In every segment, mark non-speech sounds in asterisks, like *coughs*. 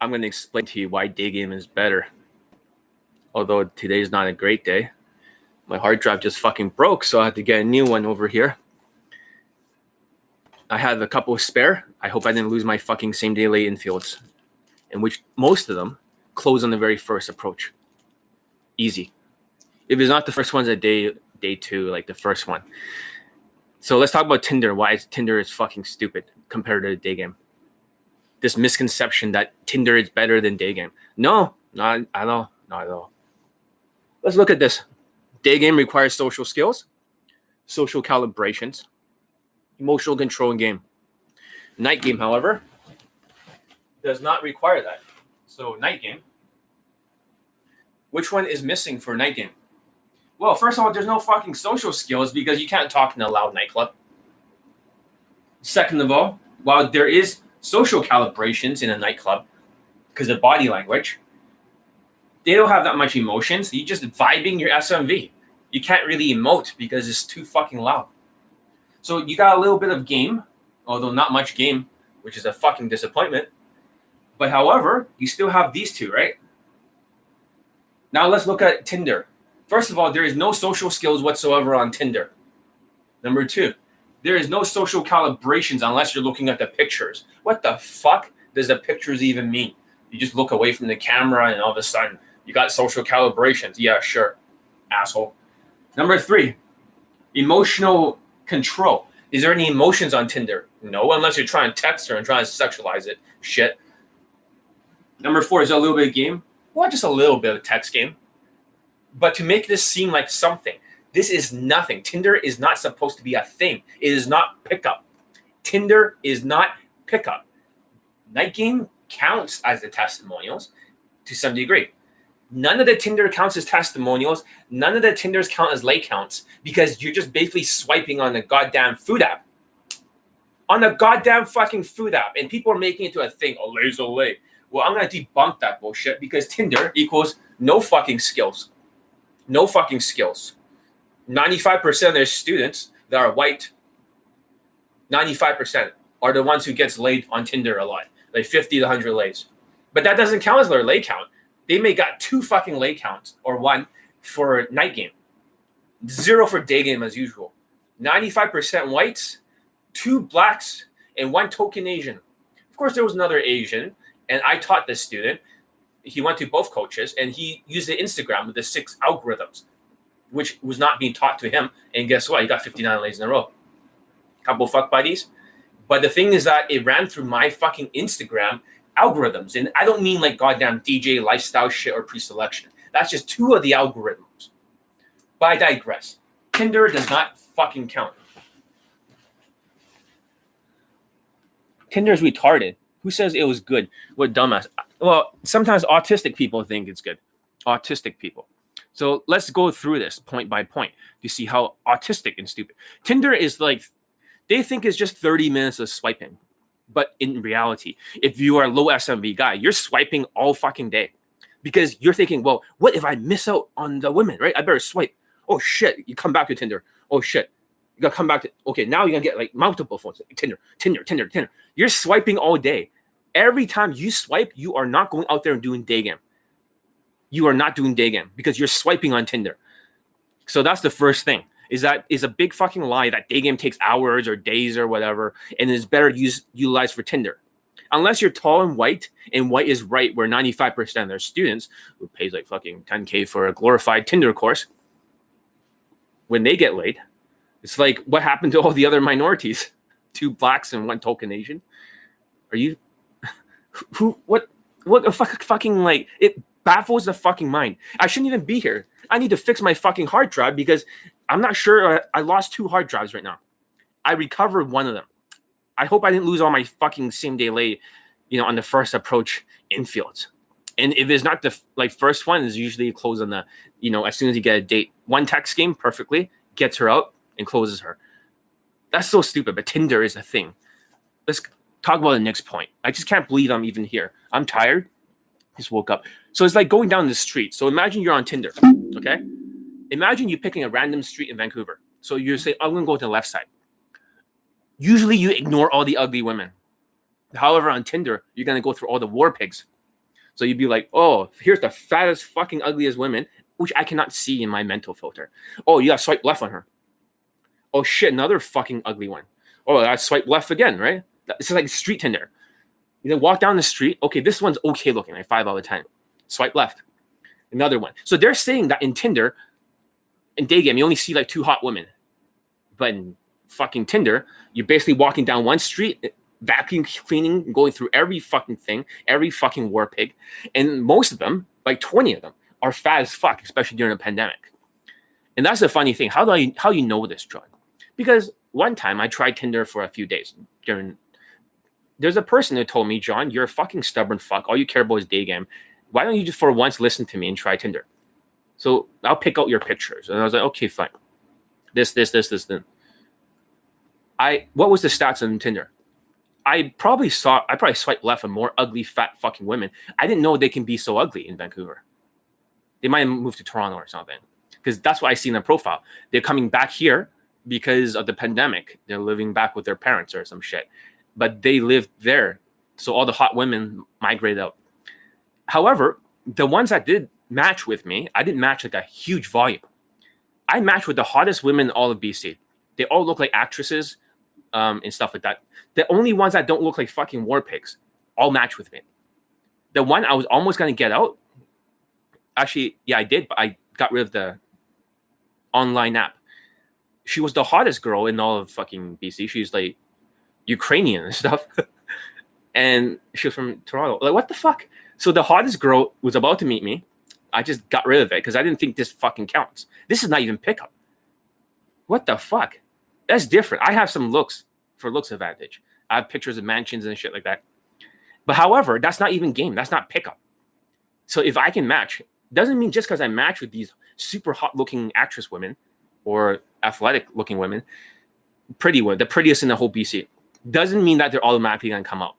I'm going to explain to you why day game is better. Although today is not a great day. My hard drive just fucking broke, so I had to get a new one over here. I have a couple spare. I hope I didn't lose my fucking same day late infields, in which most of them close on the very first approach. Easy. If it's not the first one's a day day two, like the first one. So let's talk about Tinder. Why is Tinder is fucking stupid compared to the day game. This misconception that Tinder is better than day game. No, not at all. Not at all. Let's look at this. Day game requires social skills, social calibrations, emotional control in game. Night game, however, does not require that. So night game. Which one is missing for night game? Well, first of all, there's no fucking social skills because you can't talk in a loud nightclub. Second of all, while there is social calibrations in a nightclub because of body language, they don't have that much emotions. you're just vibing your SMV. You can't really emote because it's too fucking loud. So you got a little bit of game, although not much game, which is a fucking disappointment. But however, you still have these two, right? Now let's look at Tinder. First of all, there is no social skills whatsoever on Tinder. Number two, there is no social calibrations unless you're looking at the pictures. What the fuck does the pictures even mean? You just look away from the camera and all of a sudden you got social calibrations. Yeah, sure, asshole. Number three, emotional control. Is there any emotions on Tinder? No, unless you're trying to text her and trying to sexualize it. Shit. Number four is a little bit of game. Well, just a little bit of text game. But to make this seem like something, this is nothing. Tinder is not supposed to be a thing. It is not pickup. Tinder is not pickup. Night game counts as the testimonials to some degree. None of the Tinder counts as testimonials. None of the Tinders count as lay counts because you're just basically swiping on the goddamn food app. On the goddamn fucking food app. And people are making it to a thing. Oh, a lay. Well, I'm going to debunk that bullshit because Tinder equals no fucking skills. No fucking skills. 95% of their students that are white, 95% are the ones who gets laid on Tinder a lot. Like 50 to 100 lays. But that doesn't count as their lay count. They may got two fucking lay counts or one for night game. Zero for day game as usual. 95% whites, two blacks, and one token Asian. Of course, there was another Asian, and I taught this student he went to both coaches and he used the Instagram with the six algorithms, which was not being taught to him. And guess what? He got 59 lays in a row. Couple fuck buddies. But the thing is that it ran through my fucking Instagram algorithms. And I don't mean like goddamn DJ lifestyle shit or pre-selection. That's just two of the algorithms. But I digress. Tinder does not fucking count. Tinder is retarded. Who says it was good? What dumbass? Well, sometimes autistic people think it's good. Autistic people. So let's go through this point by point to see how autistic and stupid. Tinder is like they think it's just 30 minutes of swiping. But in reality, if you are a low SMV guy, you're swiping all fucking day because you're thinking, well, what if I miss out on the women, right? I better swipe. Oh shit, you come back to Tinder. Oh shit, you gotta come back to okay. Now you're gonna get like multiple phones. Tinder, Tinder, Tinder, Tinder. You're swiping all day every time you swipe, you are not going out there and doing day game. You are not doing day game because you're swiping on Tinder. So that's the first thing. Is that is a big fucking lie that day game takes hours or days or whatever, and is better used utilized for Tinder. Unless you're tall and white, and white is right, where 95% of their students who pays like fucking 10k for a glorified Tinder course, when they get laid, it's like what happened to all the other minorities? *laughs* Two blacks and one token Asian. Are you *laughs* who what what a fuck, fucking like it baffles the fucking mind. I shouldn't even be here. I need to fix my fucking hard drive because I'm not sure. I, I lost two hard drives right now. I recovered one of them. I hope I didn't lose all my fucking same day late, you know, on the first approach infields. And if it's not the like first one, is usually close on the, you know, as soon as you get a date. One text game perfectly gets her out and closes her. That's so stupid, but Tinder is a thing. Let's talk about the next point. I just can't believe I'm even here. I'm tired. Just woke up. So it's like going down the street. So imagine you're on Tinder. Okay. Imagine you picking a random street in Vancouver. So you say, I'm to go to the left side. Usually you ignore all the ugly women. However, on Tinder, you're to go through all the war pigs. So you'd be like, oh, here's the fattest, fucking ugliest women, which I cannot see in my mental filter. Oh, you gotta swipe left on her. Oh shit, another fucking ugly one. Oh, I swipe left again, right? This is like street Tinder. You then walk down the street. Okay, this one's okay looking, like five out of ten. Swipe left. Another one. So they're saying that in Tinder, in day game, you only see like two hot women. But in fucking Tinder, you're basically walking down one street, vacuum cleaning, going through every fucking thing, every fucking war pig. And most of them, like 20 of them, are fat as fuck, especially during a pandemic. And that's the funny thing. How do I how you know this, John? Because one time I tried Tinder for a few days during there's a person who told me, John, you're a fucking stubborn fuck. All you care about is day game. Why don't you just for once listen to me and try Tinder? So I'll pick out your pictures. And I was like, okay, fine. This, this, this, this, then. I what was the stats on Tinder? I probably saw I probably swiped left on more ugly, fat fucking women. I didn't know they can be so ugly in Vancouver. They might have moved to Toronto or something. Because that's what I see in their profile. They're coming back here because of the pandemic. They're living back with their parents or some shit. But they lived there. So all the hot women migrated out. However, the ones that did match with me, I didn't match like a huge volume. I matched with the hottest women in all of BC. They all look like actresses um, and stuff like that. The only ones that don't look like fucking war pigs all match with me. The one I was almost gonna get out, actually, yeah, I did, but I got rid of the online app. She was the hottest girl in all of fucking BC. She's like Ukrainian and *laughs* stuff. and she was from Toronto. Like, what the fuck? So the hottest girl was about to meet me. I just got rid of it because I didn't think this fucking counts. This is not even pickup. What the fuck? That's different. I have some looks for looks advantage. I have pictures of mansions and shit like that. But however, that's not even game. That's not pickup. So if I can match, doesn't mean just because I match with these super hot looking actress women or athletic looking women, pretty women, the prettiest in the whole BC, doesn't mean that they're automatically gonna come out.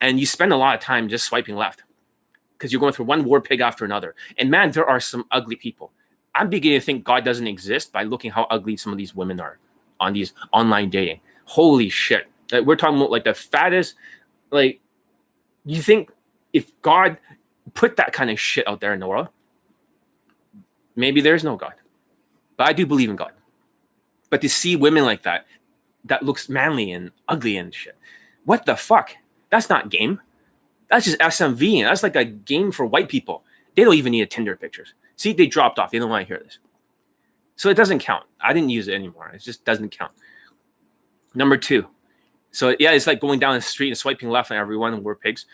And you spend a lot of time just swiping left because you're going through one war pig after another. And man, there are some ugly people. I'm beginning to think God doesn't exist by looking how ugly some of these women are on these online dating. Holy shit. Like, we're talking about like the fattest, like, you think if God put that kind of shit out there in the world, maybe there's no God. But I do believe in God. But to see women like that, that looks manly and ugly and shit, what the fuck? That's not game. That's just SMV. And That's like a game for white people. They don't even need a Tinder pictures. See, they dropped off. They don't want to hear this. So it doesn't count. I didn't use it anymore. It just doesn't count. Number two. So yeah, it's like going down the street and swiping left on everyone and we're pigs.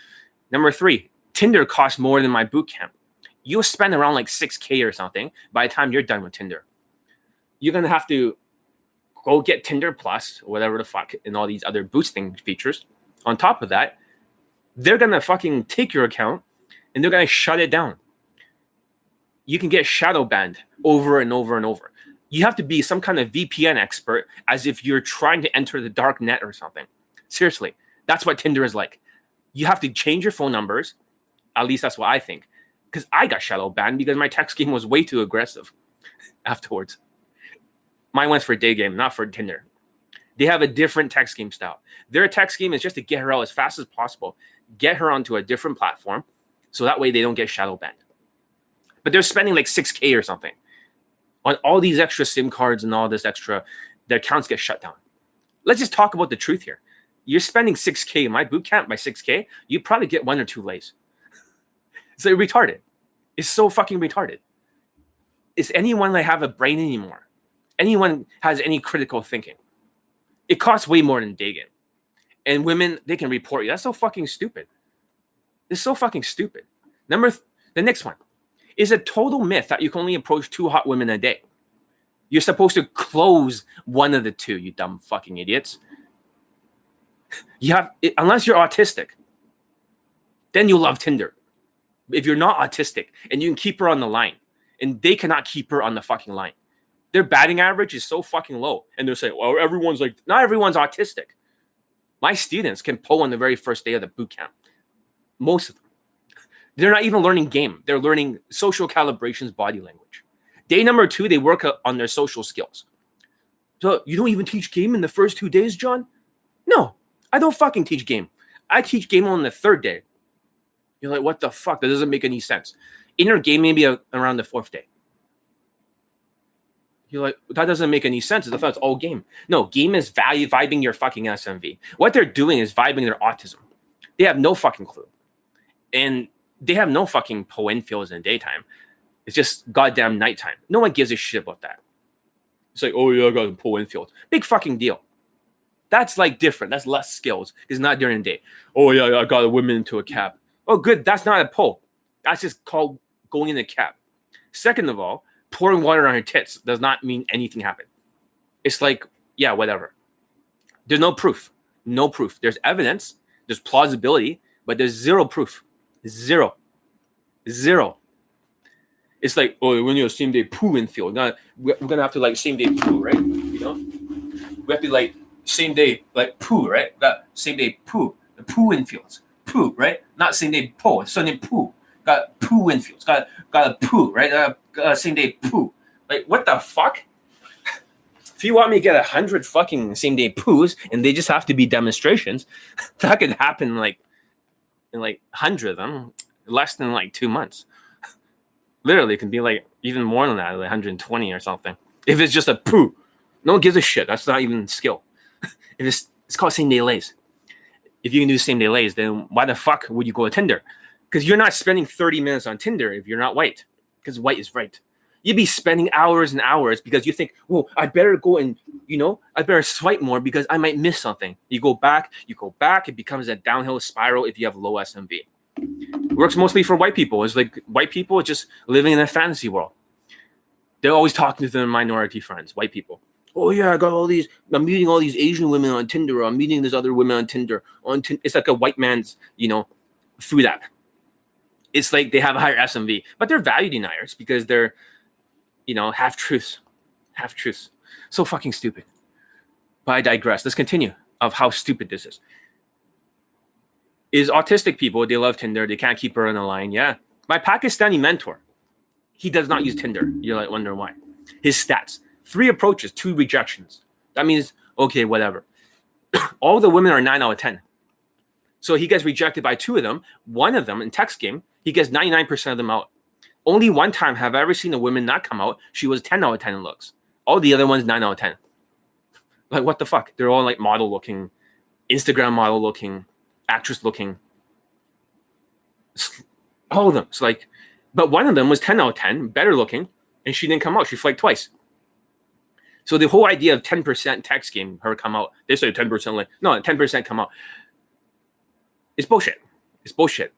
Number three, Tinder costs more than my boot camp. You'll spend around like 6K or something by the time you're done with Tinder. You're gonna have to go get Tinder Plus, whatever the fuck, and all these other boosting features. On top of that, they're gonna fucking take your account and they're gonna shut it down. You can get shadow banned over and over and over. You have to be some kind of VPN expert as if you're trying to enter the dark net or something. Seriously, that's what Tinder is like. You have to change your phone numbers. At least that's what I think. Because I got shadow banned because my text game was way too aggressive *laughs* afterwards. Mine went for a day game, not for Tinder. They have a different text game style. Their text scheme is just to get her out as fast as possible, get her onto a different platform, so that way they don't get shadow banned. But they're spending like 6K or something on all these extra SIM cards and all this extra, their accounts get shut down. Let's just talk about the truth here. You're spending 6K in my boot camp by 6K, you probably get one or two lays. *laughs* it's like retarded. It's so fucking retarded. Is anyone like have a brain anymore? Anyone has any critical thinking? It costs way more than game. And women, they can report you. That's so fucking stupid. It's so fucking stupid. Number th- the next one is a total myth that you can only approach two hot women a day. You're supposed to close one of the two, you dumb fucking idiots. You have unless you're autistic, then you love Tinder. If you're not autistic and you can keep her on the line, and they cannot keep her on the fucking line. Their batting average is so fucking low. And they're saying, well, everyone's like, not everyone's autistic. My students can pull on the very first day of the boot camp. Most of them. They're not even learning game. They're learning social calibrations, body language. Day number two, they work on their social skills. So you don't even teach game in the first two days, John? No, I don't fucking teach game. I teach game on the third day. You're like, what the fuck? That doesn't make any sense. In your game, maybe around the fourth day. You're like, that doesn't make any sense. I thought it's all game. No, game is value vibing your fucking SMV. What they're doing is vibing their autism. They have no fucking clue. And they have no fucking Poe infields in daytime. It's just goddamn nighttime. No one gives a shit about that. It's like, oh yeah, I got a Poe infield. Big fucking deal. That's like different. That's less skills. It's not during the day. Oh yeah, I got a woman into a cab. Oh good, that's not a pull. That's just called going in a cab. Second of all, pouring water on her tits does not mean anything happened. It's like, yeah, whatever. There's no proof. No proof. There's evidence. There's plausibility, but there's zero proof. Zero. Zero. It's like, oh, when you're same day poo in field. Now we're gonna have to like same day poo, right? You know, we have to like same day like poo, right? Got same day poo, the poo in fields, poo, right? Not same day poo, same day poo. Got poo in fields, got got a poo, right? Uh, uh, same day poo. Like what the fuck? if you want me to get a hundred fucking same day poos and they just have to be demonstrations, *laughs* that could happen like in like hundred of them, less than like two months. Literally, it can be like even more than that, like 120 or something. If it's just a poo, no one gives a shit. That's not even skill. *laughs* if it's it's called same day lays. If you can do same day lays, then why the fuck would you go to Tinder? Because you're not spending 30 minutes on Tinder if you're not white. Because white is right. You'd be spending hours and hours because you think, well, I better go and you know, I better swipe more because I might miss something. You go back, you go back, it becomes a downhill spiral if you have low SMV. works mostly for white people. It's like white people just living in a fantasy world. They're always talking to their minority friends, white people oh yeah, I got all these. I'm meeting all these Asian women on Tinder. Or I'm meeting these other women on Tinder. On Tinder, it's like a white man's, you know, food app. It's like they have a higher SMV, but they're value deniers because they're, you know, half truths, half truths. So fucking stupid. But I digress. Let's continue of how stupid this is. Is autistic people they love Tinder? They can't keep her on the line. Yeah, my Pakistani mentor, he does not use Tinder. You're like wondering why. His stats Three approaches, two rejections. That means, okay, whatever. *clears throat* All the women are nine out of 10. So he gets rejected by two of them. One of them in text game, he gets 99% of them out. Only one time have I ever seen a woman not come out. She was 10 out of 10 in looks. All the other ones, 9 out of 10. Like, what the fuck? They're all like model looking, Instagram model looking, actress looking. All of them. It's like, but one of them was 10 out of 10, better looking, and she didn't come out. She flaked twice. So the whole idea of 10% text game, her come out, they say 10% like, no, 10% come out. It's bullshit. It's bullshit.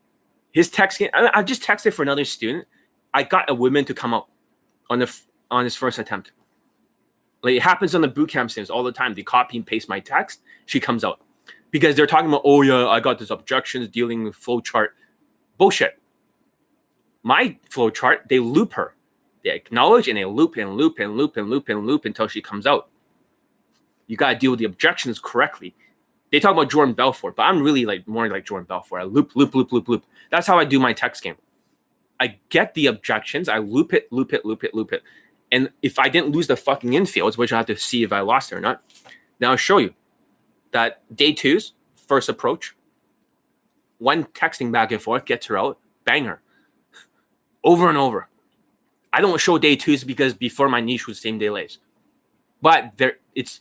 His text I, I just texted for another student. I got a woman to come out on the on his first attempt. Like it happens on the boot camp students all the time. They copy and paste my text. She comes out because they're talking about, oh yeah, I got this objections dealing with flow chart. Bullshit. My flow chart, they loop her they acknowledge and they loop and loop and loop and loop and loop until she comes out. You got to deal with the objections correctly. They talk about Jordan Belfort, but I'm really like more like Jordan Belfort. I loop, loop, loop, loop, loop. That's how I do my text game. I get the objections, I loop it, loop it, loop it, loop it. And if I didn't lose the fucking infields, which I have to see if I lost it or not, now I'll show you that day two's first approach, one texting back and forth gets her out, bang her over and over. I don't show day twos because before my niche was same day lays. But there it's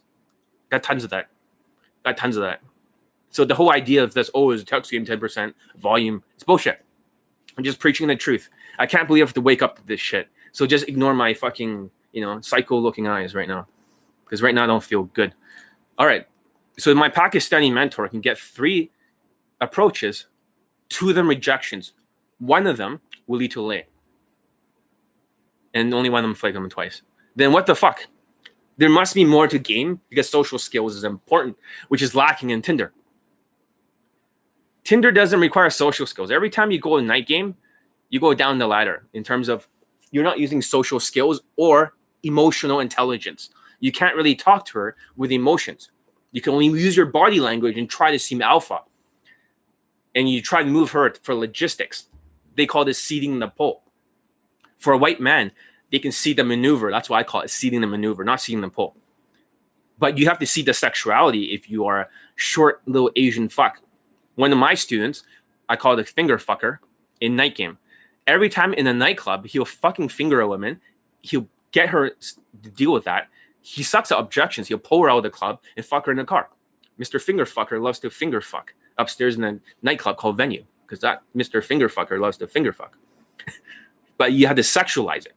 got tons of that. Got tons of that. So the whole idea of this, oh, is text game 10% volume, it's bullshit. I'm just preaching the truth. I can't believe I have to wake up to this shit. So just ignore my fucking, you know, psycho looking eyes right now. Because right now I don't feel good. All right. So my Pakistani mentor can get three approaches, two of them rejections. One of them will lead to a lay and only one of them flaked them twice. Then what the fuck? There must be more to game because social skills is important, which is lacking in Tinder. Tinder doesn't require social skills. Every time you go a night game, you go down the ladder in terms of you're not using social skills or emotional intelligence. You can't really talk to her with emotions. You can only use your body language and try to seem alpha. And you try to move her for logistics. They call this seeding the pole for a white man, they can see the maneuver. That's why I call it seeing the maneuver, not seeing the pull. But you have to see the sexuality if you are a short little Asian fuck. One of my students, I call it a finger fucker. in night game. Every time in a nightclub, he'll fucking finger a woman. He'll get her to deal with that. He sucks at objections. He'll pull her out of the club and fuck her in the car. Mr. Finger Fucker loves to finger fuck upstairs in a nightclub called Venue because that Mr. Finger Fucker loves to finger fuck. *laughs* but you have to sexualize it.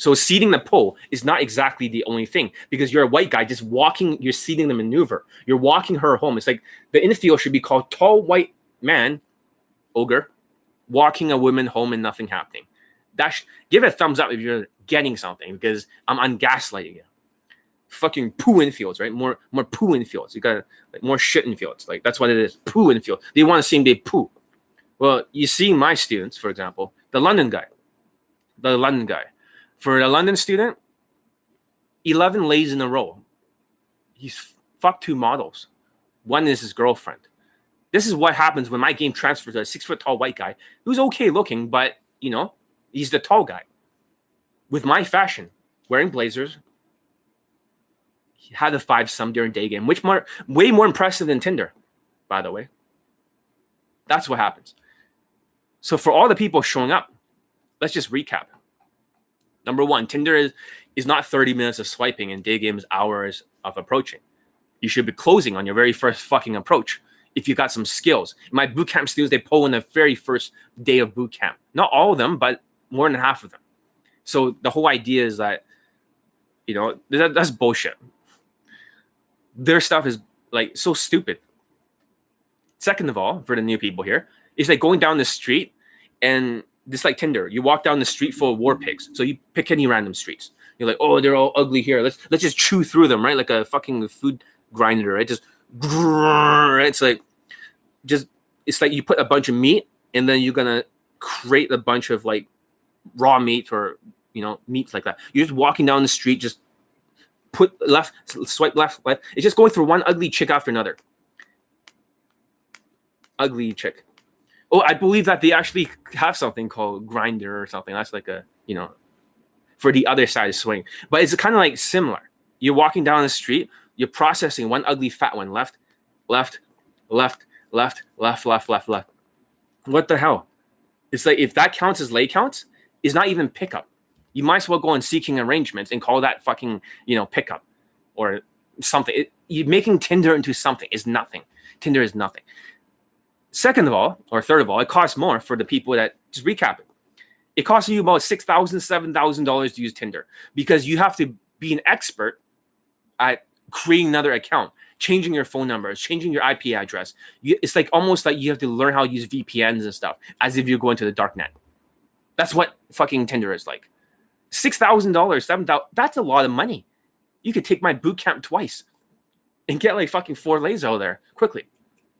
So seating the pole is not exactly the only thing because you're a white guy just walking, you're seating the maneuver. You're walking her home. It's like the infield should be called tall white man, ogre, walking a woman home and nothing happening. That sh- give it a thumbs up if you're getting something because I'm on gaslighting you. Fucking poo infields, right? More more poo infields. You got like more shit infields. Like that's what it is. Poo infield. They want to same day poo. Well, you see my students, for example, the London guy. The London guy. For a London student, 11 lays in a row. He's fucked two models. One is his girlfriend. This is what happens when my game transfers to a six foot tall white guy who's okay looking, but you know, he's the tall guy. With my fashion, wearing blazers, he had a five some during day game, which more way more impressive than Tinder, by the way. That's what happens. So for all the people showing up, let's just recap. Number one, Tinder is is not 30 minutes of swiping and day game is hours of approaching. You should be closing on your very first fucking approach if you got some skills. My boot camp students, they pull in the very first day of boot camp. Not all of them, but more than half of them. So the whole idea is that, you know, that, that's bullshit. Their stuff is like so stupid. Second of all, for the new people here, it's like going down the street and just like Tinder, you walk down the street full of war pigs. So you pick any random streets. You're like, oh, they're all ugly here. Let's let's just chew through them, right? Like a fucking food grinder, right? Just right? It's like just it's like you put a bunch of meat and then you're gonna create a bunch of like raw meat or you know meats like that. You're just walking down the street, just put left, swipe left, left. It's just going through one ugly chick after another. Ugly chick. Oh, I believe that they actually have something called Grindr or something. That's like a you know for the other side of swing, but it's kind of like similar. You're walking down the street, you're processing one ugly fat one left, left, left, left, left, left, left, left. What the hell? It's like if that counts as lay counts, it's not even pickup. You might as well go on Seeking Arrangements and call that fucking you know pickup or something. It, you making Tinder into something is nothing. Tinder is nothing. Second of all, or third of all, it costs more for the people that just recap it. It costs you about six thousand, seven thousand dollars to use Tinder because you have to be an expert at creating another account, changing your phone numbers, changing your IP address. You, it's like almost like you have to learn how to use VPNs and stuff as if you're going to the dark net. That's what fucking Tinder is like. Six thousand dollars, seven thousand. That's a lot of money. You could take my boot camp twice and get like fucking four lays out there quickly.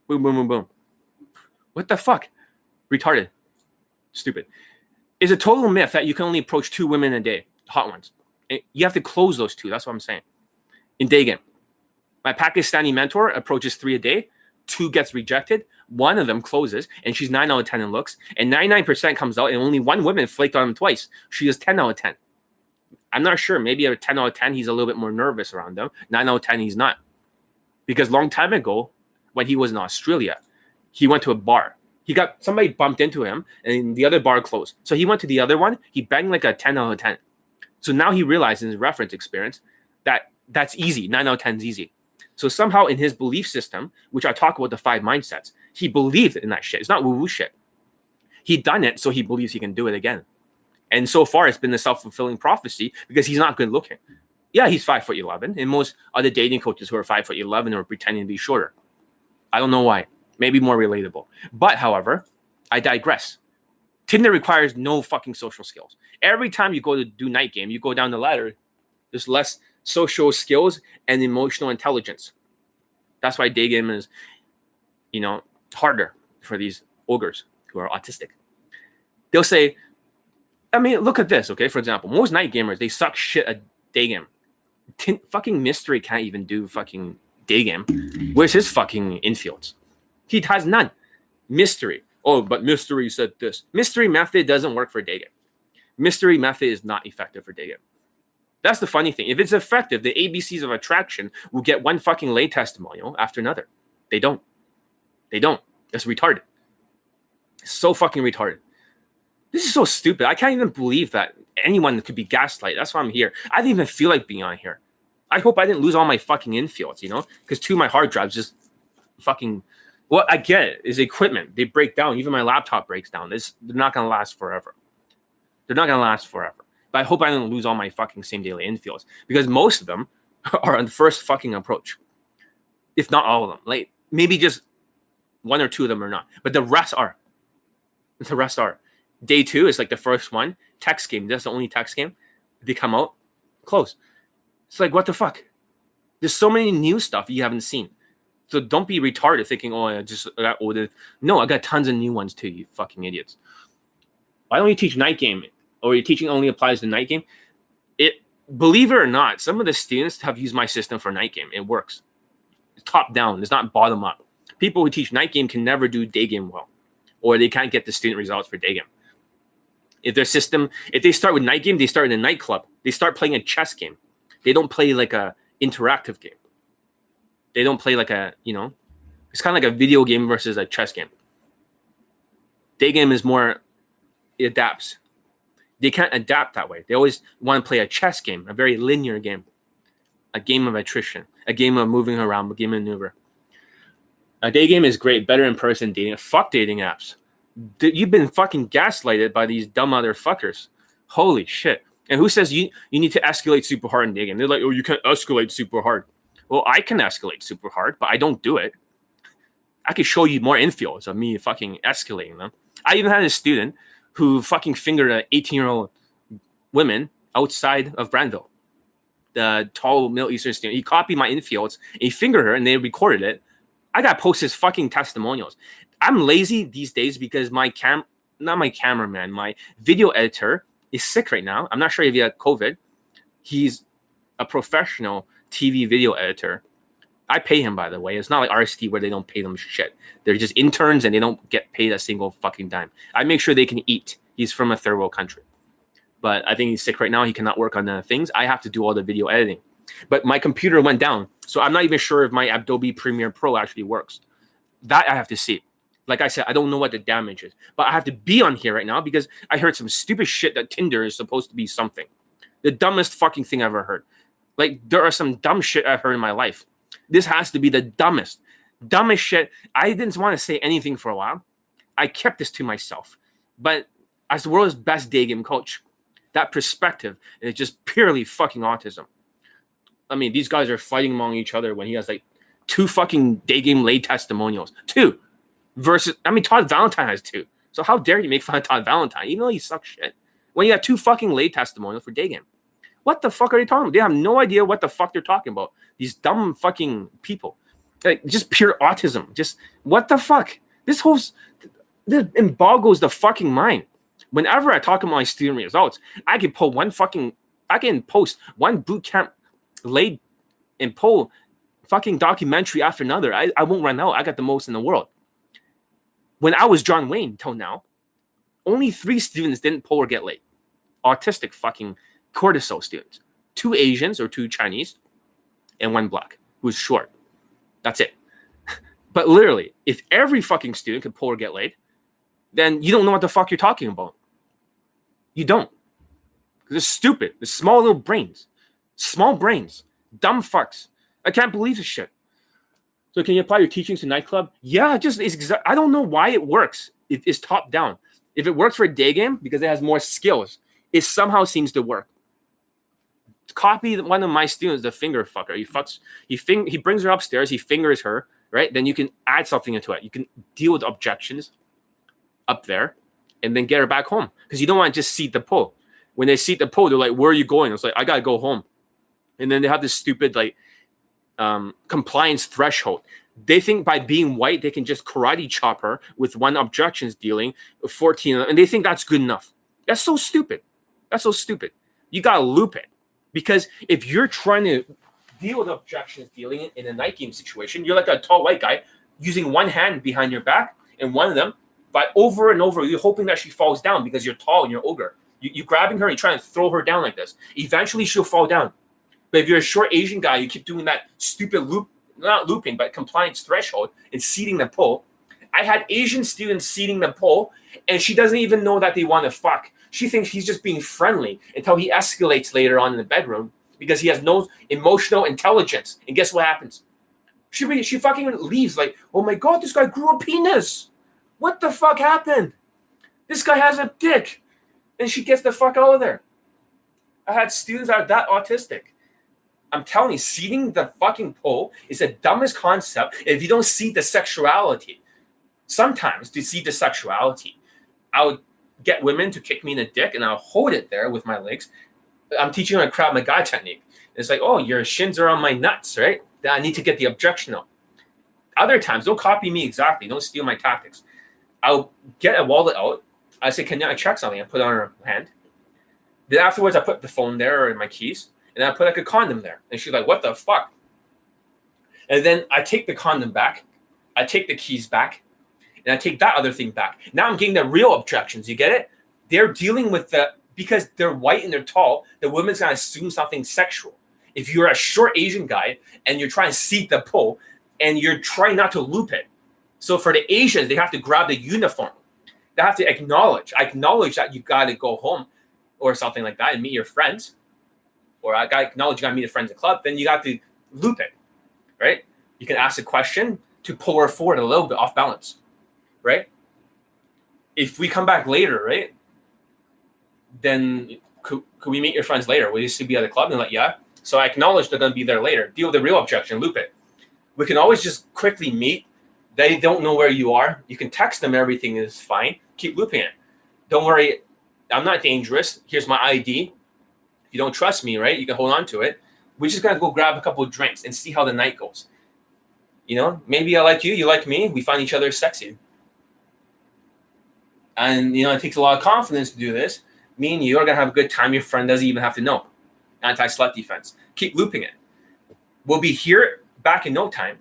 Boom, boom, boom, boom. What the fuck? Retarded. Stupid. It's a total myth that you can only approach two women a day, hot ones. Eh, you have to close those two. That's what I'm saying. In day game, my Pakistani mentor approaches three a day. Two gets rejected. One of them closes, and she's nine out of ten in looks. And 99% comes out, and only one woman flaked on him twice. She is 10 out of 10. I'm not sure. Maybe a 10 out of 10, he's a little bit more nervous around them. 9 out of 10, he's not. Because long time ago, when he was in Australia, he went to a bar. He got somebody bumped into him, and the other bar closed. So he went to the other one. He banged like a 10 out of 10. So now he realized in his reference experience that that's easy. 9 out of 10 is easy. So somehow in his belief system, which I talk about the five mindsets, he believed in that shit. It's not woo woo shit. He done it, so he believes he can do it again. And so far, it's been the self fulfilling prophecy because he's not good looking. Yeah, he's five foot eleven, and most other dating coaches who are five foot eleven are pretending to be shorter. I don't know why maybe more relatable. But however, I digress. Tinder requires no fucking social skills. Every time you go to do night game, you go down the ladder, there's less social skills and emotional intelligence. That's why day game is, you know, harder for these ogres who are autistic. They'll say, I mean, look at this, okay? For example, most night gamers, they suck shit at day game. Tin- fucking Mystery can't even do fucking day game. Where's his fucking infields? He has none. Mystery. Oh, but Mystery said this. Mystery method doesn't work for day game. Mystery method is not effective for day game. That's the funny thing. If it's effective, the ABCs of attraction will get one fucking lay testimonial after another. They don't. They don't. That's retarded. so fucking retarded. This is so stupid. I can't even believe that anyone could be gaslight. That's why I'm here. I didn't even feel like being on here. I hope I didn't lose all my fucking infields, you know, because two of my hard drives just fucking. Well, I get. Is equipment they break down. Even my laptop breaks down. This they're not gonna last forever. They're not gonna last forever. But I hope I don't lose all my fucking same daily infields because most of them *laughs* are on the first fucking approach, if not all of them. Like maybe just one or two of them are not, but the rest are. *laughs* The rest are. Day two is like the first one. Text game. That's the only text game. They come out, close. It's like what the fuck. There's so many new stuff you haven't seen. So don't be retarded thinking, oh, I just got ordered. No, I got tons of new ones too, you fucking idiots. Why don't you teach night game? Or your teaching only applies to night game? It believe it or not, some of the students have used my system for night game. It works. It's top down, it's not bottom up. People who teach night game can never do day game well or they can't get the student results for day game. If their system, if they start with night game, they start in a nightclub. They start playing a chess game. They don't play like a interactive game. They don't play like a, you know, it's kind of like a video game versus a chess game. Day game is more, it adapts. They can't adapt that way. They always want to play a chess game, a very linear game, a game of attrition, a game of moving around, a game of maneuver. A day game is great, better in person dating. Fuck dating apps. You've been fucking gaslighted by these dumb motherfuckers. Holy shit. And who says you, you need to escalate super hard in day game? They're like, oh, you can't escalate super hard. Well, I can escalate super hard, but I don't do it. I could show you more infields of me fucking escalating them. I even had a student who fucking fingered an 18 year old woman outside of Granville. The tall Middle Eastern student. He copied my infields, he fingered her, and they recorded it. I got posted fucking testimonials. I'm lazy these days because my cam, not my cameraman, my video editor is sick right now. I'm not sure if he had COVID. He's a professional TV video editor. I pay him, by the way. It's not like RSD where they don't pay them shit. They're just interns and they don't get paid a single fucking dime. I make sure they can eat. He's from a third world country. But I think he's sick right now. He cannot work on the things. I have to do all the video editing. But my computer went down. So I'm not even sure if my Adobe Premiere Pro actually works. That I have to see. Like I said, I don't know what the damage is, but I have to be on here right now because I heard some stupid shit that Tinder is supposed to be something. The dumbest fucking thing I ever heard. Like there are some dumb shit I've heard in my life. This has to be the dumbest, dumbest shit. I didn't want to say anything for a while. I kept this to myself. But as the world's best day game coach, that perspective is just purely fucking autism. I mean, these guys are fighting among each other when he has like two fucking day game lay testimonials. Two versus, I mean, Todd Valentine has two. So how dare you make fun of Todd Valentine, even though he sucks shit, when you got two fucking lay testimonials for day game? What the fuck are they talking about? They have no idea what the fuck they're talking about. These dumb fucking people. Like, just pure autism. Just what the fuck? This whole this boggles the fucking mind. Whenever I talk about my student results, I can pull one fucking I can post one boot camp laid and pull fucking documentary after another. I, I won't run out. I got the most in the world. When I was John Wayne till now, only three students didn't pull or get late. Autistic fucking cortisol students. Two Asians or two Chinese, and one black who's short. That's it. *laughs* but literally, if every fucking student could pull or get laid, then you don't know what the fuck you're talking about. You don't. They're stupid. They're small little brains. Small brains, dumb fucks. I can't believe this shit. So can you apply your teachings to nightclub? Yeah, just exa- I don't know why it works. It, it's top down. If it works for a day game because it has more skills, it somehow seems to work. Copy one of my students, the finger fucker. He fucks. He fing, He brings her upstairs. He fingers her. Right. Then you can add something into it. You can deal with objections up there, and then get her back home because you don't want to just seat the pole. When they seat the pole, they're like, "Where are you going?" It's like, "I gotta go home." and then they have this stupid like um, compliance threshold. They think by being white they can just karate chop her with one objections dealing, fourteen, and they think that's good enough. That's so stupid. That's so stupid. You gotta loop it because if you're trying to deal with objections dealing in a night game situation, you're like a tall white guy using one hand behind your back and one of them, but over and over, you're hoping that she falls down because you're tall and you're ogre. You, you grabbing her and you're trying to throw her down like this. Eventually, she'll fall down. But if you're a short Asian guy, you keep doing that stupid loop, not looping, but compliance threshold and seating the pole. I had Asian students seating the pole, and she doesn't even know that they want to fuck. She thinks he's just being friendly until he escalates later on in the bedroom because he has no emotional intelligence. And guess what happens? She she fucking leaves like, oh my god, this guy grew a penis. What the fuck happened? This guy has a dick, and she gets the fuck out of there. I had students that are that autistic. I'm telling you, seating the fucking pole is the dumbest concept if you don't see the sexuality. Sometimes to see the sexuality, I would get women to kick me in the dick and I'll hold it there with my legs. I'm teaching them a Krav Maga technique. It's like, oh, your shins are on my nuts, right? Then I need to get the objection out. Other times, don't copy me exactly. Don't steal my tactics. I'll get a wallet out. I say, can I check something? I put it on her hand. Then afterwards, I put the phone there or my keys and I put like a condom there. And she's like, what the fuck? And then I take the condom back, I take the keys back, and I take that other thing back. Now I'm getting the real objections. You get it? They're dealing with the because they're white and they're tall, the woman's gonna assume something sexual. If you're a short Asian guy and you're trying to seat the pole and you're trying not to loop it. So for the Asians, they have to grab the uniform. They have to acknowledge, acknowledge that you gotta go home or something like that and meet your friends or I gotta acknowledge you got to meet a friends at club, then you got to loop it, right? You can ask a question to pull her forward a little bit off balance, right? If we come back later, right? Then could, could we meet your friends later? Will you still be at the club? And like, yeah. So I acknowledge they're going to be there later. Deal with the real objection, loop it. We can always just quickly meet. They don't know where you are. You can text them. Everything is fine. Keep looping it. Don't worry. I'm not dangerous. Here's my ID If you don't trust me, right? You can hold on to it. We're just gonna go grab a couple of drinks and see how the night goes. You know, maybe I like you, you like me. We find each other sexy. And you know, it takes a lot of confidence to do this. Me and you are gonna have a good time. Your friend doesn't even have to know. Anti-slut defense. Keep looping it. We'll be here back in no time.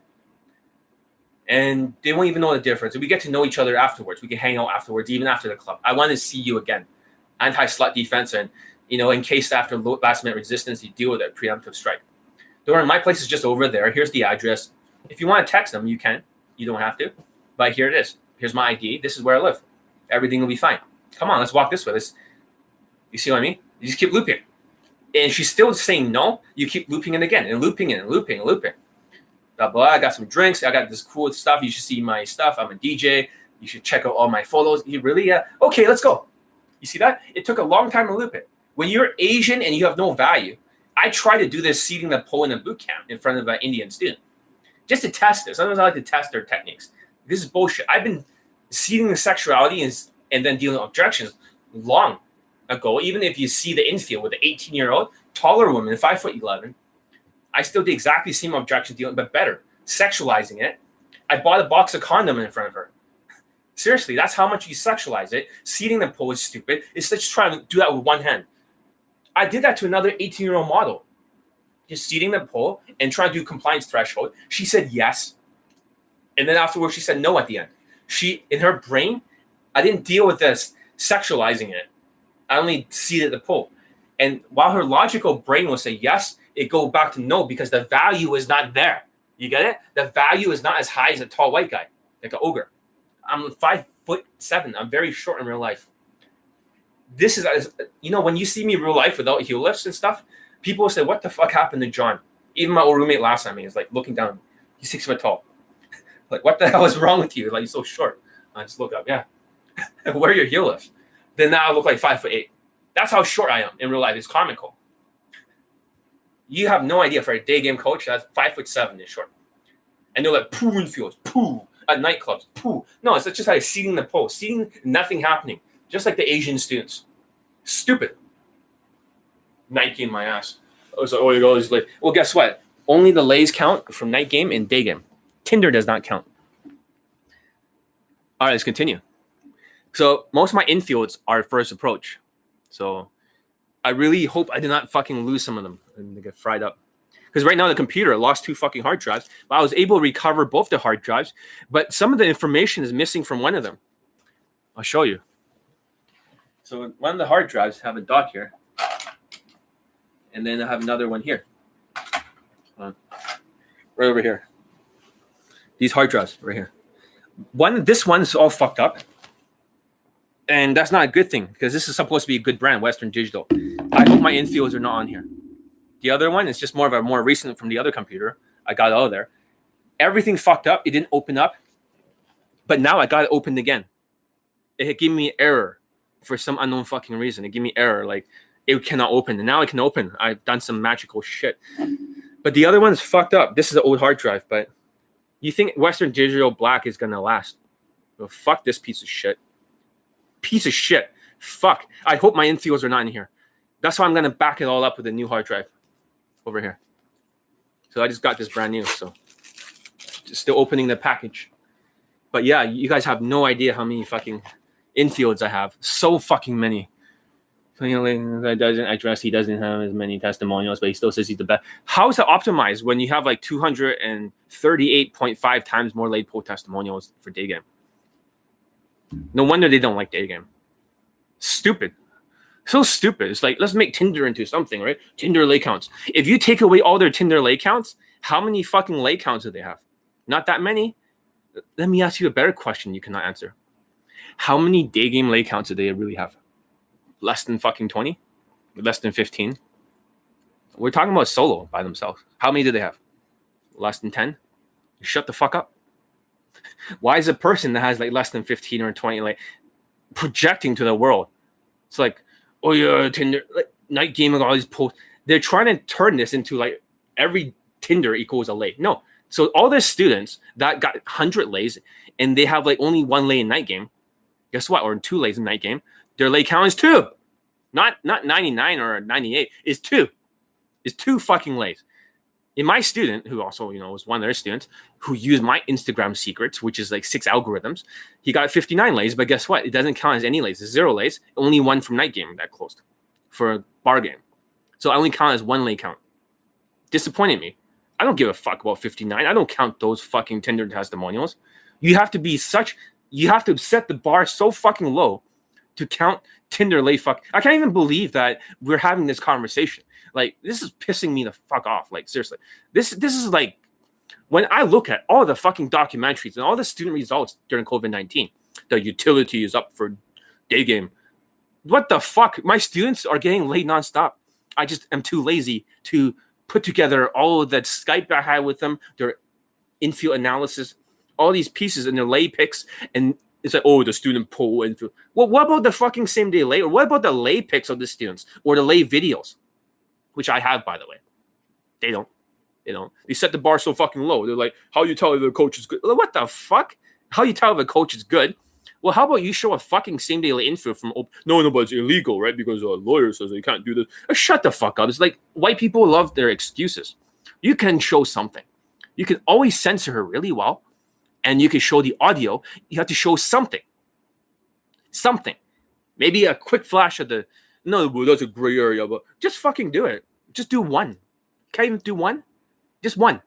And they won't even know the difference. We get to know each other afterwards. We can hang out afterwards, even after the club. I want to see you again. Anti-slut defense and you know, in case after last minute resistance, you deal with a preemptive strike. Don't my place is just over there. Here's the address. If you want to text them, you can. You don't have to. But here it is. Here's my ID. This is where I live. Everything will be fine. Come on, let's walk this way. Let's, you see what I mean? You just keep looping. And she's still saying no. You keep looping it again and looping it and looping and looping. Blah, blah. I got some drinks. I got this cool stuff. You should see my stuff. I'm a DJ. You should check out all my photos. You really? Yeah. Okay, let's go. You see that? It took a long time to loop it. When you're Asian and you have no value, I try to do this seating the pole in a boot camp in front of an Indian student just to test this. Sometimes I like to test their techniques. This is bullshit. I've been seating the sexuality and, and then dealing with objections long ago. Even if you see the infield with an 18 year old taller woman, five foot 11, I still did exactly the same objection dealing, but better, sexualizing it. I bought a box of condom in front of her. Seriously, that's how much you sexualize it. Seating the pole is stupid. It's just trying to do that with one hand. I did that to another 18 year old model, just seating the pole and trying to do compliance threshold. She said yes. And then afterwards, she said no at the end. She, in her brain, I didn't deal with this sexualizing it. I only seated the pole. And while her logical brain will say yes, it go back to no because the value is not there. You get it? The value is not as high as a tall white guy, like an ogre. I'm five foot seven. I'm very short in real life this is you know when you see me real life without heel lifts and stuff, people say, "What the fuck happened to John?" Even my old roommate last time, he was like looking down. He's six foot tall. Like, what the *laughs* hell is wrong with you? Like, you're so short. I just look up. Yeah, *laughs* where are your heel lifts? Then now I look like five foot eight. That's how short I am in real life. It's comical. You have no idea for a day game coach that's five foot seven is short. And they're like poo in fields, poo at nightclubs, poo. No, it's just like seating the pole, seeing nothing happening just like the Asian students. Stupid. Nike in my ass. I was like, oh, you go. Like, well, guess what? Only the lays count from night game and day game. Tinder does not count. All right, let's continue. So most of my infields are first approach. So I really hope I did not fucking lose some of them and they get fried up. Because right now the computer lost two fucking hard drives, but I was able to recover both the hard drives, but some of the information is missing from one of them. I'll show you. So one of the hard drives have a dot here, and then I have another one here, right over here. These hard drives right here. one this one's all fucked up. And that's not a good thing because this is supposed to be a good brand Western Digital. I hope my infields are not on here. The other one is just more of a more recent from the other computer. I got out of there. Everything fucked up. It didn't open up. But now i got it opened again. It gave me error for some unknown fucking reason. It gave me error like it cannot open. And now it can open. I've done some magical shit. But the other one's fucked up. This is an old hard drive but you think Western Digital Black is gonna last? Well, fuck this piece of shit. Piece of shit. Fuck. I hope my infields are not in here. That's why I'm gonna back it all up with a new hard drive over here. So I just got this brand new. So just still opening the package. But yeah, you guys have no idea how many fucking infields I have. So fucking many that doesn't address he doesn't have as many testimonials, but he still says he's the best. How is it optimized when you have like 238.5 times more late poll testimonials for day game? No wonder they don't like day game. Stupid. So stupid. It's like let's make Tinder into something, right? Tinder lay counts. If you take away all their Tinder lay counts, how many fucking lay counts do they have? Not that many. Let me ask you a better question you cannot answer. How many day game lay counts do they really have? Less than fucking 20, less than 15. We're talking about solo by themselves. How many do they have? Less than 10? Shut the fuck up. *laughs* Why is a person that has like less than 15 or 20 like projecting to the world? It's like, oh yeah, Tinder, like night gaming, all these posts. They're trying to turn this into like every Tinder equals a lay. No. So all the students that got 100 lays and they have like only one lay in night game, guess what? Or two lays in night game, their lay count is two. Not not 99 or 98, is two. Is two fucking lays. In my student, who also, you know, was one of their students, who used my Instagram secrets, which is like six algorithms, he got 59 lays, but guess what? It doesn't count as any lays. It's zero lays. Only one from night game that closed for a bar game. So I only count as one lay count. Disappointed me. I don't give a fuck about 59. I don't count those fucking Tinder testimonials. You have to be such you have to set the bar so fucking low to count Tinder lay fuck. I can't even believe that we're having this conversation. Like this is pissing me the fuck off. Like seriously, this this is like when I look at all the fucking documentaries and all the student results during COVID nineteen, the utility is up for day game. What the fuck? My students are getting late nonstop. I just am too lazy to put together all of that Skype I had with them, their infield analysis, all these pieces and their lay picks and it's like, oh, the student poll into. Well, what about the fucking same day lay? Or what about the lay pics of the students or the lay videos, which I have, by the way? They don't. They don't. They set the bar so fucking low. They're like, how you tell if the coach is good? What the fuck? How you tell if a coach is good? Well, how about you show a fucking same day info from no, no, but it's illegal, right? Because a lawyer says they can't do this. Uh, shut the fuck up. It's like white people love their excuses. You can show something. You can always censor her really well and you can show the audio, you have to show something. Something. Maybe a quick flash of the no, that's a gray area, but just fucking do it. Just do one. Can't even do one? Just one.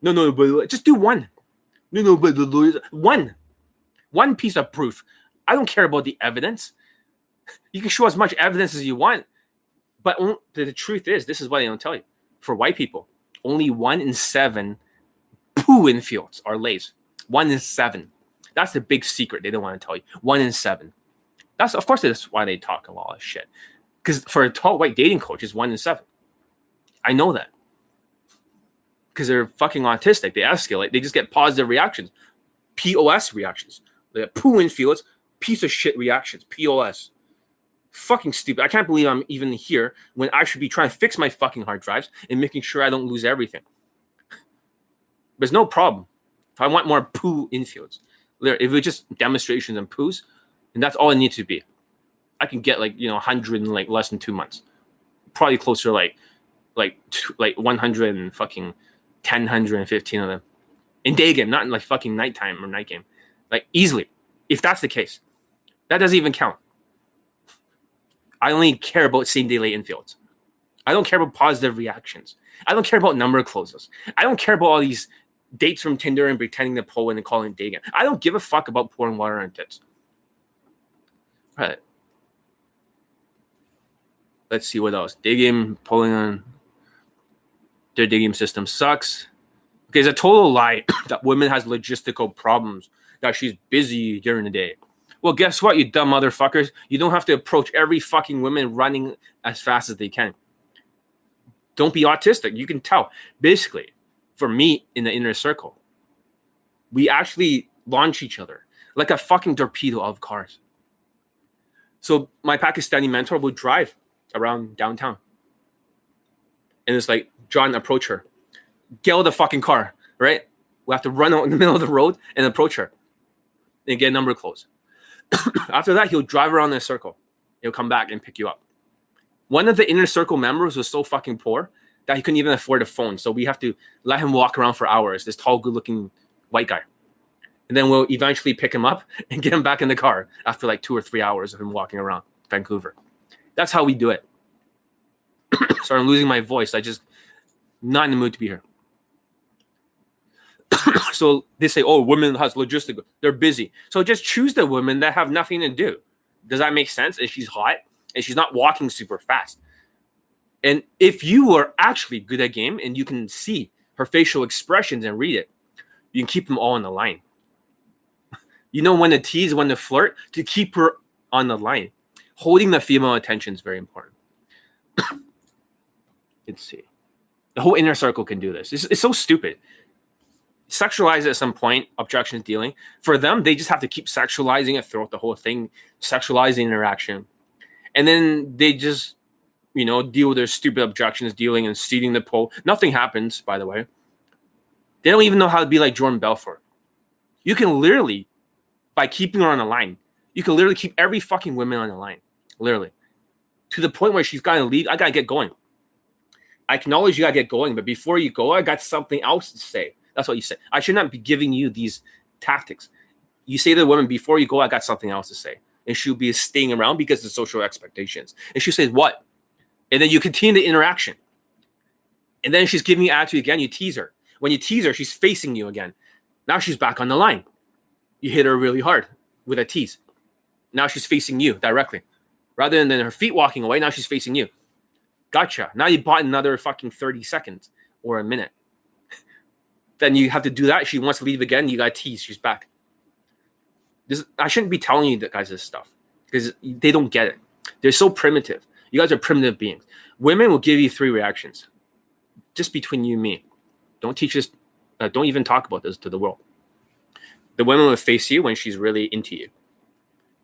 No, no, but uh, just do one. No, no, but the lawyers one. One piece of proof. I don't care about the evidence. *laughs* You can show as much evidence as you want, but the truth is, this is what they don't tell you. For white people, only one in seven poo infields are lays. One in seven. That's the big secret they don't want to tell you. One in seven. That's of course that's why they talk a lot of shit. Because for a tall white dating coach, it's one in seven. I know that. Because they're fucking autistic. They escalate. They just get positive reactions. POS reactions. They have poo fields, piece of shit reactions. POS. Fucking stupid. I can't believe I'm even here when I should be trying to fix my fucking hard drives and making sure I don't lose everything. There's no problem. I want more poo infields. If it's just demonstrations and poos, and that's all it needs to be. I can get like you know 100 in like less than two months, probably closer like like two, like 100 and fucking 10, 115 of them in day game, not in like fucking nighttime or night game, like easily. If that's the case, that doesn't even count. I only care about same day late infields. I don't care about positive reactions. I don't care about number closes. I don't care about all these dates from Tinder and pretending to pull in and calling it dating. I don't give a fuck about pouring water on tits. Right. Let's see what else. Game pulling on their game system sucks. Okay, it's a total lie *coughs* that women has logistical problems that she's busy during the day. Well, guess what, you dumb motherfuckers? You don't have to approach every fucking woman running as fast as they can. Don't be autistic. You can tell. Basically, for me in the inner circle, we actually launch each other like a fucking torpedo of cars. So my Pakistani mentor would drive around downtown. And it's like, John, approach her. Get out the fucking car, right? We have to run out in the *laughs* middle of the road and approach her and get a number close. *coughs* After that, he'll drive around in a circle. He'll come back and pick you up. One of the inner circle members was so fucking poor that he couldn't even afford a phone. So we have to let him walk around for hours, this tall, good looking white guy. And then we'll eventually pick him up *laughs* and get him back in the car after like two or three hours of him walking around Vancouver. That's how we do it. *coughs* Sorry, I'm losing my voice. I just not in the mood to be here. *coughs* so they say, oh, women has logistical. They're busy. So just choose the women that have nothing to do. Does that make sense? And she's hot and she's not walking super fast. And if you are actually good at game and you can see her facial expressions and read it, you can keep them all on the line. *laughs* You know when to tease, when to flirt, to keep her on the line. Holding the female attention is very important. *coughs* Let's see. The whole inner circle can do this. It's, it's so stupid. Sexualize at some point, objections dealing. For them, they just have to keep sexualizing it throughout the whole thing, sexualizing interaction. And then they just, you know, deal with their stupid objections dealing and seating the pole. Nothing happens, by the way. They don't even know how to be like Jordan Belfort. You can literally, by keeping her on the line, you can literally keep every fucking woman on the line. Literally. To the point where she's gotta leave. I gotta get going. I acknowledge you gotta get going, but before you go, I got something else to say. That's what you say. I should not be giving you these tactics. You say to the woman, before you go, I got something else to say. And she'll be staying around because of social expectations. And she says, What? And then you continue the interaction. And then she's giving you attitude again. You tease her. When you tease her, she's facing you again. Now she's back on the line. You hit her really hard with a tease. Now she's facing you directly. Rather than her feet walking away, now she's facing you. Gotcha. Now you bought another fucking 30 seconds or a minute. *laughs* then you have to do that. She wants to leave again. You got to tease. She's back. This I shouldn't be telling you that guys this stuff because they don't get it. They're so primitive. You guys are primitive beings. Women will give you three reactions, just between you and me. Don't teach this. Uh, don't even talk about this to the world. The woman will face you when she's really into you.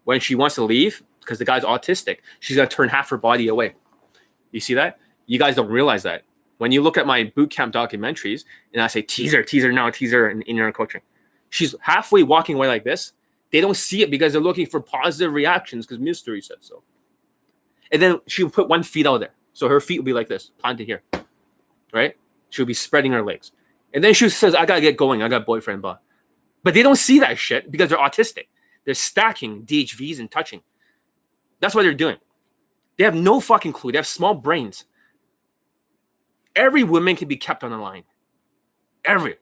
When she wants to leave, because the guy's autistic, she's gonna turn half her body away. You see that? You guys don't realize that. When you look at my boot camp documentaries and I say teaser, teaser now, teaser in inner coaching, she's halfway walking away like this. They don't see it because they're looking for positive reactions because mystery said so. And then she'll put one feet out there. So her feet would be like this, planted here. Right? She would be spreading her legs. And then she says, I gotta get going. I got boyfriend, but but they don't see that shit because they're autistic. They're stacking DHVs and touching. That's what they're doing. They have no fucking clue. They have small brains. Every woman can be kept on the line. Every.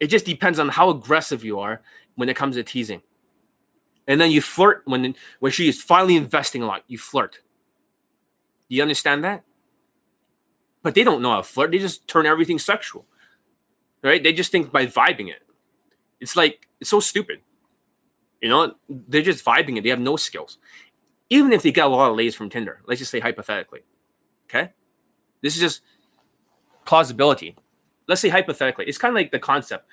It just depends on how aggressive you are when it comes to teasing. And then you flirt when when she is finally investing a lot. You flirt. Do you understand that? But they don't know how to flirt. They just turn everything sexual. Right? They just think by vibing it. It's like it's so stupid. You know, they're just vibing it. They have no skills even if they get a lot of lays from Tinder, let's just say hypothetically, okay? This is just plausibility. Let's say hypothetically, it's kind of like the concept.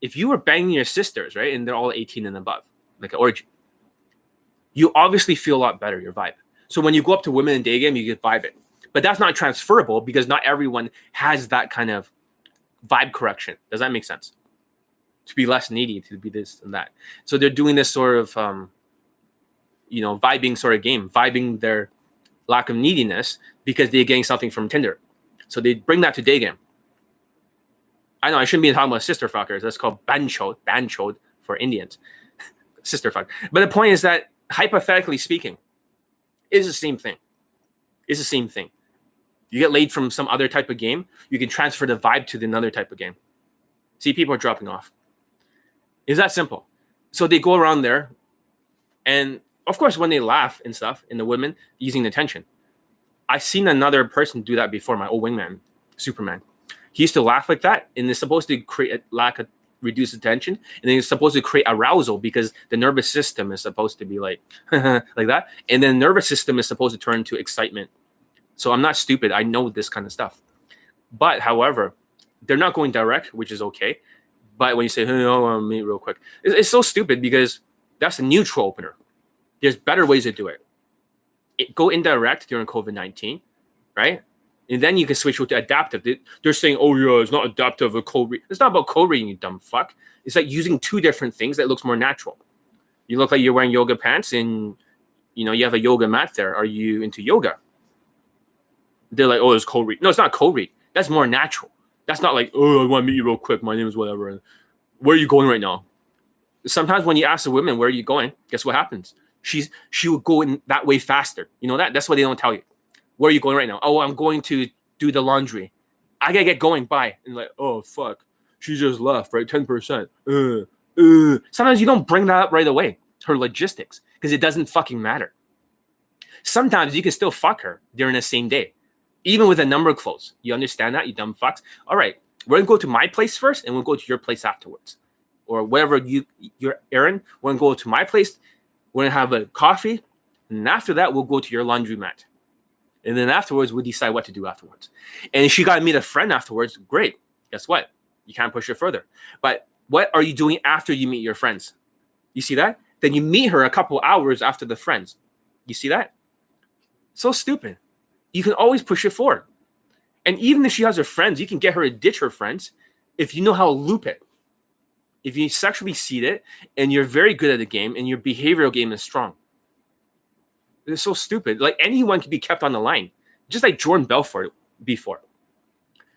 If you were banging your sisters, right, and they're all 18 and above, like an orgy, you obviously feel a lot better, your vibe. So when you go up to women in day game, you get vibe it. But that's not transferable because not everyone has that kind of vibe correction. Does that make sense? To be less needy, to be this and that. So they're doing this sort of um, you know, vibing sort of game, vibing their lack of neediness because they're getting something from Tinder. So they bring that to day game. I know I shouldn't be talking about sister fuckers. That's called banchod, banchod for Indians. *laughs* sister fuck. But the point is that hypothetically speaking, it's the same thing. It's the same thing. You get laid from some other type of game, you can transfer the vibe to the another type of game. See, people are dropping off. Is that simple? So they go around there and of course, when they laugh and stuff, in the women using the tension, I've seen another person do that before. My old wingman, Superman, he used to laugh like that, and it's supposed to create a lack of reduce attention, and then it's supposed to create arousal because the nervous system is supposed to be like *laughs* like that, and then the nervous system is supposed to turn to excitement. So I'm not stupid. I know this kind of stuff. But however, they're not going direct, which is okay. But when you say, "Hey, want to meet real quick," it's, it's so stupid because that's a neutral opener. There's better ways to do it. it go indirect during COVID nineteen, right? And then you can switch over to adaptive. They're saying, "Oh yeah, it's not adaptive or cold read." It's not about cold reading, you dumb fuck. It's like using two different things that looks more natural. You look like you're wearing yoga pants, and you know you have a yoga mat there. Are you into yoga? They're like, "Oh, it's cold read." No, it's not cold read. That's more natural. That's not like, "Oh, I want to meet you real quick. My name is whatever." Where are you going right now? Sometimes when you ask the women where are you going, guess what happens? She's she would go in that way faster. You know that? That's why they don't tell you where are you going right now? Oh, I'm going to do the laundry. I gotta get going. Bye. And like, oh fuck, she just left. Right, ten percent. Uh, uh. Sometimes you don't bring that up right away. Her logistics, because it doesn't fucking matter. Sometimes you can still fuck her during the same day, even with a number close. You understand that, you dumb fucks. All right, we're gonna go to my place first, and we'll go to your place afterwards, or whatever you your errand. We're gonna go to my place. We're gonna have a coffee, and after that, we'll go to your laundromat and then afterwards, we decide what to do afterwards. And she got to meet a friend afterwards. Great. Guess what? You can't push it further. But what are you doing after you meet your friends? You see that? Then you meet her a couple hours after the friends. You see that? So stupid. You can always push it forward. And even if she has her friends, you can get her to ditch her friends if you know how to loop it. If you sexually seed it and you're very good at the game and your behavioral game is strong. It's so stupid. Like anyone can be kept on the line, just like Jordan Belfort before.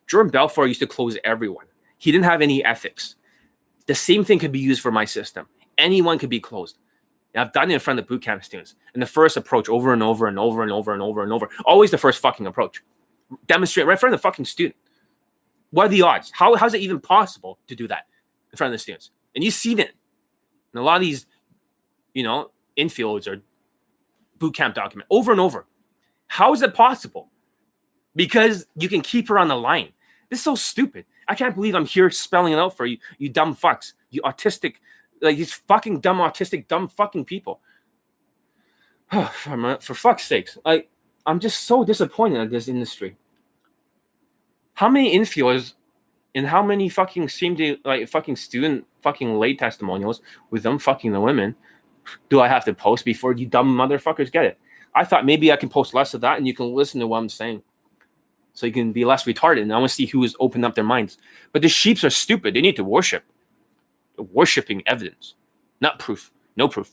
Jordan Belfort used to close everyone. He didn't have any ethics. The same thing could be used for my system. Anyone could be closed. And I've done it in front of boot camp students. And the first approach over and over and over and over and over and over. Always the first fucking approach. Demonstrate right in front of the fucking student. What are the odds? How, how is it even possible to do that in front of the students? And you see it. And a lot of these, you know, infields or boot camp document over and over. How is it possible? Because you can keep her on the line. This is so stupid. I can't believe I'm here spelling it out for you, you dumb fucks, you autistic, like these fucking dumb autistic, dumb fucking people. *sighs* for, for fuck's sakes, I I'm just so disappointed at this industry. How many infielders and how many fucking seem to like fucking student fucking late testimonials with them fucking the women do I have to post before you dumb motherfuckers get it? I thought maybe I can post less of that and you can listen to what I'm saying. So you can be less retarded. And I want to see who has opened up their minds. But the sheeps are stupid. They need to worship. They're worshiping evidence, not proof. No proof.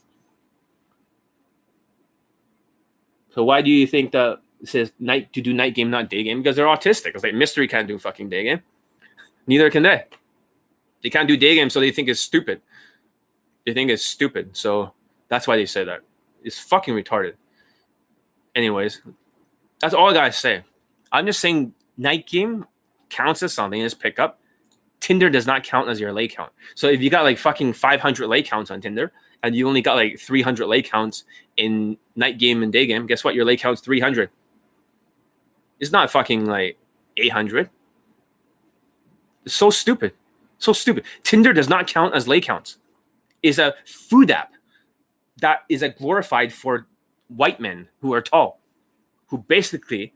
So why do you think that says night to do night game, not day game? Because they're autistic. It's like mystery can't do fucking day game. Neither can they. They can't do day game, so they think it's stupid. They think it's stupid. So that's why they say that. It's fucking retarded. Anyways, that's all I gotta say. I'm just saying night game counts as something as pickup. Tinder does not count as your lay count. So if you got like fucking 500 lay counts on Tinder and you only got like 300 lay counts in night game and day game, guess what? Your lay count's 300. It's not fucking like 800. It's so stupid. So stupid. Tinder does not count as lay counts. It's a food app that is a glorified for white men who are tall, who basically,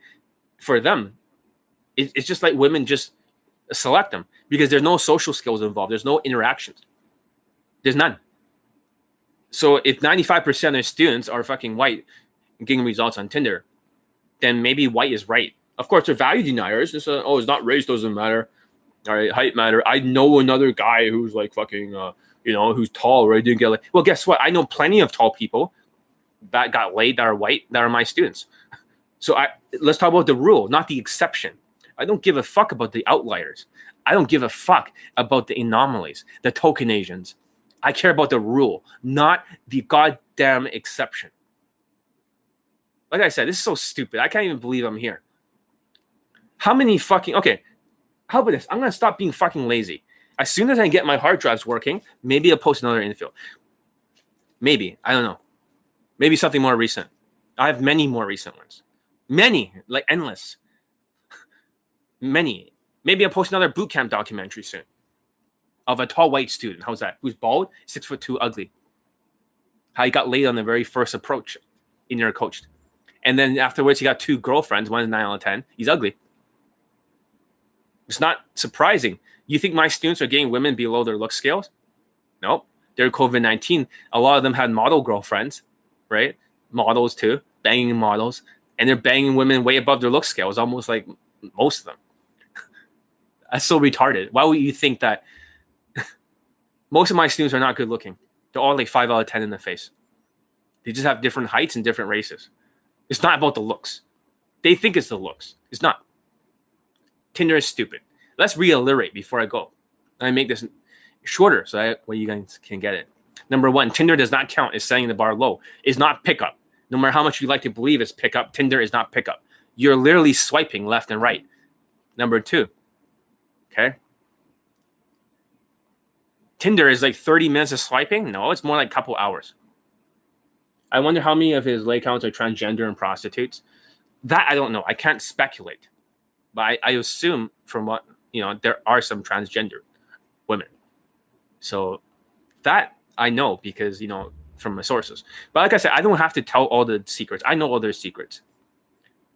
for them, it, it's just like women just select them because there's no social skills involved. There's no interactions. There's none. So if 95% of students are fucking white getting results on Tinder, then maybe white is right. Of course, they're value deniers. It's a, oh, it's not race doesn't matter. All right, height matter. I know another guy who's like fucking uh, you know, who's tall, I didn't get like. Well, guess what? I know plenty of tall people that got laid that are white that are my students. So I let's talk about the rule, not the exception. I don't give a fuck about the outliers. I don't give a fuck about the anomalies, the token Asians. I care about the rule, not the goddamn exception. Like I said, this is so stupid. I can't even believe I'm here. How many fucking okay? How about this? I'm gonna stop being fucking lazy. As soon as I get my hard drives working, maybe I'll post another infield. Maybe. I don't know. Maybe something more recent. I have many more recent ones. Many, like endless. *laughs* many. Maybe I'll post another bootcamp documentary soon. of a tall white student. How's that? Who's bald, six foot two, ugly. How he got laid on the very first approach in your coached. And then afterwards, he got two girlfriends. One is nine out of 10. He's ugly. It's not surprising. You think my students are getting women below their look scales? Nope. They're COVID 19. A lot of them had model girlfriends, right? Models too, banging models. And they're banging women way above their look scales, almost like most of them. *laughs* That's so retarded. Why would you think that? *laughs* most of my students are not good looking. They're all like five out of 10 in the face. They just have different heights and different races. It's not about the looks. They think it's the looks. It's not. Tinder is stupid. Let's reiterate before I go. I make this shorter so that way you guys can get it. Number one, Tinder does not count as setting the bar low. It's not pickup. No matter how much you like to believe it's pickup, Tinder is not pickup. You're literally swiping left and right. Number two, okay. Tinder is like 30 minutes of swiping. No, it's more like a couple hours. I wonder how many of his lay counts are transgender and prostitutes. That I don't know. I can't speculate, but I, I assume from what you know, there are some transgender women. So that I know because you know from my sources. But like I said, I don't have to tell all the secrets. I know all their secrets.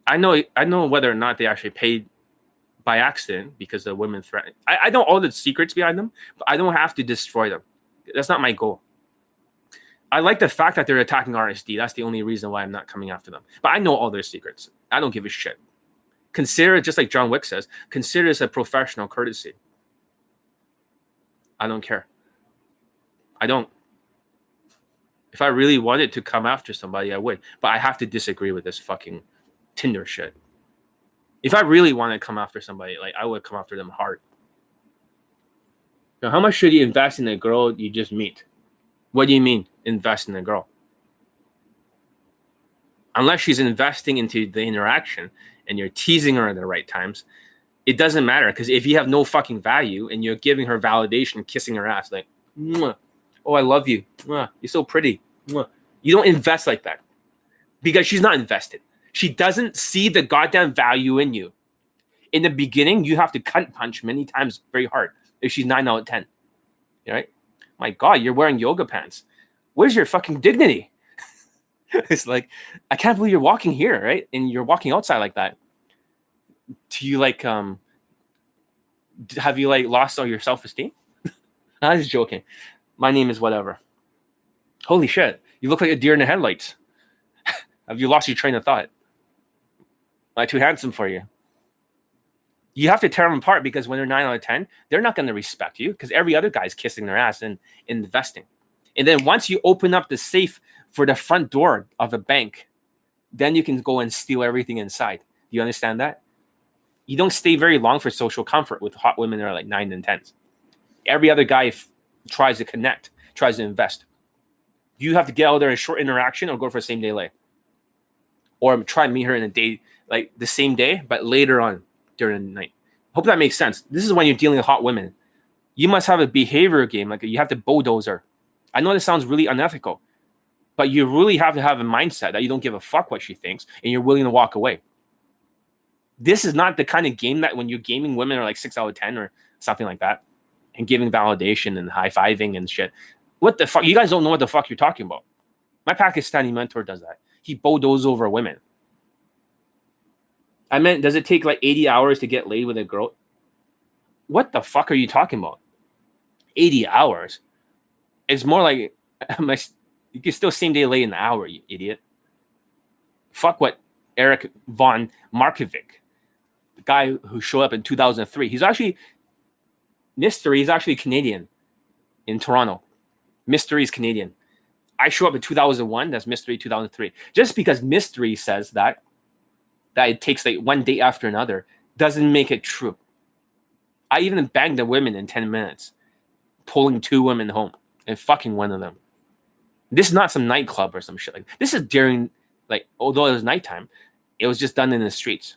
I know I know whether or not they actually paid by accident because the women threatened. I, I know all the secrets behind them, but I don't have to destroy them. That's not my goal. I like the fact that they're attacking RSD. That's the only reason why I'm not coming after them. But I know all their secrets. I don't give a shit. Consider it just like John Wick says. Consider this a professional courtesy. I don't care. I don't. If I really wanted to come after somebody, I would. But I have to disagree with this fucking Tinder shit. If I really want to come after somebody, like I would come after them hard. Now, how much should you invest in a girl you just meet? What do you mean, invest in a girl? Unless she's investing into the interaction and you're teasing her at the right times, it doesn't matter. Because if you have no fucking value and you're giving her validation, kissing her ass, like, oh, I love you. You're so pretty. You don't invest like that because she's not invested. She doesn't see the goddamn value in you. In the beginning, you have to cunt punch many times very hard if she's nine out of 10. Right? My God, you're wearing yoga pants. Where's your fucking dignity? *laughs* it's like, I can't believe you're walking here, right? And you're walking outside like that. Do you like, um, have you like lost all your self esteem? I was *laughs* joking. My name is whatever. Holy shit. You look like a deer in the headlights. *laughs* have you lost your train of thought? Am I too handsome for you? You have to tear them apart because when they're nine out of 10, they're not going to respect you because every other guy's kissing their ass and investing. And then once you open up the safe for the front door of a bank, then you can go and steal everything inside. Do you understand that? You don't stay very long for social comfort with hot women that are like nine and tens. Every other guy f- tries to connect, tries to invest. You have to get out there in short interaction or go for a same day lay. Or try and meet her in a day, like the same day, but later on during the night. Hope that makes sense. This is when you're dealing with hot women. You must have a behavior game, like you have to bulldoze her. I know this sounds really unethical, but you really have to have a mindset that you don't give a fuck what she thinks and you're willing to walk away. This is not the kind of game that when you're gaming women are like six out of 10 or something like that and giving validation and high fiving and shit. What the fuck? You guys don't know what the fuck you're talking about. My Pakistani mentor does that. He bulldozes over women. I meant, does it take like 80 hours to get laid with a girl? What the fuck are you talking about? 80 hours? It's more like *laughs* you can still same day in the hour, you idiot. Fuck what Erik von Markovik, the guy who showed up in 2003. He's actually mystery. He's actually Canadian in Toronto. Mystery is Canadian. I show up in 2001. That's mystery 2003. Just because mystery says that that it takes like one day after another doesn't make it true. I even banged the women in 10 minutes, pulling two women home and fucking one of them. This is not some nightclub or some shit like this is during like although it was nighttime, it was just done in the streets.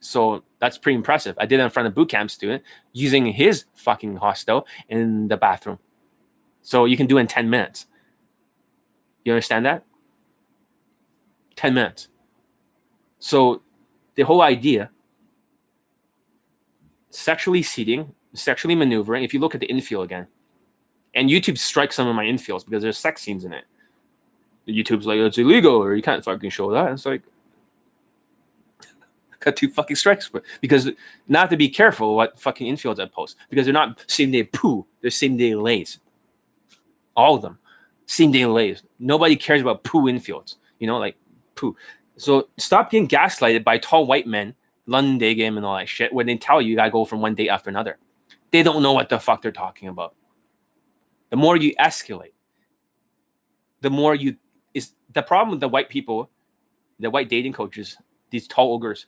So that's pretty impressive. I did it in front of boot camp student using his fucking hostel in the bathroom. So you can do in 10 minutes. You understand that? 10 minutes. So the whole idea sexually seating sexually maneuvering. If you look at the infield again, and YouTube strikes some of my infields because there's sex scenes in it. YouTube's like, it's illegal, or you can't fucking show that. It's like, *laughs* got two fucking strikes for because have to be careful what fucking infields I post because they're not same day poo, they're same day lays. All of them, same day lays. Nobody cares about poo infields, you know, like poo. So stop getting gaslighted by tall white men, London day game and all that shit when they tell you you gotta go from one day after another. They don't know what the fuck they're talking about. The more you escalate, the more you is the problem with the white people, the white dating coaches, these tall ogres.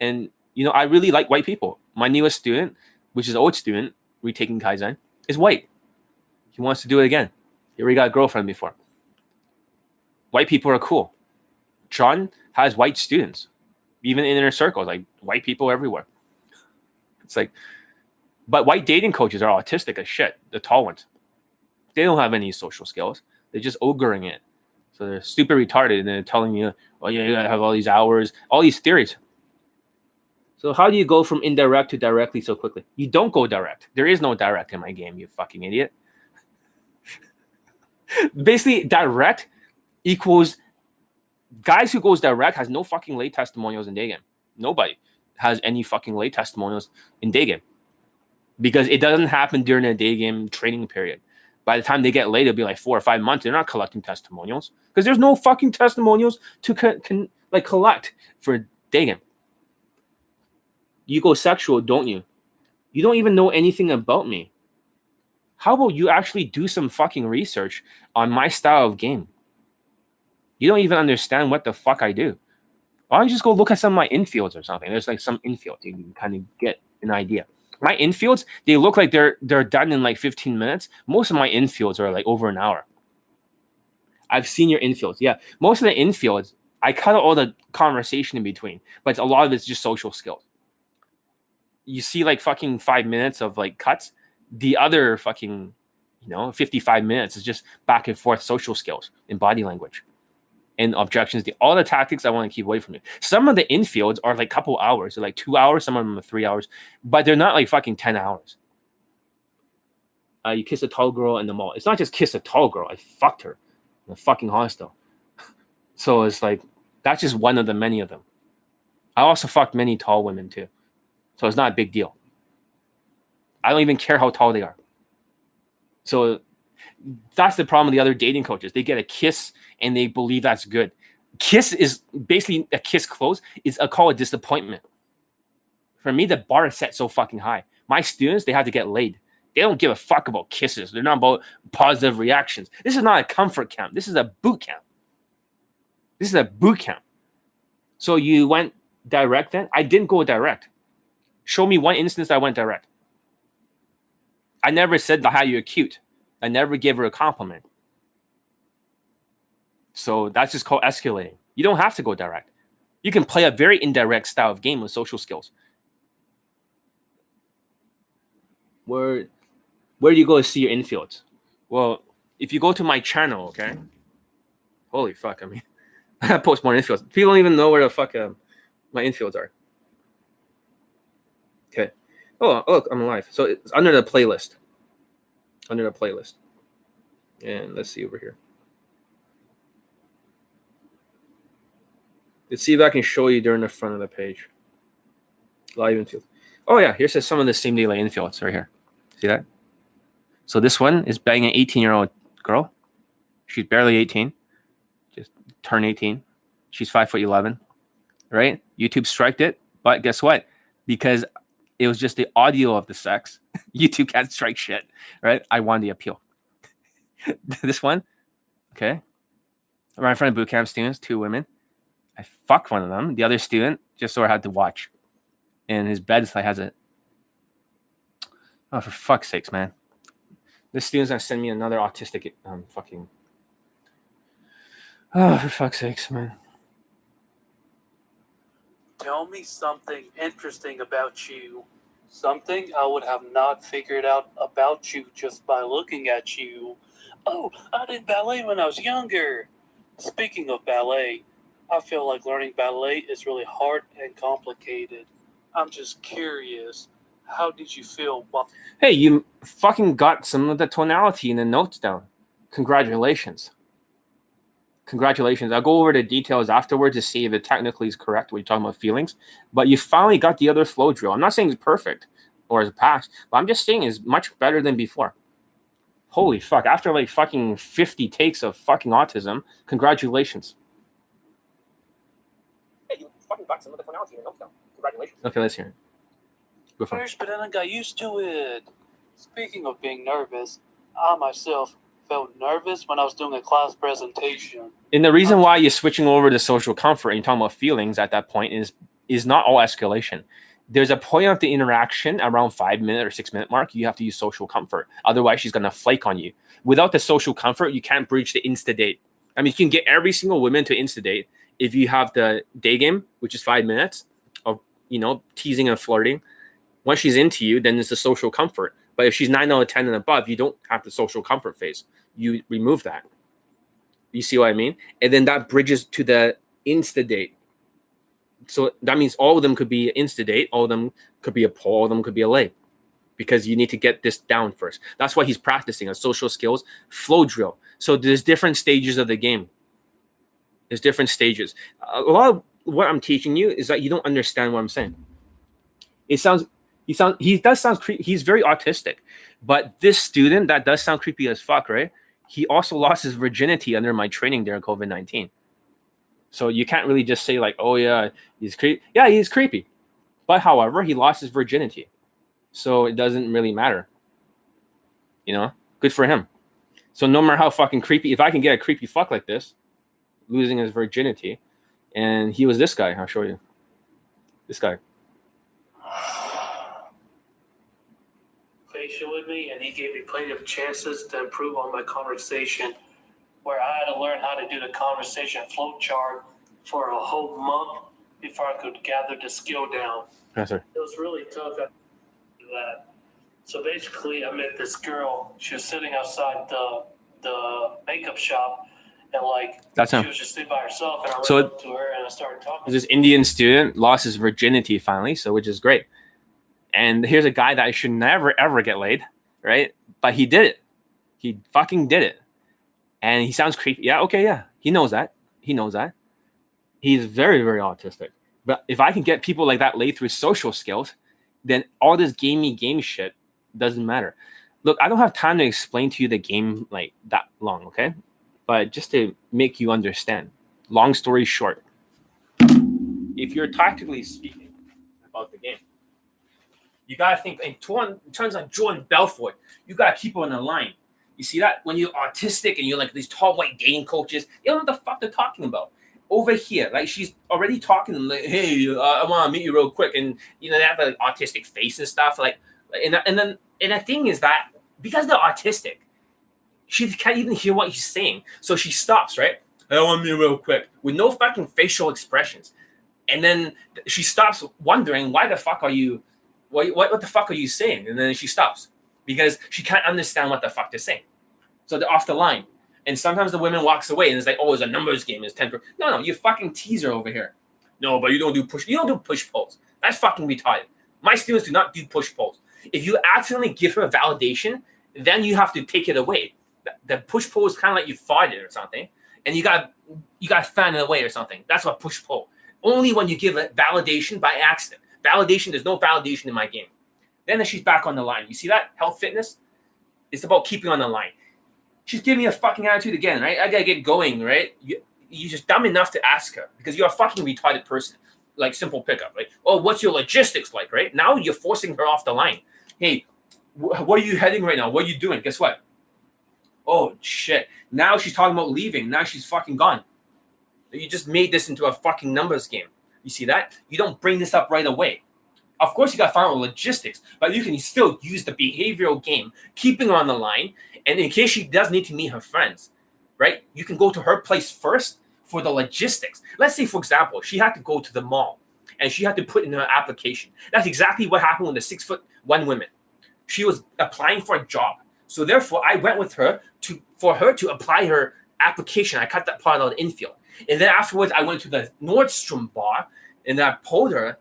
And you know, I really like white people. My newest student, which is an old student, retaking Kaizen, is white. He wants to do it again. He already got a girlfriend before. White people are cool. John has white students, even in inner circles, like white people everywhere. It's like, but white dating coaches are autistic as shit. The tall ones, they don't have any social skills. They're just ogering it. So they're super retarded, and they're telling you, "Oh yeah, you gotta have all these hours, all these theories." So how do you go from indirect to directly so quickly? You don't go direct. There is no direct in my game, you fucking idiot. *laughs* Basically, direct equals guys who goes direct has no fucking late testimonials in day game. Nobody has any fucking late testimonials in day game because it doesn't happen during a day game training period. By the time they get late, it'll be like four or five months. They're not collecting testimonials because there's no fucking testimonials to co- con- like collect for game. You go sexual, don't you? You don't even know anything about me. How about you actually do some fucking research on my style of game? You don't even understand what the fuck I do. Why don't you just go look at some of my infields or something? There's like some infield you can kind of get an idea. My infields, they look like they're they're done in like 15 minutes. Most of my infields are like over an hour. I've seen your infields. Yeah. Most of the infields, I cut out all the conversation in between, but a lot of it's just social skills. You see like fucking five minutes of like cuts. The other fucking, you know, 55 minutes is just back and forth social skills and body language and objections. The, all the tactics I want to keep away from you. Some of the infields are like couple hours, they're like two hours. Some of them are three hours, but they're not like fucking ten hours. Uh, you kiss a tall girl in the mall. It's not just kiss a tall girl. I fucked her in a fucking hostel. *laughs* so it's like that's just one of the many of them. I also fucked many tall women too, so it's not a big deal. I don't even care how tall they are. So that's the problem with the other dating coaches. They get a kiss and they believe that's good. Kiss is basically a kiss close is a call a disappointment. For me, the bar is set so fucking high. My students, they have to get laid. They don't give a fuck about kisses. They're not about positive reactions. This is not a comfort camp. This is a boot camp. This is a boot camp. So you went direct then? I didn't go direct. Show me one instance I went direct. I never said how you're cute. I never gave her a compliment. So that's just called escalating. You don't have to go direct. You can play a very indirect style of game with social skills. Where where do you go to see your infields? Well, if you go to my channel, okay. Holy fuck! I mean, *laughs* I post more infields. People don't even know where the fuck uh, my infields are. Okay. Oh, look, I'm alive. So it's under the playlist. Under the playlist. And let's see over here. Let's see if I can show you during the front of the page. Live infield. Oh yeah, here says some of the same day lay infields right here. See that? So this one is banging an 18 year old girl. She's barely 18, just turned 18. She's five foot 11, right? YouTube striked it, but guess what? Because it was just the audio of the sex, *laughs* YouTube can't strike shit, right? I won the appeal. *laughs* this one, okay, right in front of boot camp students, two women. I fucked one of them. The other student just sort I had to watch. And his bed like has a Oh, for fuck's sakes, man. This student's gonna send me another autistic um fucking *sighs* Oh, for fuck's sakes, man. Tell me something interesting about you. Something I would have not figured out about you just by looking at you. Oh, I did ballet when I was younger. Speaking of ballet, I feel like learning ballet is really hard and complicated. I'm just curious. how did you feel? While- Hey, you fucking got some of the tonality in the notes down. Congratulations. Congratulations. I'll go over the details afterwards to see if it technically is correct when you're talking about feelings. But you finally got the other flow drill. I'm not saying it's perfect or it's past, but I'm just saying it's much better than before. Holy fuck. After like fucking 50 takes of fucking autism, congratulations. Hey, you fucking got some of the tonality in the notes. Congratulations. Okay, let's hear it. Go for it. First, but then I got used to it. Speaking of being nervous, I myself felt nervous when I was doing a class presentation. And the reason why you're switching over to social comfort and talking about feelings at that point is is not all escalation. There's a point of the interaction around five minute or six minute mark. You have to use social comfort. Otherwise, she's gonna flake on you. Without the social comfort, you can't breach the insta date. I mean, you can get every single woman to insta date if you have the day game, which is five minutes of you know teasing and flirting. Once she's into you, then it's the social comfort. But if she's nine out of ten and above, you don't have the social comfort phase. You remove that. You see what I mean? And then that bridges to the insta date. So that means all of them could be insta date, all of them could be a pull, all of them could be a lay. Because you need to get this down first. That's why he's practicing a social skills flow drill. So there's different stages of the game. There's different stages. A lot of what I'm teaching you is that you don't understand what I'm saying. It sounds he sounds he does sound creepy. He's very autistic, but this student that does sound creepy as fuck, right? He also lost his virginity under my training during COVID nineteen. So you can't really just say like, oh yeah, he's creepy. Yeah, he's creepy, but however, he lost his virginity, so it doesn't really matter. You know, good for him. So no matter how fucking creepy, if I can get a creepy fuck like this, losing his virginity, and he was this guy. I'll show you. This guy. Facial with me, and he gave me plenty of chances to improve on my conversation. Where I had to learn how to do the conversation flow chart for a whole month before I could gather the skill down. Yes, sir. It was really tough that. So basically, I met this girl. She was sitting outside the the makeup shop, and like That's him. she was just sitting by herself. And I went So it- up to her and I started talking. this Indian student lost his virginity finally, so which is great. And here's a guy that should never ever get laid, right? But he did it. He fucking did it. And he sounds creepy. Yeah, okay, yeah. He knows that. He knows that. He's very, very autistic. But if I can get people like that laid through social skills, then all this gamey game shit doesn't matter. Look, I don't have time to explain to you the game like that long, okay? But just to make you understand. Long story short, if you're tactically speaking about the game, you gotta think in, torn, in terms of Jordan Belfort, you gotta keep on the line. You see that when you're autistic and you're like these tall white dating coaches, they don't know what the fuck they're talking about. Over here, like she's already talking to like, "Hey, uh, I want to meet you real quick," and you know they have like autistic face and stuff. Like, and and then and the thing is that because they're autistic, she can't even hear what he's saying, so she stops. Right? I want to meet you real quick with no fucking facial expressions, and then she stops wondering why the fuck are you, what what, what the fuck are you saying? And then she stops because she can't understand what the fuck they're saying. So they're off the line. And sometimes the women walks away and it's like, oh, it's a numbers game. It's 10 No, no, you fucking teaser over here. No, but you don't do push. You don't do push pulls. That's fucking retarded. My students do not do push pulls. If you accidentally give her a validation, then you have to take it away. The- push pull is kind of like you farted or something, and you got you got fan it away or something. That's what push pull. Only when you give a validation by accident. Validation. There's no validation in my game. Then she's back on the line. You see that health fitness? It's about keeping on the line. She's giving me a fucking attitude again, right? I gotta get going, right? You, you're just dumb enough to ask her because you're a fucking retarded person. Like simple pickup, like, oh, what's your logistics like, right? Now you're forcing her off the line. Hey, wh- where are you heading right now? What are you doing? Guess what? Oh shit! Now she's talking about leaving. Now she's fucking gone. You just made this into a fucking numbers game. You see that? You don't bring this up right away. Of course, you got out logistics, but you can still use the behavioral game, keeping her on the line. And in case she does need to meet her friends, right? You can go to her place first for the logistics. Let's say, for example, she had to go to the mall and she had to put in her application. That's exactly what happened with the six foot one women. She was applying for a job. So therefore, I went with her to for her to apply her application. I cut that part out of the infield. And then afterwards, I went to the Nordstrom bar and then I pulled her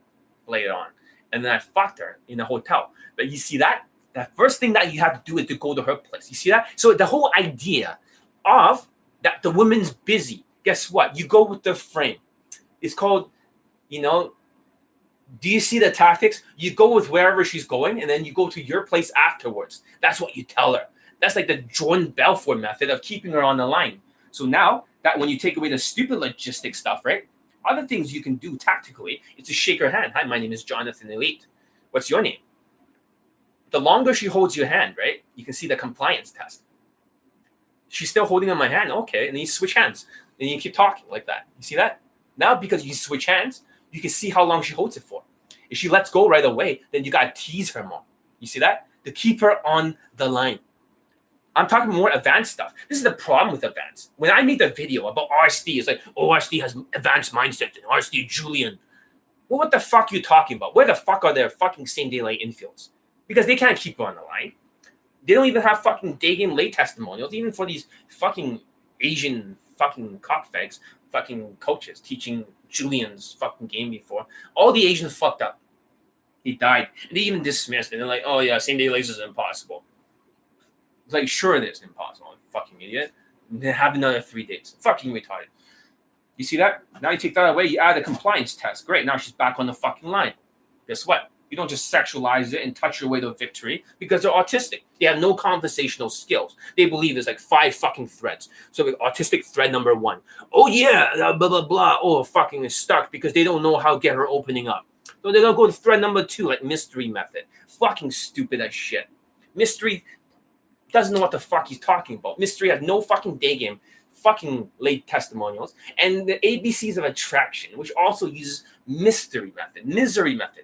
later on. and then I fucked her in a hotel. But you see that? The first thing that you have to do is to go to her place. You see that? So the whole idea of that the woman's busy. Guess what? You go with the frame. It's called, you know, do you see the tactics? You go with wherever she's going, and then you go to your place afterwards. That's what you tell her. That's like the Jordan Belfort method of keeping her on the line. So now that when you take away the stupid logistic stuff, right? Other things you can do tactically is to shake her hand. Hi, my name is Jonathan Elite. What's your name? The longer she holds your hand, right? You can see the compliance test. She's still holding on my hand. Okay. And then you switch hands. And you keep talking like that. You see that? Now, because you switch hands, you can see how long she holds it for. If she lets go right away, then you got to tease her more. You see that? To keep her on the line. I'm talking more advanced stuff. This is the problem with advanced. When I made the video about RSD, it's like, oh, RSD has advanced mindset and RSD Julien. Well, what the fuck are you talking about? Where the fuck are their fucking same day infields? Because they can't keep on the line. They don't even have fucking day game late testimonials, even for these fucking Asian fucking cockfags, fucking coaches teaching Julien's fucking game before. All the Asians fucked up. He died. And they even dismissed it. They're like, oh yeah, same day laser is impossible. It's like, sure is impossible. Fucking idiot. And then have another three dates. Fucking retarded. You see that? Now you take that away, you add a compliance test. Great. Now she's back on the fucking line. Guess what? You don't just sexualize it and touch your way to victory because they're autistic. They have no conversational skills. They believe there's like five fucking threads. So autistic thread number one. Oh yeah, uh, blah blah blah. Oh fucking is stuck because they don't know how to get her opening up. So they're gonna go to thread number two, like mystery method. Fucking stupid as shit. Mystery doesn't know what the fuck he's talking about. Mystery has no fucking day game, fucking late testimonials, and the ABCs of attraction, which also uses mystery method, misery method.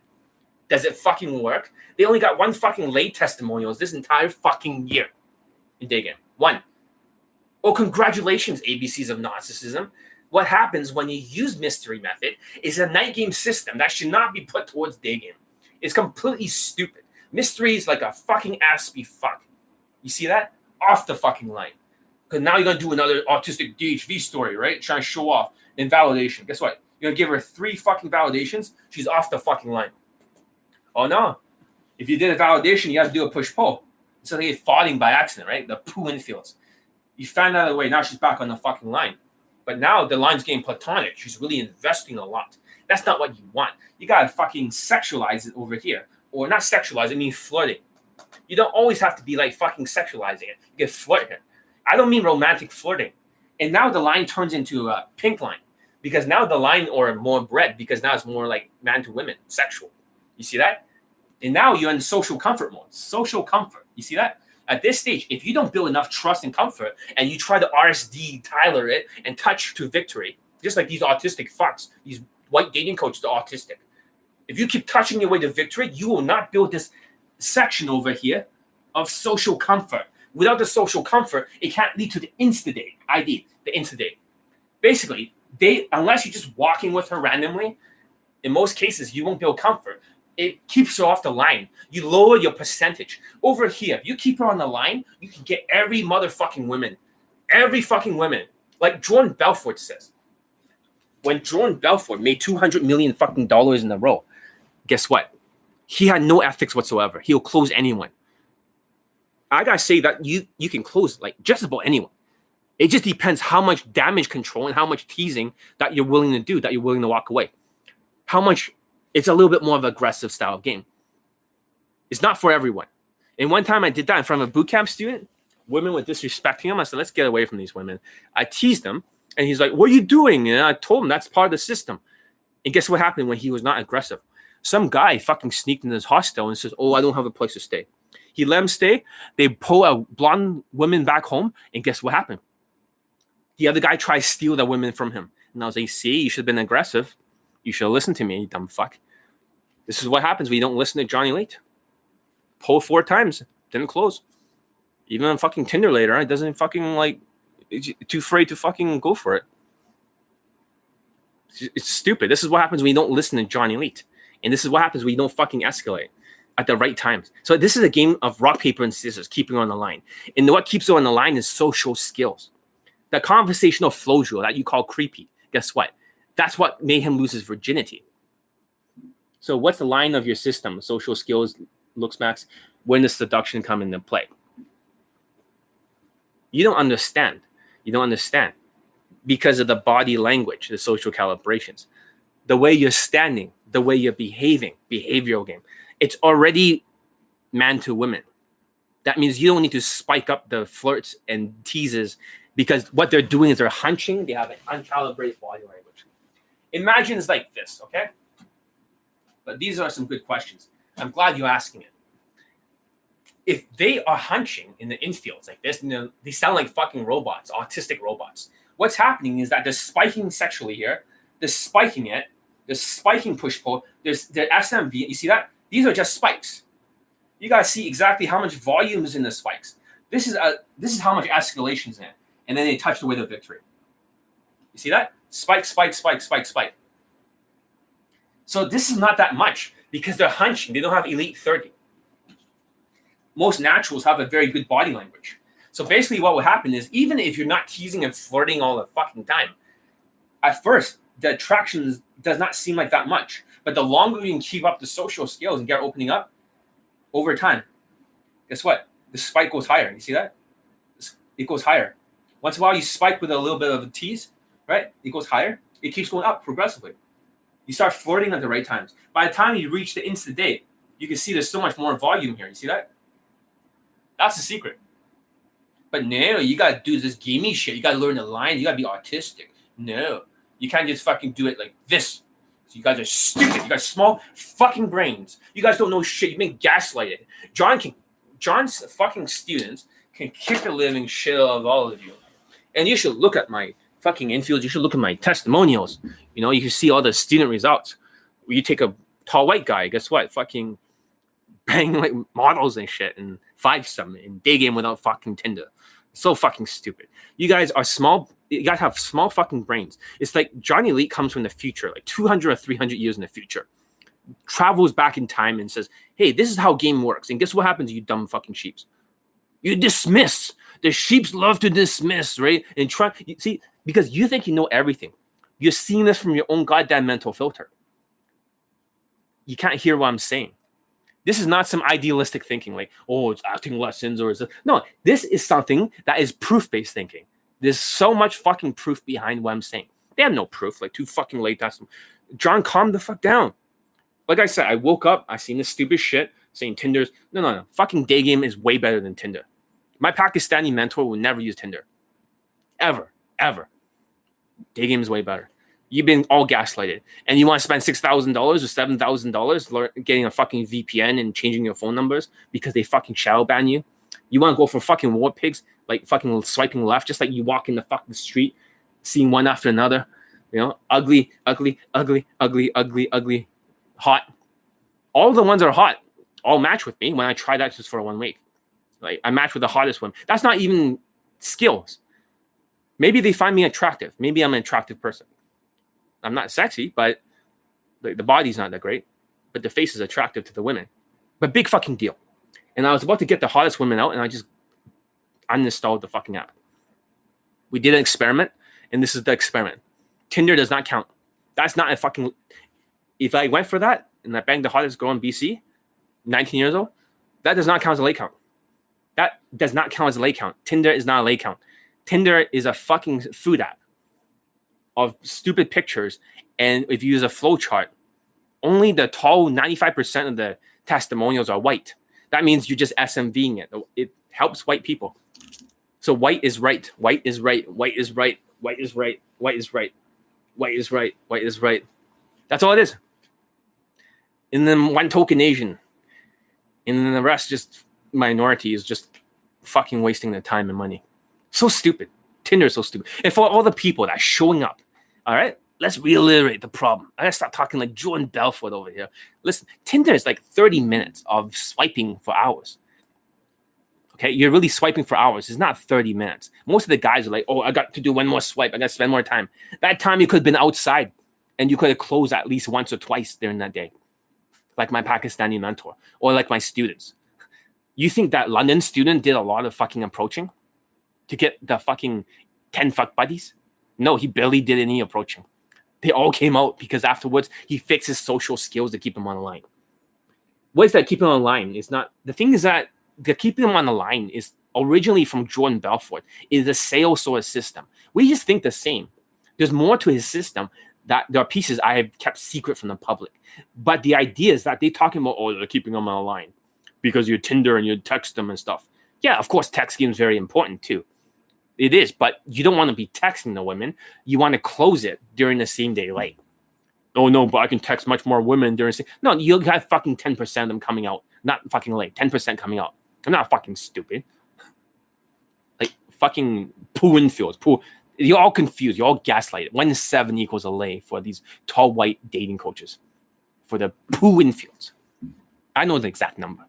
Does it fucking work? They only got one fucking late testimonials this entire fucking year in day game. One. Oh, congratulations, ABCs of narcissism. What happens when you use mystery method is a night game system that should not be put towards day game. It's completely stupid. Mystery is like a fucking aspy fuck. You see that? Off the fucking line. Because now you're gonna do another autistic DHV story, right? Trying to show off invalidation. Guess what? You're gonna give her three fucking validations. She's off the fucking line. Oh no. If you did a validation, you have to do a push pull. So they get falling by accident, right? The PUA infields. You found out the way. Now she's back on the fucking line. But now the line's getting platonic. She's really investing a lot. That's not what you want. You gotta fucking sexualize it over here. Or not sexualize, I mean flirting. You don't always have to be like fucking sexualizing it. You can flirt. I don't mean romantic flirting. And now the line turns into a pink line because now the line or more bread because now it's more like man to women, sexual. You see that? And now you're in social comfort mode. Social comfort. You see that? At this stage, if you don't build enough trust and comfort and you try to RSD Tyler it and touch to victory, just like these autistic fucks, these white dating coaches are autistic. If you keep touching your way to victory, you will not build this section over here of social comfort. Without the social comfort, it can't lead to the insta date ID, the insta date. Basically, they unless you're just walking with her randomly, in most cases you won't build comfort it keeps you off the line. You lower your percentage. Over here, if you keep her on the line, you can get every motherfucking woman. Every fucking woman. Like Jordan Belfort says. When Jordan Belfort made 200 million fucking dollars in a row, guess what? He had no ethics whatsoever. He'll close anyone. I gotta say that you you can close like just about anyone. It just depends how much damage control and how much teasing that you're willing to do, that you're willing to walk away. How much it's a little bit more of an aggressive style of game. It's not for everyone. And one time I did that in front of a boot camp student. Women were disrespecting him. I said, let's get away from these women. I teased him, and he's like, What are you doing? And I told him that's part of the system. And guess what happened when he was not aggressive? Some guy fucking sneaked in his hostel and says, Oh, I don't have a place to stay. He let him stay. They pull a blonde woman back home, and guess what happened? The other guy tried to steal the woman from him. And I was like, See, you should have been aggressive. You should have listened to me, you dumb fuck. This is what happens when you don't listen to Johnny Elite. Pull four times, didn't close. Even on fucking Tinder later, it doesn't fucking like too afraid to fucking go for it. It's stupid. This is what happens when you don't listen to Johnny Elite. And this is what happens when you don't fucking escalate at the right times. So this is a game of rock, paper, and scissors, keeping on the line. And what keeps you on the line is social skills. The conversational flow drill that you call creepy. Guess what? That's what made him lose his virginity. So what's the line of your system? Social skills, looks max, when does seduction come into play? You don't understand. You don't understand because of the body language, the social calibrations, the way you're standing, the way you're behaving, behavioral game. It's already man to women. That means you don't need to spike up the flirts and teases because what they're doing is they're hunching, they have an uncalibrated body language. Imagine it's like this, okay? But these are some good questions. I'm glad you're asking it. If they are hunching in the infields like this, they sound like fucking robots, autistic robots. What's happening is that they're spiking sexually here, they're spiking it, they're spiking push pull, there's the SMV. You see that? These are just spikes. You gotta see exactly how much volume is in the spikes. This is a this is how much escalation is in. And then they touch the way of victory. You see that? Spike, spike, spike, spike, spike. So this is not that much because they're hunching. They don't have elite 30. Most naturals have a very good body language. So basically, what will happen is even if you're not teasing and flirting all the fucking time, at first the attraction does not seem like that much. But the longer you can keep up the social skills and get opening up, over time, guess what? The spike goes higher. You see that? It goes higher. Once in a while, you spike with a little bit of a tease, right? It goes higher. It keeps going up progressively. You start flirting at the right times. By the time you reach the instant date, you can see there's so much more volume here. You see that? That's the secret. But no, you gotta do this gamey shit. You gotta learn the line. You gotta be artistic. No, you can't just fucking do it like this. So you guys are stupid. You guys small fucking brains. You guys don't know shit. You've been gaslighted. John can, John's fucking students can kick the living shit out of all of you. And you should look at my fucking infield, you should look at my testimonials. You know, you can see all the student results. You take a tall white guy, guess what? Fucking bang like models and shit and five some in day game without fucking Tinder. So fucking stupid. You guys are small. You guys have small fucking brains. It's like Johnny Elite comes from the future, like 200 or 300 years in the future, travels back in time and says, "Hey, this is how game works." And guess what happens, you dumb fucking sheeps? You dismiss. The sheeps love to dismiss, right? And try. You see, because you think you know everything. You're seeing this from your own goddamn mental filter. You can't hear what I'm saying. This is not some idealistic thinking like, oh, it's acting lessons or is it? no, this is something that is proof-based thinking. There's so much fucking proof behind what I'm saying. They have no proof, like too fucking late. That's John, calm the fuck down. Like I said, I woke up, I seen this stupid shit saying Tinder's no no no. Fucking day game is way better than Tinder. My Pakistani mentor will never use Tinder. Ever. Ever. Day game is way better. You've been all gaslighted, and you want to spend six thousand dollars or seven thousand dollars getting a fucking VPN and changing your phone numbers because they fucking shadow ban you. You want to go for fucking war pigs, like fucking swiping left, just like you walk in the fucking street, seeing one after another. You know, ugly, ugly, ugly, ugly, ugly, ugly, hot. All the ones are hot all match with me when I try that just for one week. Like I match with the hottest one. That's not even skills. Maybe they find me attractive. Maybe I'm an attractive person. I'm not sexy, but the, the body's not that great. But the face is attractive to the women. But big fucking deal. And I was about to get the hottest women out, and I just uninstalled the fucking app. We did an experiment, and this is the experiment. Tinder does not count. That's not a fucking. If I went for that and I banged the hottest girl in BC, 19 years old, that does not count as a lay count. That does not count as a lay count. Tinder is not a lay count. Tinder is a fucking food app of stupid pictures. And if you use a flow chart, only the tall 95% of the testimonials are white. That means you're just SMVing it. It helps white people. So white is right. White is right. White is right. White is right. White is right. White is right. White is right. That's all it is. And then one token Asian. And then the rest just minority is just fucking wasting their time and money. So stupid. Tinder is so stupid. And for all the people that are showing up, all right, let's reiterate the problem. I gotta stop talking like Jordan Belfort over here. Listen, Tinder is like 30 minutes of swiping for hours. Okay, you're really swiping for hours. It's not 30 minutes. Most of the guys are like, oh, I got to do one more swipe. I got to spend more time. That time you could have been outside and you could have closed at least once or twice during that day, like my Pakistani mentor or like my students. You think that London student did a lot of fucking approaching? to get the fucking 10 fuck buddies? No, he barely did any approaching. They all came out because afterwards he fixed his social skills to keep him online. What is that keeping him on? It's not the thing is that the keeping them on the line is originally from Jordan Belfort. Is a sales sort of system. We just think the same. There's more to his system that there are pieces I have kept secret from the public. But the idea is that they're talking about, oh, they're keeping them on the line because you Tinder and you text them and stuff. Yeah, of course, text game is very important too. It is, but you don't want to be texting the women. You want to close it during the same day late. Oh no, but I can text much more women during. The same. No, you'll have fucking ten percent of them coming out, not fucking late. Ten percent coming out. I'm not fucking stupid. Like fucking PUA infield. PUA. You're all confused. You're all gaslighted. One seven equals a lay for these tall white dating coaches. For the PUA infields. I know the exact number.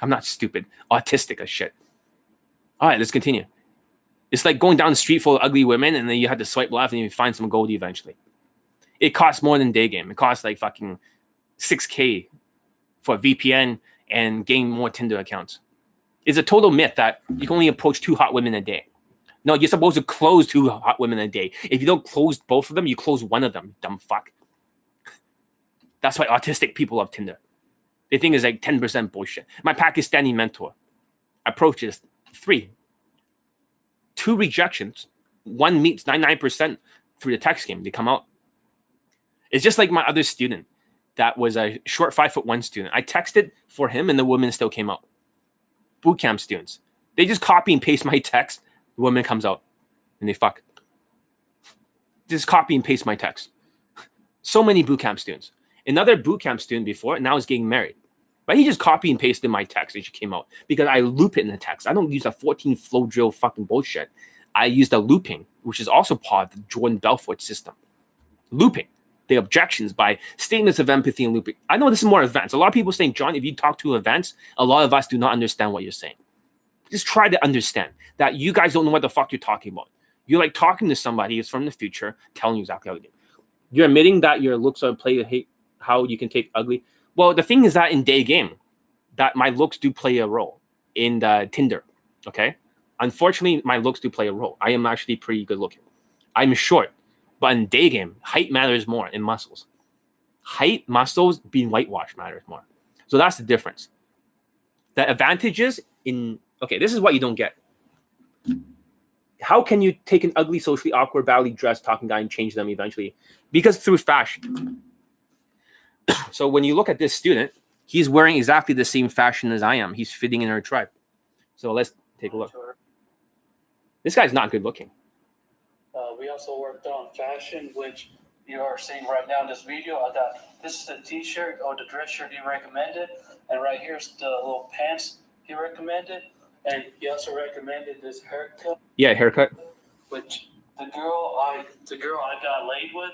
I'm not stupid. Autistic as shit. All right, let's continue. It's like going down the street full of ugly women, and then you have to swipe left and you find some goldie eventually. It costs more than day game. It costs like fucking 6K for a VPN and gain more Tinder accounts. It's a total myth that you can only approach two hot women a day. No, you're supposed to close two hot women a day. If you don't close both of them, you close one of them, dumb fuck. That's why autistic people love Tinder. They think it's like 10% bullshit. My Pakistani mentor approaches three, two rejections, one meets 99% through the text game. They come out. It's just like my other student that was a short five foot one student. I texted for him and the woman still came out. Boot camp students. They just copy and paste my text. The woman comes out and they fuck. Just copy and paste my text. So many boot camp students. Another boot camp student before now is getting married. But he just copy and pasted my text and she came out because I loop it in the text. I don't use a 14 flow drill fucking bullshit. I use the looping, which is also part of the Jordan Belfort system. Looping the objections by statements of empathy and looping. I know this is more advanced. A lot of people saying, John, if you talk to events, a lot of us do not understand what you're saying. Just try to understand that you guys don't know what the fuck you're talking about. You're like talking to somebody who's from the future, telling you exactly how to do. You're admitting that your looks are play hate how you can take ugly. Well, the thing is that in day game, that my looks do play a role in the Tinder. Okay. Unfortunately, my looks do play a role. I am actually pretty good looking. I'm short, but in day game, height matters more in muscles. Height, muscles, being whitewashed matters more. So that's the difference. The advantages in okay, this is what you don't get. How can you take an ugly, socially awkward, badly dressed talking guy and change them eventually? Because through fashion. *coughs* so when you look at this student, he's wearing exactly the same fashion as I am. He's fitting in our tribe. So let's take a look. This guy's not good looking. Uh, we also worked on fashion, which you are seeing right now in this video. I got this is the t-shirt or the dress shirt he recommended, and right here's the little pants he recommended, and he also recommended this haircut. Yeah, haircut. Which the girl I the girl I got laid with,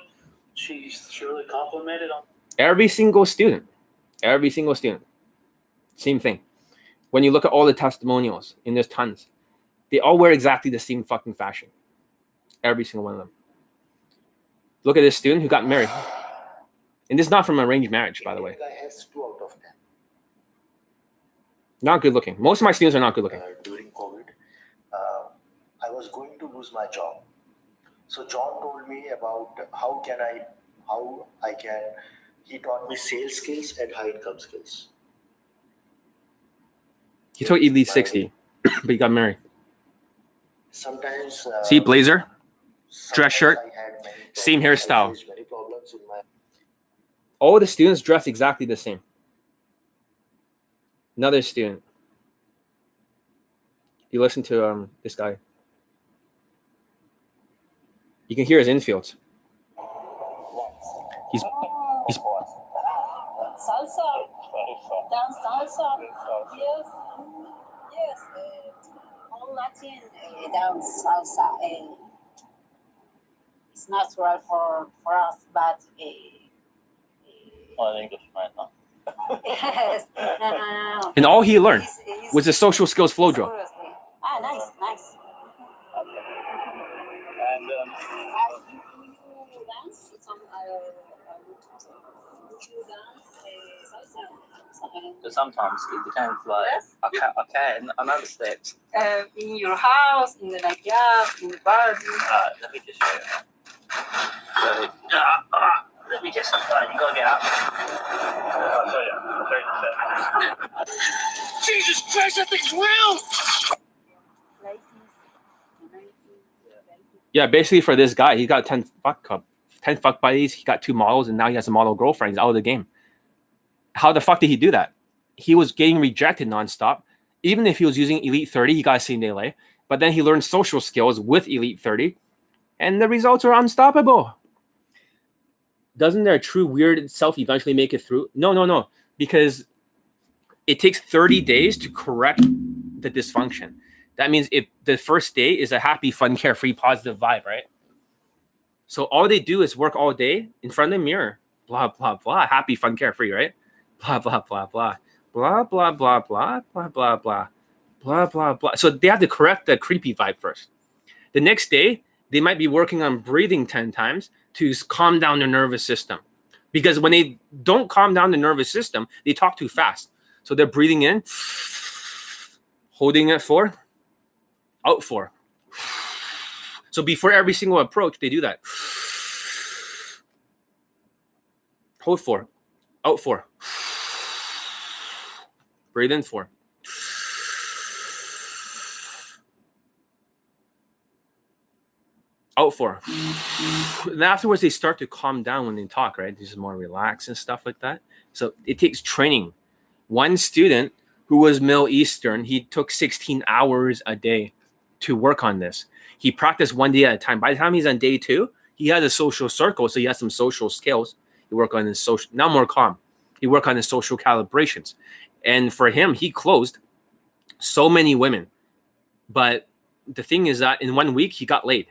she surely complimented on. Every single student, every single student, same thing. When you look at all the testimonials, and there's tons, they all wear exactly the same fucking fashion. Every single one of them. Look at this student who got married. And this is not from arranged marriage, by the way. Not good looking. Most of my students are not good looking. Uh, during COVID, uh, I was going to lose my job. So John told me about how can I, how I can. He taught me sales skills and high income skills. He took at least 60, *clears throat* but he got married. Sometimes. Uh, See, blazer, dress shirt, I had many same hairstyle. faced many problems in my All the students dress exactly the same. Another student. You listen to um this guy. You can hear his infields. He's he's Salsa. Dance salsa. Yes. Yes. All Latin uh, dance salsa. It's natural for, for us, but uh, Well, English, right? No? uh, yes. No, no, no, no. and all he learned It's- it's- was the social skills flow drill. seriously. Ah, nice, nice. And um, Uh, you, you dance some. Uh, uh, you dance uh, salsa. so sometimes it depends. Like Yes. I can, I can. I know. Uh, in your house, in the backyard, in the garden. Uh, let me just show you. Let me just, you gotta get up. Jesus Christ, that thing's real! Yeah, basically for this guy, he got 10 fuck cup, 10 fuck buddies, he got two models, and now he has a model girlfriend. He's out of the game. How the fuck did he do that? He was getting rejected nonstop. Even if he was using Elite 30, he got a same delay. But then he learned social skills with Elite 30, and the results are unstoppable. Doesn't their true weird self eventually make it through? No, no, no. Because it takes 30 days to correct the dysfunction. That means if the first day is a happy, fun, carefree, positive vibe, right? So all they do is work all day in front of the mirror, blah, blah, blah, happy, fun, carefree, right? Blah, blah, blah, blah, blah, blah, blah, blah, blah, blah, blah, blah, blah, blah. So they have to correct the creepy vibe first. The next day, they might be working on breathing 10 times to calm down their nervous system. Because when they don't calm down the nervous system, they talk too fast. So they're breathing in, *sniffs* holding it for, out for. *sniffs* So before every single approach, they do that. *sniffs* Hold for, out for, breathe in for. Out for. And afterwards, they start to calm down when they talk, right? This is more relaxed and stuff like that. So it takes training. One student who was Middle Eastern, he took 16 hours a day to work on this. He practiced one day at a time. By the time he's on day two, he has a social circle, so he has some social skills. He worked on his social now more calm. He worked on his social calibrations, and for him, he closed so many women. But the thing is that in one week he got laid.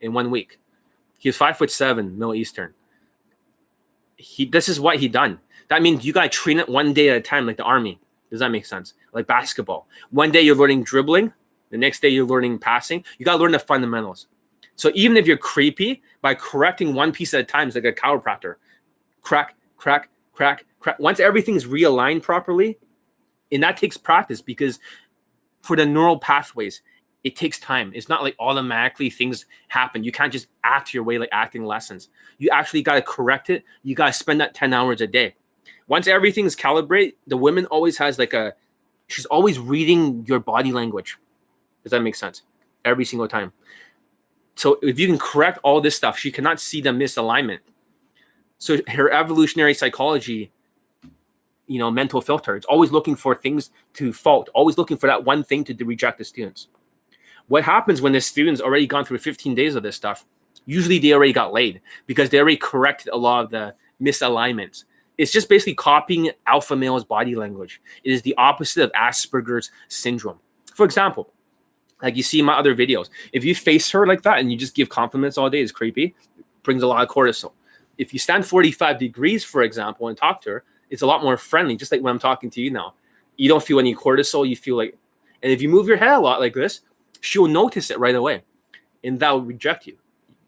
In one week, he was five foot seven, Middle Eastern. He this is what he done. That means you gotta train it one day at a time, like the army. Does that make sense? Like basketball. One day you're learning dribbling, the next day you're learning passing. You gotta learn the fundamentals. So even if you're creepy, by correcting one piece at a time, it's like a chiropractor. Crack, crack, crack, crack. Once everything's realigned properly, and that takes practice because for the neural pathways, it takes time. It's not like automatically things happen. You can't just act your way like acting lessons. You actually got to correct it. You got to spend that 10 hours a day. Once everything's calibrated, the woman always has like a, she's always reading your body language. Does that make sense? Every single time. So if you can correct all this stuff, she cannot see the misalignment. So her evolutionary psychology, you know, mental filter, it's always looking for things to fault, always looking for that one thing to reject the students. What happens when the students already gone through 15 days of this stuff? Usually they already got laid because they already corrected a lot of the misalignments. It's just basically copying alpha male's body language. It is the opposite of Asperger's syndrome. For example, like you see my other videos, if you face her like that and you just give compliments all day, it's creepy, brings a lot of cortisol. If you stand 45 degrees, for example, and talk to her, it's a lot more friendly, just like when I'm talking to you now. You don't feel any cortisol, you feel like, and if you move your head a lot like this, she'll notice it right away and that will reject you.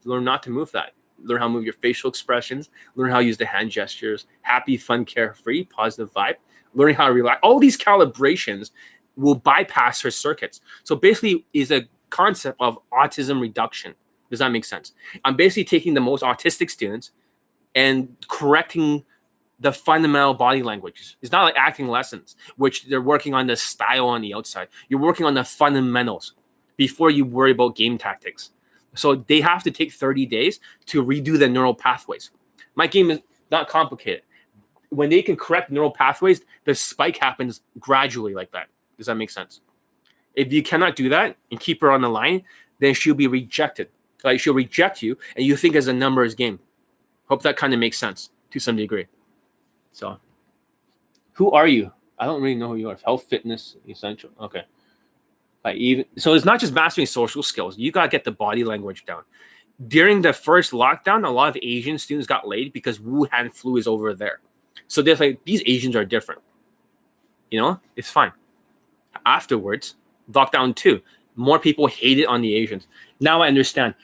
Learn not to move that. Learn how to move your facial expressions, learn how to use the hand gestures, happy, fun, carefree, positive vibe, learning how to relax. All these calibrations will bypass her circuits. So basically is a concept of autism reduction. Does that make sense? I'm basically taking the most autistic students and correcting the fundamental body languages. It's not like acting lessons, which they're working on the style on the outside. You're working on the fundamentals before you worry about game tactics. So they have to take 30 days to redo the neural pathways. My game is not complicated. When they can correct neural pathways, the spike happens gradually like that. Does that make sense? If you cannot do that and keep her on the line, then she'll be rejected. Like she'll reject you, and you think as a numbers game. Hope that kind of makes sense to some degree. So, who are you? I don't really know who you are. Health, fitness, essential. Okay. Even so, it's not just mastering social skills. You gotta get the body language down. During the first lockdown, a lot of Asian students got laid because Wuhan flu is over there. So they're like, these Asians are different. You know, it's fine. Afterwards, lockdown two, more people hated on the Asians. Now I understand.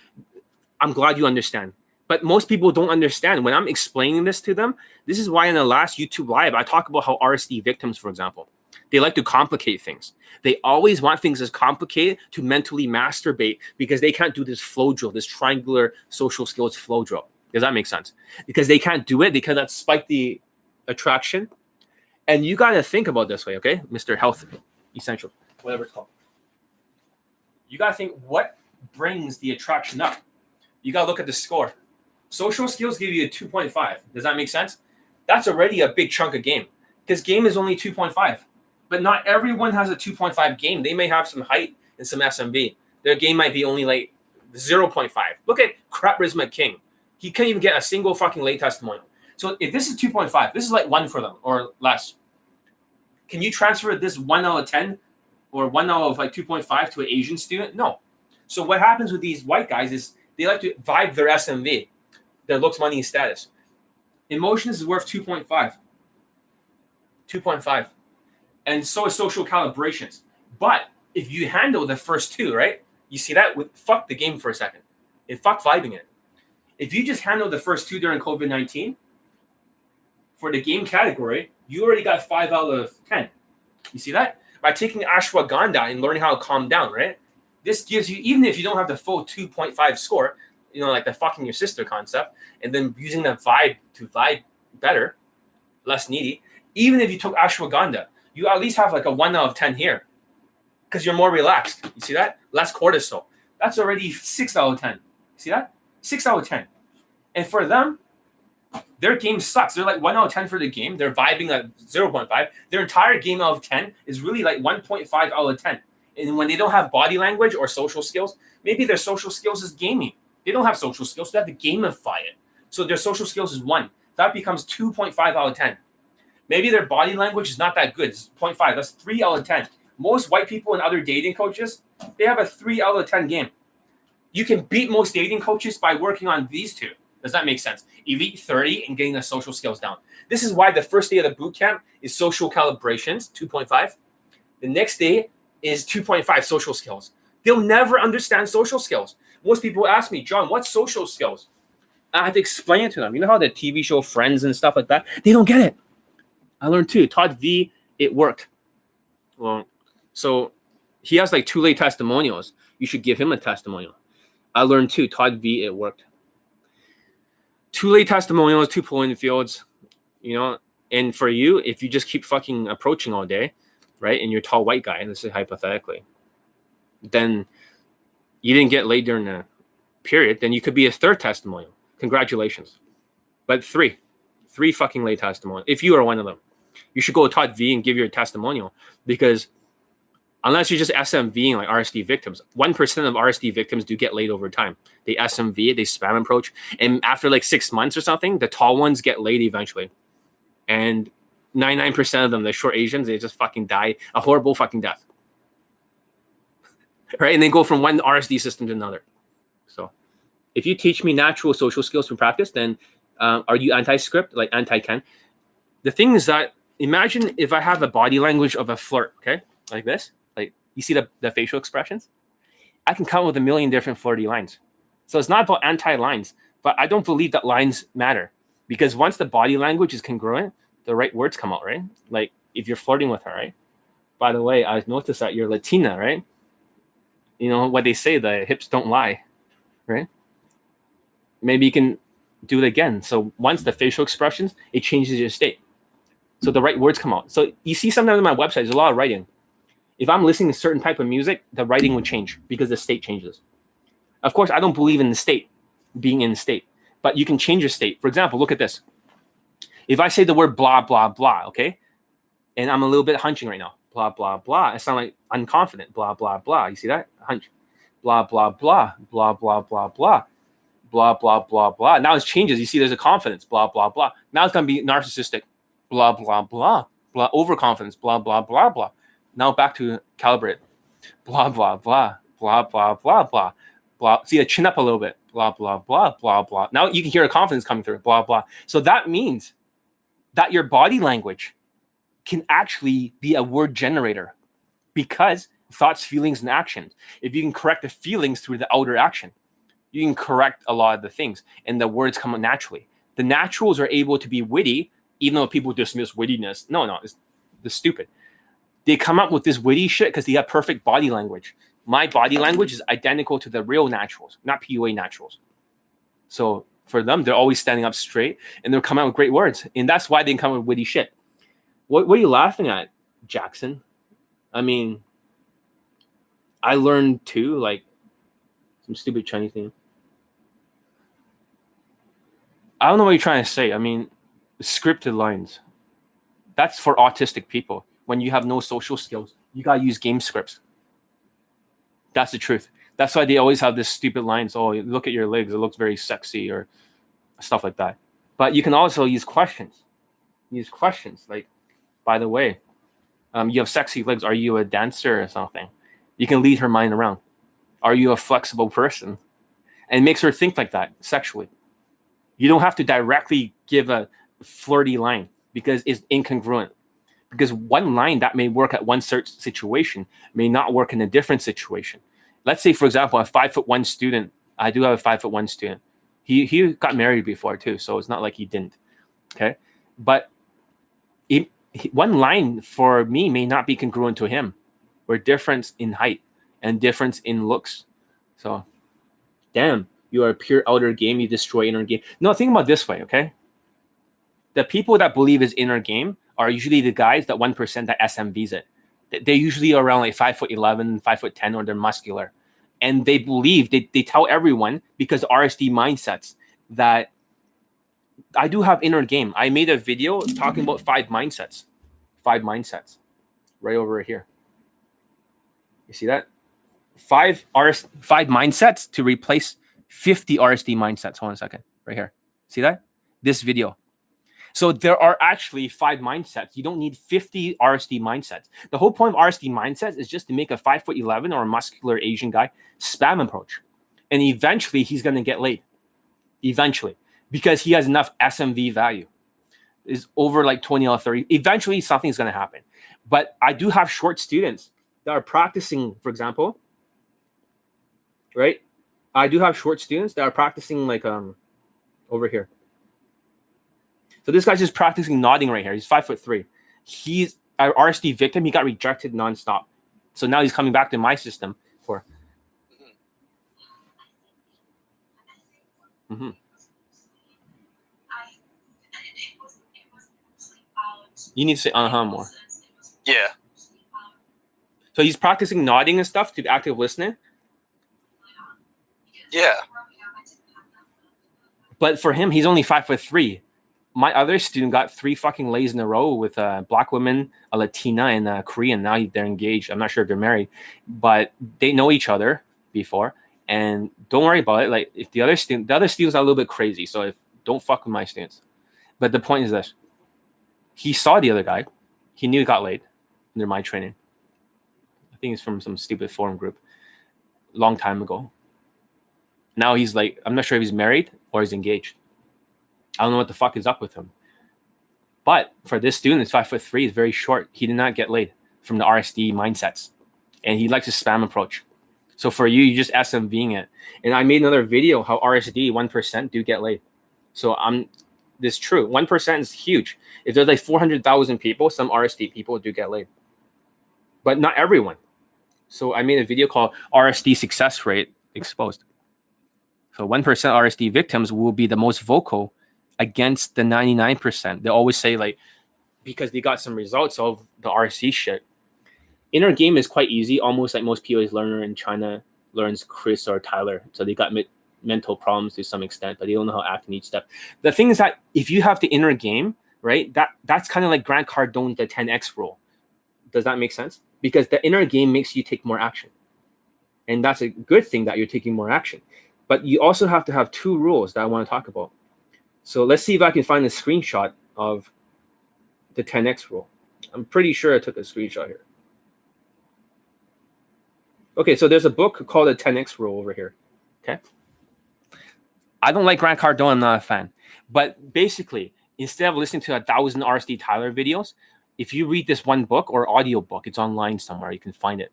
I'm glad you understand. But most people don't understand. When I'm explaining this to them, this is why in the last YouTube live, I talk about how RSD victims, for example, They like to complicate things. They always want things as complicated to mentally masturbate because they can't do this flow drill, this triangular social skills flow drill. Does that make sense? Because they can't do it, they cannot spike the attraction. And you got to think about this way, okay, Mr. Health Essential, whatever it's called. You got to think what brings the attraction up. You got to look at the score. Social skills give you a 2.5. Does that make sense? That's already a big chunk of game because game is only 2.5 but not everyone has a 2.5 game. They may have some height and some SMV. Their game might be only like 0.5. Look at crap Charisma King. He can't even get a single fucking late testimonial. So if this is 2.5, this is like one for them or less. Can you transfer this one out of 10 or one out of like 2.5 to an Asian student? No. So what happens with these white guys is they like to vibe their SMV, their looks, money, and status. Emotions is worth 2.5. 2.5 and so is social calibrations. But if you handle the first two, right? You see that with fuck the game for a second. It fuck vibing it. If you just handle the first two during COVID 19 for the game category, you already got five out of 10. You see that? By taking ashwagandha and learning how to calm down, right? This gives you, even if you don't have the full 2.5 score, you know, like the fucking your sister concept, and then using the vibe to vibe better, less needy, even if you took ashwagandha, you at least have like a one out of 10 here because you're more relaxed. You see that? Less cortisol. That's already six out of 10. See that? Six out of 10. And for them, their game sucks. They're like one out of 10 for the game. They're vibing at 0.5. Their entire game out of 10 is really like 1.5 out of 10. And when they don't have body language or social skills, maybe their social skills is gaming. They don't have social skills, so they have to gamify it. So their social skills is one. That becomes 2.5 out of 10. Maybe their body language is not that good. It's 0.5. That's three out of 10. Most white people and other dating coaches, they have a three out of 10 game. You can beat most dating coaches by working on these two. Does that make sense? Elite 30 and getting the social skills down. This is why the first day of the boot camp is social calibrations, 2.5. The next day is 2.5 social skills. They'll never understand social skills. Most people ask me, John, what's social skills? I have to explain it to them. You know how the TV show Friends and stuff like that? They don't get it. I learned too. Todd V, it worked. Well, so he has like two late testimonials. You should give him a testimonial. I learned too. Todd V, it worked. Two late testimonials, two pulling fields, you know. And for you, if you just keep fucking approaching all day, right, and you're a tall white guy, this is hypothetically, then you didn't get laid during the period, then you could be a third testimonial. Congratulations. But three, three fucking late testimonials. If you are one of them you should go to Todd V and give your testimonial because unless you're just SMVing like RSD victims, 1% of RSD victims do get laid over time. They SMV, they spam approach. And after like six months or something, the tall ones get laid eventually. And 99% of them, the short Asians, they just fucking die a horrible fucking death. *laughs* right? And they go from one RSD system to another. So if you teach me natural social skills from practice, then um, are you anti-script, like anti-Ken? The thing is that imagine if I have a body language of a flirt, okay, like this, like you see the, the facial expressions. I can come up with a million different flirty lines. So it's not about anti lines, but I don't believe that lines matter because once the body language is congruent, the right words come out, right? Like if you're flirting with her, right? By the way, I've noticed that you're Latina, right? You know what they say, the hips don't lie, right? Maybe you can do it again. So once the facial expressions, it changes your state. So the right words come out. So you see sometimes on my website, there's a lot of writing. If I'm listening to certain type of music, the writing would change because the state changes. Of course, I don't believe in the state being in state, but you can change your state. For example, look at this. If I say the word blah, blah, blah, okay, and I'm a little bit hunching right now, blah, blah, blah, I sound like unconfident, blah, blah, blah. You see that? Hunch. Blah, blah, blah, blah, blah, blah, blah, blah, blah, blah, blah. Now it changes. You see, there's a confidence, blah, blah, blah. Now it's going to be narcissistic, blah blah blah blah overconfidence blah blah blah blah now back to calibrate blah blah blah blah blah blah blah blah see a chin up a little bit blah blah blah blah blah now you can hear a confidence coming through blah blah so that means that your body language can actually be a word generator because thoughts feelings and actions if you can correct the feelings through the outer action you can correct a lot of the things and the words come naturally the naturals are able to be witty even though people dismiss wittiness, no, no, it's the stupid. they come up with this witty shit because they have perfect body language. My body language is identical to the real naturals, not PUA naturals. So for them, they're always standing up straight and they're coming out with great words. And that's why they come up with witty shit. What, what are you laughing at, Jackson? I mean, I learned too, like some stupid Chinese thing. I don't know what you're trying to say. I mean, scripted lines. That's for autistic people. When you have no social skills, you gotta use game scripts. That's the truth. That's why they always have this stupid lines. Oh, look at your legs; it looks very sexy, or stuff like that. But you can also use questions. Use questions like, by the way, um, you have sexy legs. Are you a dancer or something? You can lead her mind around. Are you a flexible person? And makes her think like that sexually. You don't have to directly give a flirty line because it's incongruent. Because one line that may work at one certain situation may not work in a different situation. Let's say, for example, a five foot one student. I do have a five foot one student. He he got married before too, so it's not like he didn't. Okay, but he, one line for me may not be congruent to him. We're different in height and difference in looks. So, damn, you are a pure outer game. You destroy inner game. No, think about this way, okay? The people that believe is inner game are usually the guys that one percent that SMVs it. They're usually around like five foot 11, five foot 10, or they're muscular. And they believe, they, they tell everyone because RSD mindsets that I do have inner game. I made a video talking about five mindsets, five mindsets right over here. You see that? Five RS, five mindsets to replace 50 RSD mindsets. Hold on a second, right here. See that? This video. So there are actually five mindsets. You don't need 50 RSD mindsets. The whole point of RSD mindsets is just to make a five foot 11 or a muscular Asian guy spam approach. And eventually he's going to get laid. Eventually, because he has enough SMV value is over like 20 or 30. Eventually something's going to happen. But I do have short students that are practicing, for example, right? I do have short students that are practicing like um over here. So this guy's just practicing nodding right here. He's five foot three. He's an RSD victim. He got rejected nonstop. So now he's coming back to my system for. Mm-hmm. You need to say uh huh more. Yeah. So he's practicing nodding and stuff to active listening. Yeah. But for him, he's only five foot three. My other student got three fucking lays in a row with a black woman, a Latina, and a Korean. Now they're engaged. I'm not sure if they're married, but they know each other before. And don't worry about it. Like if the other student, the other students are a little bit crazy. So if don't fuck with my students. But the point is this: he saw the other guy. He knew he got laid under my training. I think it's from some stupid forum group, long time ago. Now he's like, I'm not sure if he's married or he's engaged. I don't know what the fuck is up with him. But for this student, it's five foot three, is very short. He did not get laid from the RSD mindsets, and he likes a spam approach. So for you, you just SMVing it. And I made another video how RSD one percent do get laid. So I'm this true. One percent is huge. If there's like four hundred thousand people, some RSD people do get laid, but not everyone. So I made a video called RSD success rate exposed. So 1% RSD victims will be the most vocal against the 99%. They always say, like, because they got some results of the RSD shit. Inner game is quite easy, almost like most PUA's learner in China learns Chris or Tyler. So they got me- mental problems to some extent, but they don't know how to act in each step. The thing is that if you have the inner game, right, that that's kind of like Grant Cardone, the 10x rule. Does that make sense? Because the inner game makes you take more action. And that's a good thing that you're taking more action. But you also have to have two rules that I want to talk about. So let's see if I can find a screenshot of the 10x rule. I'm pretty sure I took a screenshot here. Okay, so there's a book called the 10x rule over here. Okay. I don't like Grant Cardone, I'm not a fan. But basically, instead of listening to a thousand RSD Tyler videos, if you read this one book or audio book, it's online somewhere, you can find it,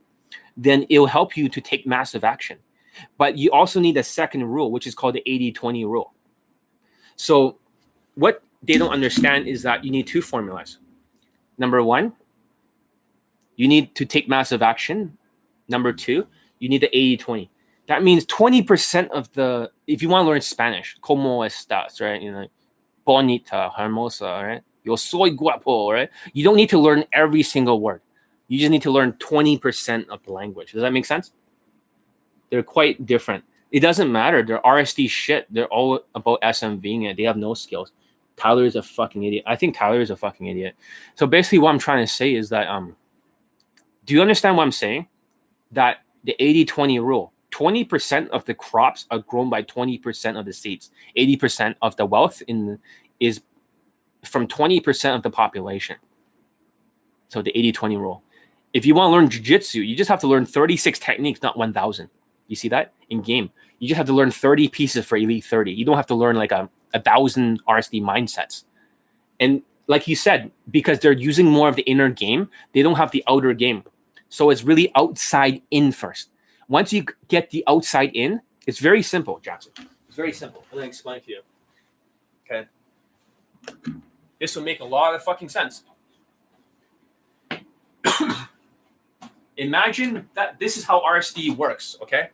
then it'll help you to take massive action. But you also need a second rule, which is called the 80 20 rule. So, what they don't understand is that you need two formulas. Number one, You need to take massive action. Number two, you need the 80 20. That means 20% of the, if you want to learn Spanish, como estás, right? You know, bonita, hermosa, right? Yo soy guapo, right? You don't need to learn every single word. You just need to learn 20% of the language. Does that make sense? They're quite different. It doesn't matter. They're RSD shit. They're all about SMVing it. They have no skills. Tyler is a fucking idiot. I think Tyler is a fucking idiot. So basically, what I'm trying to say is that um, do you understand what I'm saying? That the 80-20 rule, 20% of the crops are grown by 20% of the seeds. 80% of the wealth in is from 20% of the population. So the 80-20 rule. If you want to learn jiu-jitsu, you just have to learn 36 techniques, not 1,000. You see that in game? You just have to learn 30 pieces for Elite 30. You don't have to learn like a, a thousand RSD mindsets. And like you said, because they're using more of the inner game, they don't have the outer game. So it's really outside in first. Once you get the outside in, it's very simple, Jackson. It's very simple. I'm gonna explain to you. Okay. This will make a lot of fucking sense. *coughs* Imagine that this is how RSD works, okay?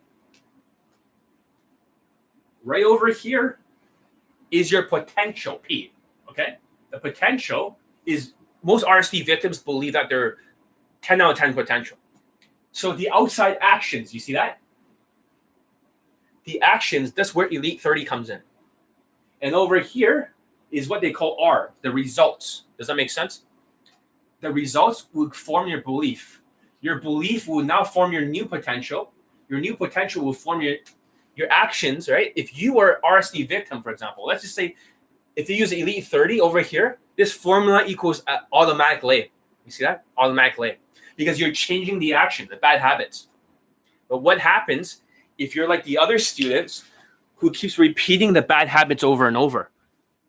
Right over here is your potential P, okay? The potential is most RSD victims believe that they're 10 out of 10 potential. So the outside actions, you see that? The actions, that's where Elite 30 comes in. And over here is what they call R, the results. Does that make sense? The results would form your belief. Your belief will now form your new potential. Your new potential will form your your actions, right? If you are RSD victim, for example, let's just say if you use Elite 30 over here, this formula equals automatic lay. You see that? Automatic lay. Because you're changing the action, the bad habits. But what happens if you're like the other students who keeps repeating the bad habits over and over?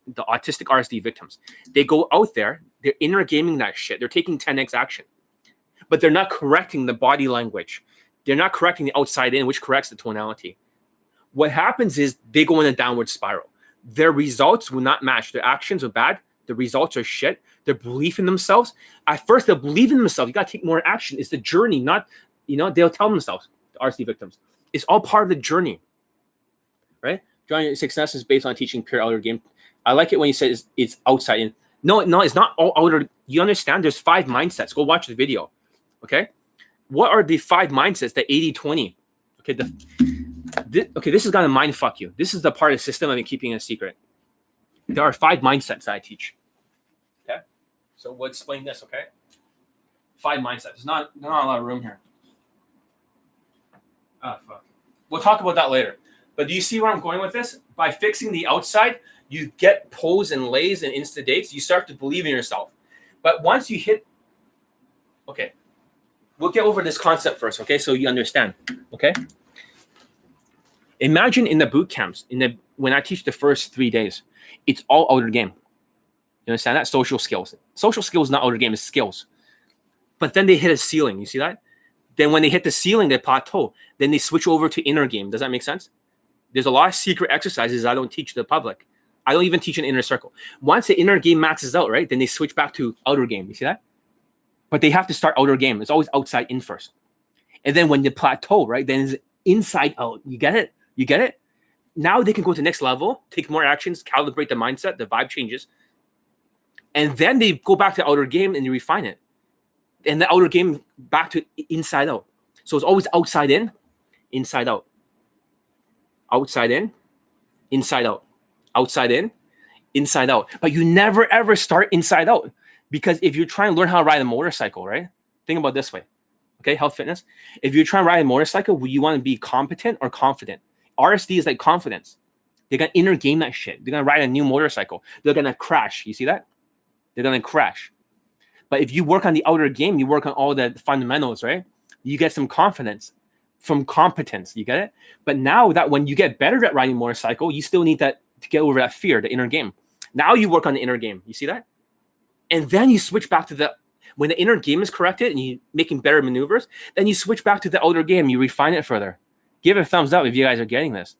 The autistic RSD victims. They go out there, they're inner gaming that shit. They're taking 10x action. But they're not correcting the body language. They're not correcting the outside in, which corrects the tonality. What happens is they go in a downward spiral. Their results will not match. Their actions are bad. The results are shit. Their belief in themselves. At first, they'll believe in themselves. You got to take more action. It's the journey, not, you know, they'll tell themselves, the RSD victims. It's all part of the journey, right? Joining success is based on teaching pure outer game. I like it when you say it's, it's outside in. No, no, it's not all outer. You understand? There's five mindsets. Go watch the video. Okay. What are the five mindsets? The 80 20. Okay. The, this, okay, this is gonna mind fuck you. This is the part of the system I've been keeping a secret. There are five mindsets I teach. Okay, so we'll explain this. Okay, five mindsets. There's not not a lot of room here. Ah, oh, fuck. We'll talk about that later. But do you see where I'm going with this? By fixing the outside, you get pose and lays and insta dates. You start to believe in yourself. But once you hit, okay, we'll get over this concept first. Okay, so you understand. Okay. Imagine in the boot camps, in the when I teach the first three days, it's all outer game. You understand that? Social skills. Social skills not outer game, it's skills. But then they hit a ceiling. You see that? Then when they hit the ceiling, they plateau. Then they switch over to inner game. Does that make sense? There's a lot of secret exercises I don't teach the public. I don't even teach an inner circle. Once the inner game maxes out, right? Then they switch back to outer game. You see that? But they have to start outer game. It's always outside in first. And then when they plateau, right? Then it's inside out. You get it? You get it? Now they can go to the next level, take more actions, calibrate the mindset, the vibe changes, and then they go back to outer game and refine it. And the outer game back to inside out. So it's always outside in, inside out. Outside in, inside out. Outside in, inside out. But you never ever start inside out. Because if you're trying to learn how to ride a motorcycle, right? Think about this way. Okay, health fitness. If you're trying to ride a motorcycle, will you want to be competent or confident? RSD is like confidence. They're gonna inner game that shit. They're gonna ride a new motorcycle. They're gonna crash. You see that? They're gonna crash. But if you work on the outer game, you work on all the fundamentals, right? You get some confidence from competence. You get it? But now that when you get better at riding motorcycle, you still need that to get over that fear, the inner game. Now you work on the inner game. You see that? And then you switch back to the when the inner game is corrected and you making better maneuvers, then you switch back to the outer game. You refine it further give it a thumbs up if you guys are getting this.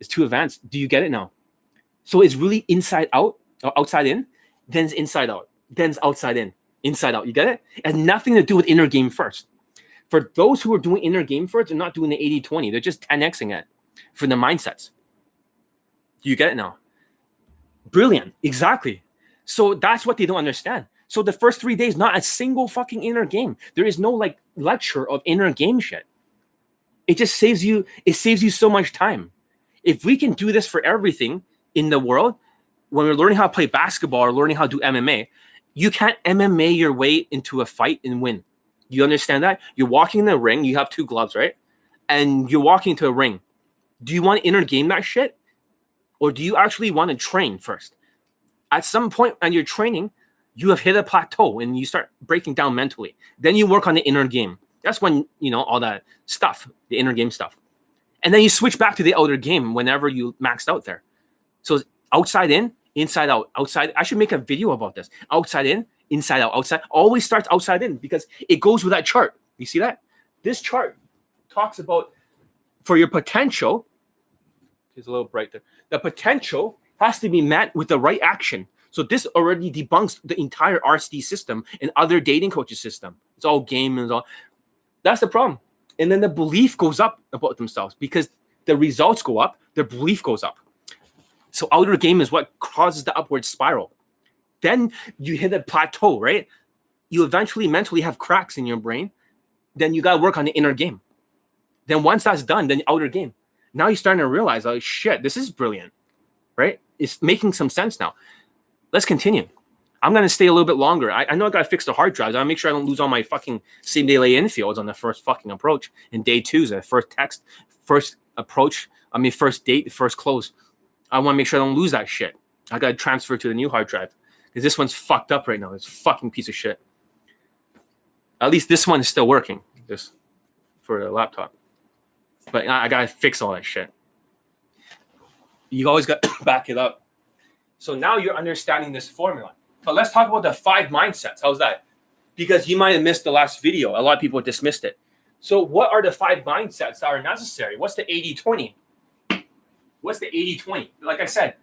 It's too advanced. Do you get it now? So it's really inside out or outside in, then it's inside out, then it's outside in, inside out. You get it? It has nothing to do with inner game first. For those who are doing inner game first, they're not doing the 80 20. They're just 10xing it for the mindsets. Do you get it now? Brilliant. Exactly. So that's what they don't understand. So the first three days, not a single fucking inner game. There is no like lecture of inner game shit. It just saves you, it saves you so much time. If we can do this for everything in the world, when we're learning how to play basketball or learning how to do MMA, you can't MMA your way into a fight and win. You understand that? You're walking in the ring, you have two gloves, right? And you're walking into a ring. Do you want to inner game that shit? Or do you actually want to train first? At some point when you're training, you have hit a plateau and you start breaking down mentally. Then you work on the inner game. That's when, you know, all that stuff, the inner game stuff. And then you switch back to the outer game whenever you maxed out there. So outside in, inside out, outside. I should make a video about this. Outside in, inside out, outside. Always starts outside in because it goes with that chart. You see that? This chart talks about for your potential. It's a little bright there. The potential has to be met with the right action. So this already debunks the entire RSD system and other dating coaches system. It's all game and all. That's the problem. And then the belief goes up about themselves because the results go up, their belief goes up. So outer game is what causes the upward spiral. Then you hit a plateau, right? You eventually mentally have cracks in your brain. Then you got to work on the inner game. Then once that's done, then outer game. Now you're starting to realize, oh shit, this is brilliant, right? It's making some sense now. Let's continue. I'm gonna stay a little bit longer. I, I know I gotta fix the hard drives. I make sure I don't lose all my fucking same day lay infields on the first fucking approach. And day two is the first text, first approach. I mean, first date, first close. I want to make sure I don't lose that shit. I got to transfer to the new hard drive because this one's fucked up right now. It's fucking piece of shit. At least this one is still working. This for the laptop, but I, I gotta fix all that shit. You always got to *coughs* back it up. So now you're understanding this formula. But let's talk about the five mindsets. How's that? Because you might have missed the last video. A lot of people dismissed it. So, what are the five mindsets that are necessary? What's the 80 20? what's the 80 20? Like I said,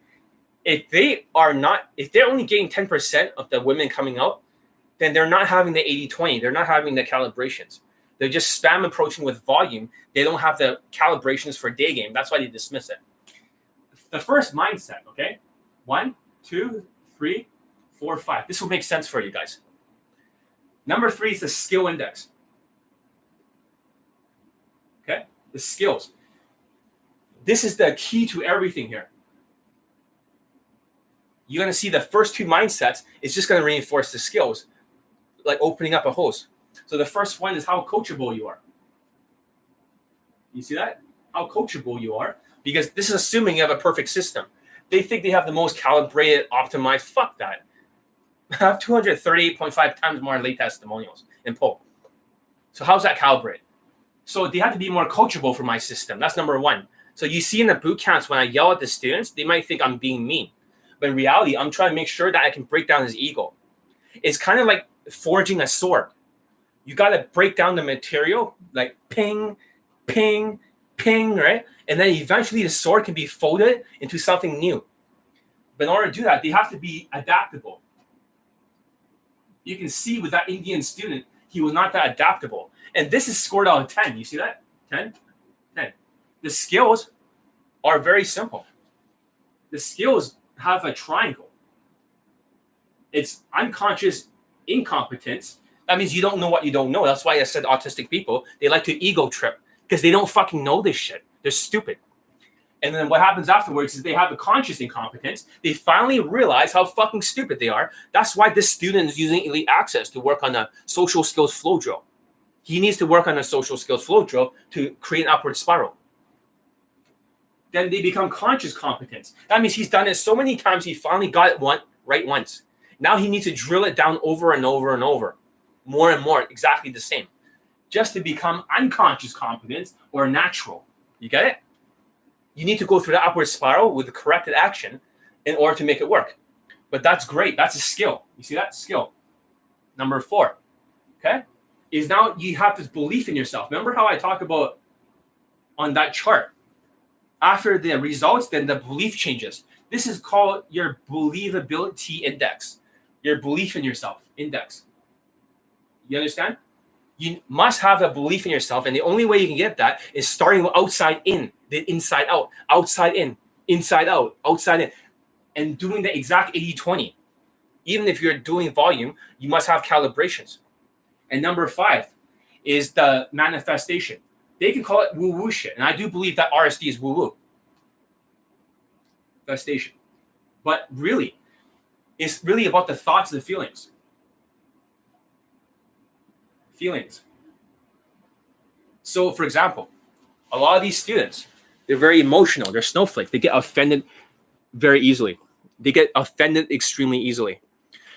if they are not, if they're only getting 10% of the women coming out, then they're not having the 80 20. They're not having the calibrations. They're just spam approaching with volume. They don't have the calibrations for day game. That's why they dismiss it. The first mindset, okay? One, two, three, four, five. This will make sense for you guys. Number three is the skill index. Okay? The skills. This is the key to everything here. You're going to see the first two mindsets is just going to reinforce the skills, like opening up a hose. So the first one is how coachable you are. You see that? How coachable you are. Because this is assuming you have a perfect system. They think they have the most calibrated, optimized. Fuck that. *laughs* I have 238.5 times more late testimonials in Poe. So how's that calibrated? So they have to be more coachable for my system. That's number one. So you see in the boot camps when I yell at the students, they might think I'm being mean. But in reality, I'm trying to make sure that I can break down his ego. It's kind of like forging a sword. You got to break down the material, like ping, ping, ping, right? And then eventually the sword can be folded into something new. But in order to do that, they have to be adaptable. You can see with that Indian student, he was not that adaptable. And this is scored out of 10. You see that? 10? 10. The skills are very simple. The skills have a triangle. It's unconscious incompetence. That means you don't know what you don't know. That's why I said autistic people, they like to ego trip because they don't fucking know this shit. They're stupid. And then what happens afterwards is they have a conscious incompetence. They finally realize how fucking stupid they are. That's why this student is using elite access to work on a social skills flow drill. He needs to work on a social skills flow drill to create an upward spiral then they become conscious competence. That means he's done it so many times he finally got it one right once. Now he needs to drill it down over and over and over, more and more, exactly the same, just to become unconscious competence or natural. You get it? You need to go through the upward spiral with the corrected action in order to make it work. But that's great. That's a skill. You see that skill. Number four, okay, is now you have this belief in yourself. Remember how I talk about on that chart after the results, then the belief changes. This is called your believability index, your belief in yourself index. You understand? You must have a belief in yourself, and the only way you can get that is starting outside in, the inside out, outside in, inside out, outside in, and doing the exact 80 20. Even if you're doing volume, you must have calibrations. And number five is the manifestation. They can call it woo woo shit. And I do believe that RSD is woo woo. Manifestation. But really, it's really about the thoughts and the feelings. Feelings. So, for example, a lot of these students, they're very emotional. They're snowflakes. They get offended very easily. They get offended extremely easily.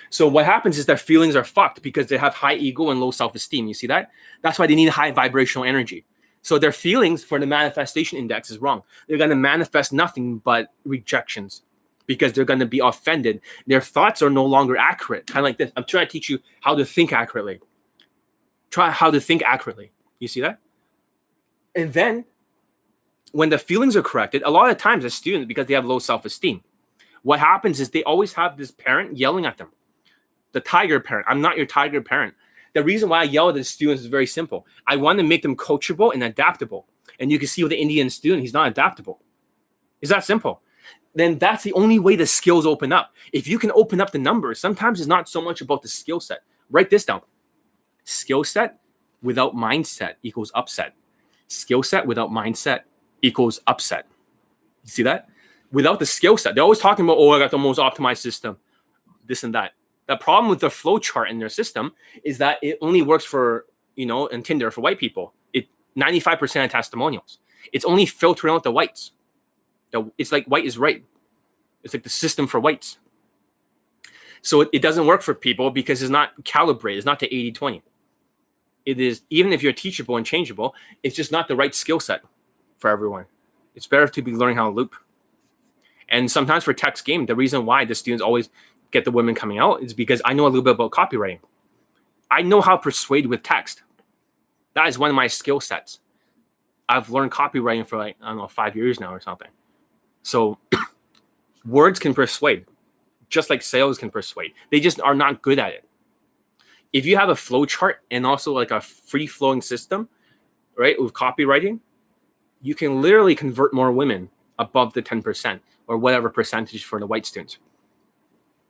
So what happens is their feelings are fucked because they have high ego and low self-esteem. You see that? That's why they need high vibrational energy. So their feelings for the manifestation index is wrong. They're going to manifest nothing but rejections because they're going to be offended. Their thoughts are no longer accurate. Kind of like this. I'm trying to teach you how to think accurately. Try how to think accurately. You see that? And then when the feelings are corrected, a lot of times as students, because they have low self-esteem, what happens is they always have this parent yelling at them the tiger parent. I'm not your tiger parent. The reason why I yell at the students is very simple. I want to make them coachable and adaptable. And you can see with the Indian student, he's not adaptable. It's that simple. Then that's the only way the skills open up. If you can open up the numbers, sometimes it's not so much about the skill set. Write this down. Skill set without mindset equals upset. Skill set without mindset equals upset. You see that? Without the skill set, they're always talking about, oh, I got the most optimized system, this and that. The problem with the flow chart in their system is that it only works for you know in tinder for white people. It 95% of testimonials. It's only filtering out the whites. It's like white is right. It's like the system for whites. So it, it doesn't work for people because it's not calibrated. It's not the 80-20 it is even if you're teachable and changeable it's just not the right skill set for everyone it's better to be learning how to loop and sometimes for text game the reason why the students always get the women coming out is because I know a little bit about copywriting. I know how to persuade with text. That is one of my skill sets. I've learned copywriting for like, I don't know, five years now or something. So *clears throat* words can persuade, just like sales can persuade. They just are not good at it. If you have a flow chart and also like a free flowing system, right, with copywriting, you can literally convert more women above the 10% or whatever percentage for the white students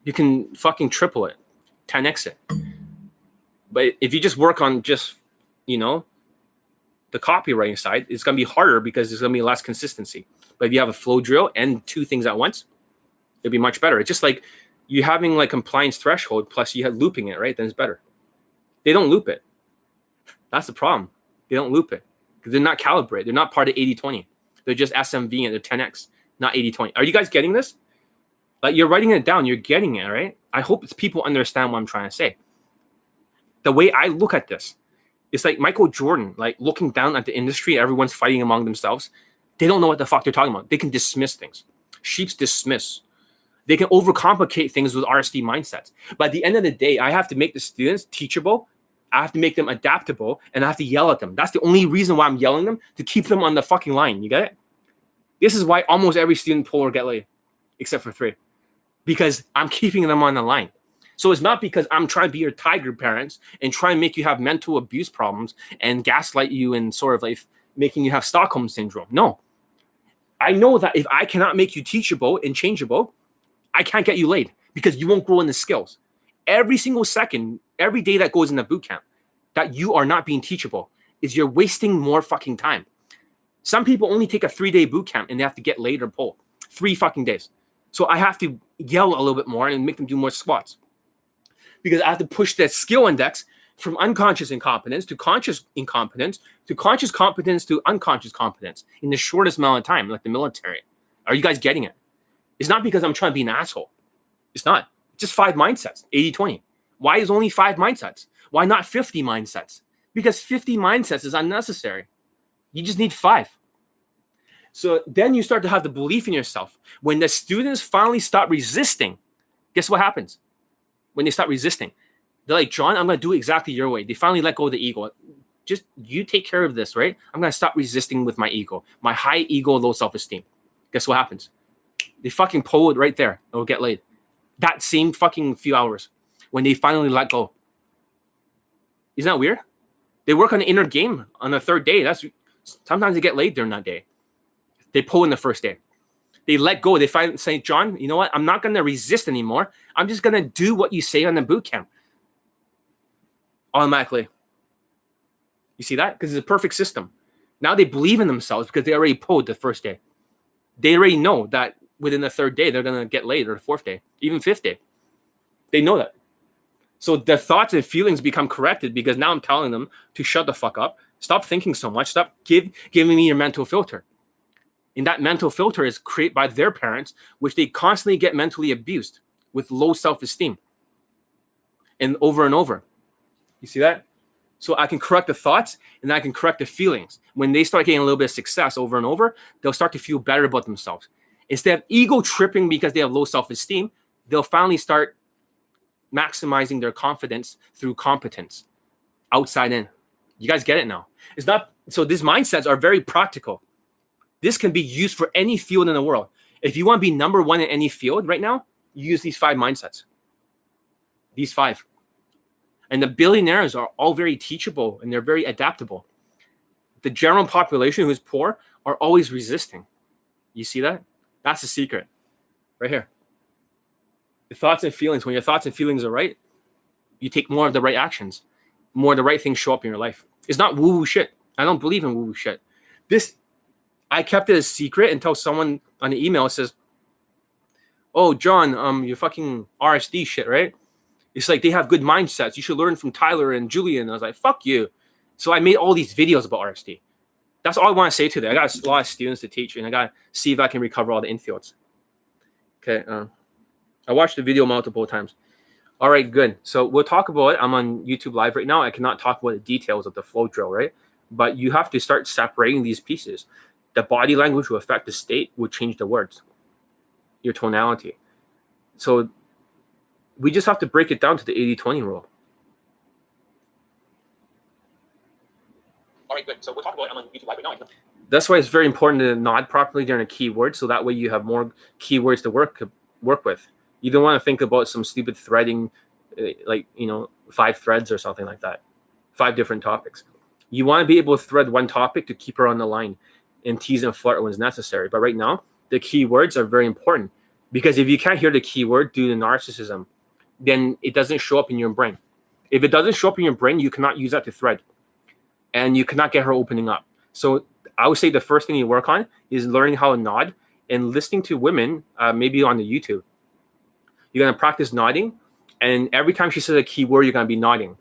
you can fucking triple it, 10x it. But if you just work on just, you know, the copywriting side, it's to be harder because there's to be less consistency. But if you have a flow drill and two things at once, it'll be much better. It's just like you having like compliance threshold plus you have looping it, right? Then it's better. They don't loop it. That's the problem. They don't loop it because they're not calibrated. They're not part of 80 20. They're just SMV and they're 10x, not 80 20. Are you guys getting this? Like you're writing it down, you're getting it, right? I hope people understand what I'm trying to say. The way I look at this, it's like Michael Jordan, like looking down at the industry, everyone's fighting among themselves. They don't know what the fuck they're talking about. They can dismiss things. Sheeps dismiss. They can overcomplicate things with RSD mindsets. But at the end of the day, I have to make the students teachable. I have to make them adaptable and I have to yell at them. That's the only reason why I'm yelling them to keep them on the fucking line. You get it? This is why almost every student pull or get laid, except for three because I'm keeping them on the line. So it's not because I'm trying to be your tiger parents and try and make you have mental abuse problems and gaslight you and sort of like making you have Stockholm syndrome. No. I know that if I cannot make you teachable and changeable, I can't get you laid because you won't grow in the skills. Every single second, every day that goes in the boot camp that you are not being teachable is you're wasting more fucking time. Some people only take a three day boot camp and they have to get laid or pull. Three fucking days. So I have to yell a little bit more and make them do more squats because I have to push that skill index from unconscious incompetence to conscious incompetence to conscious competence to unconscious competence in the shortest amount of time, like the military. Are you guys getting it? It's not because I'm trying to be an asshole. It's not. Just five mindsets, 80 20. Why is only five mindsets? Why not 50 mindsets? Because 50 mindsets is unnecessary. You just need five. So then you start to have the belief in yourself. When the students finally stop resisting, guess what happens? When they start resisting, they're like, John, I'm going to do exactly your way. They finally let go of the ego. Just you take care of this, right? I'm going to stop resisting with my ego, my high ego, low self esteem. Guess what happens? They fucking pull it right there. They'll get laid. That same fucking few hours when they finally let go. Isn't that weird? They work on the inner game on the third day. That's sometimes they get laid during that day. They pull in the first day. They let go. They find St. John, you know what? I'm not gonna resist anymore. I'm just gonna do what you say on the boot camp. Automatically. You see that? Because it's a perfect system. Now they believe in themselves because they already pulled the first day. They already know that within the third day they're gonna get laid or the fourth day, even fifth day. They know that. So their thoughts and feelings become corrected because now I'm telling them to shut the fuck up, stop thinking so much, stop give giving me your mental filter. And that mental filter is created by their parents, which they constantly get mentally abused with low self-esteem. And over and over. You see that? So I can correct the thoughts and I can correct the feelings. When they start getting a little bit of success over and over, they'll start to feel better about themselves. Instead of ego tripping because they have low self-esteem, they'll finally start maximizing their confidence through competence outside in. You guys get it now. It's not so these mindsets are very practical. This can be used for any field in the world. If you want to be number one in any field right now, you use these five mindsets. These five. And the billionaires are all very teachable and they're very adaptable. The general population who's poor are always resisting. You see that? That's the secret right here. The thoughts and feelings, when your thoughts and feelings are right, you take more of the right actions, more of the right things show up in your life. It's not woo woo shit. I don't believe in woo woo shit. This, I kept it a secret until someone on the email says, Oh, John, um, you fucking RSD shit, right? It's like they have good mindsets. You should learn from Tyler and Julien. I was like, fuck you. So I made all these videos about RSD. That's all I want to say today. I got a lot of students to teach, and I got to see if I can recover all the infields. Okay. Uh, I watched the video multiple times. All right, good. So we'll talk about it. I'm on YouTube Live right now. I cannot talk about the details of the flow drill, right? But you have to start separating these pieces. The body language will affect the state, will change the words, your tonality. So we just have to break it down to the 80 20 rule. Good. So we'll talk about YouTube Live right now. That's why it's very important to nod properly during a keyword, so that way you have more keywords to work work with. You don't want to think about some stupid threading, uh, like you know, five threads or something like that, five different topics. You want to be able to thread one topic to keep her on the line, and tease and flirt when it's necessary. But right now, the keywords are very important because if you can't hear the keyword due to narcissism, then it doesn't show up in your brain. If it doesn't show up in your brain, you cannot use that to thread, and you cannot get her opening up. So I would say the first thing you work on is learning how to nod and listening to women, uh, maybe on the YouTube. You're gonna practice nodding, and every time she says a keyword, you're gonna be nodding,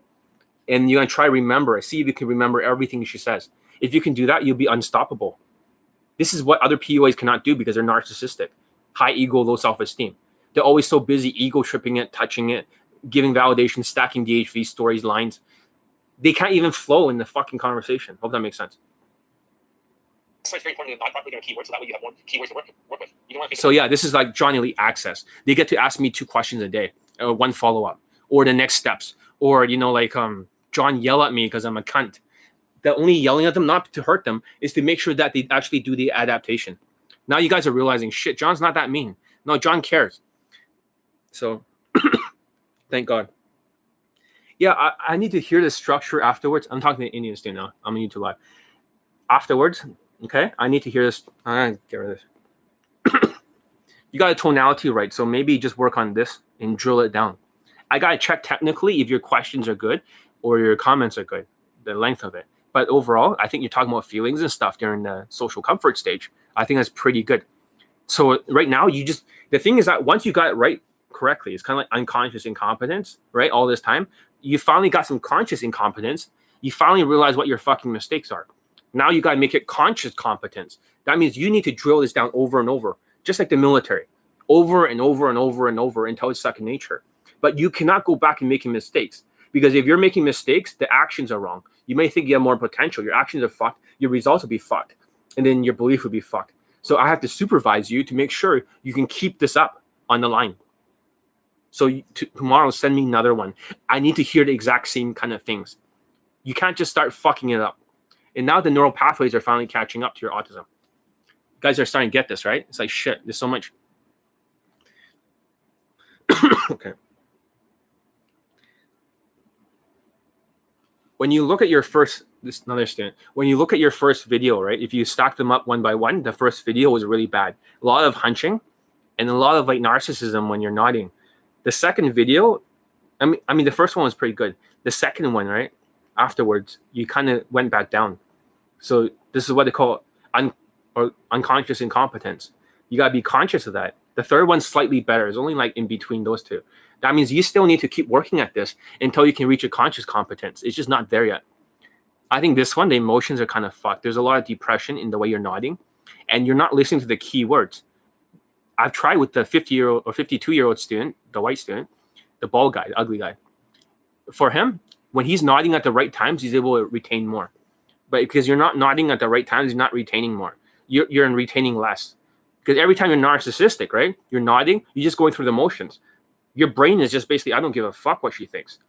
and you're gonna try to remember. See if you can remember everything she says. If you can do that, you'll be unstoppable. This is what other PUAs cannot do because they're narcissistic, high ego, low self-esteem. They're always so busy ego tripping it, touching it, giving validation, stacking DHV stories, lines. They can't even flow in the fucking conversation. Hope that makes sense. So it's very important to not properly keywords, so that way you have more keywords to work, work with. You don't want to so yeah, this is like Johnny Elite Access. They get to ask me two questions a day, or one follow up, or the next steps, or you know, like um, John yell at me because I'm a cunt. The only yelling at them, not to hurt them, is to make sure that they actually do the adaptation. Now you guys are realizing, shit, John's not that mean. No, John cares. So, *coughs* thank God. Yeah, I, I, need to hear the structure afterwards. I'm talking to Indians too now. I'm on YouTube Live. Afterwards, Okay, I need to hear this. I get rid of this. *coughs* you got a tonality right, so maybe just work on this and drill it down. I gotta check technically if your questions are good or your comments are good, the length of it. But overall, I think you're talking about feelings and stuff during the social comfort stage. I think that's pretty good. So right now, you just the thing is that once you got it right correctly, it's kind of like unconscious incompetence, right? All this time, you finally got some conscious incompetence. You finally realize what your fucking mistakes are. Now you got to make it conscious competence. That means you need to drill this down over and over, just like the military, over and over and over and over until it's second nature. But you cannot go back and making mistakes because if you're making mistakes, the actions are wrong. You may think you have more potential. Your actions are fucked. Your results will be fucked. And then your belief will be fucked. So I have to supervise you to make sure you can keep this up on the line. So tomorrow, send me another one. I need to hear the exact same kind of things. You can't just start fucking it up. And now the neural pathways are finally catching up to your autism. You guys are starting to get this, right? It's like shit. There's so much. *coughs* okay. when you look at your first this another student when you look at your first video right if you stack them up one by one the first video was really bad a lot of hunching and a lot of like narcissism when you're nodding the second video i mean i mean the first one was pretty good. The second one right afterwards you kind of went back down. So this is what they call un, or unconscious incompetence. You got to be conscious of that. The third one's slightly better. It's only like in between those two. That means you still need to keep working at this until you can reach a conscious competence. It's just not there yet. I think this one, the emotions are kind of fucked. There's a lot of depression in the way you're nodding, and you're not listening to the key words. I've tried with the 50 year old or 52 year old student, the white student, the bald guy, the ugly guy. For him, when he's nodding at the right times, he's able to retain more. But because you're not nodding at the right times, you're not retaining more. You're, you're in retaining less. Because every time you're narcissistic, right? You're nodding, you're just going through the motions. Your brain is just basically, I don't give a fuck what she thinks.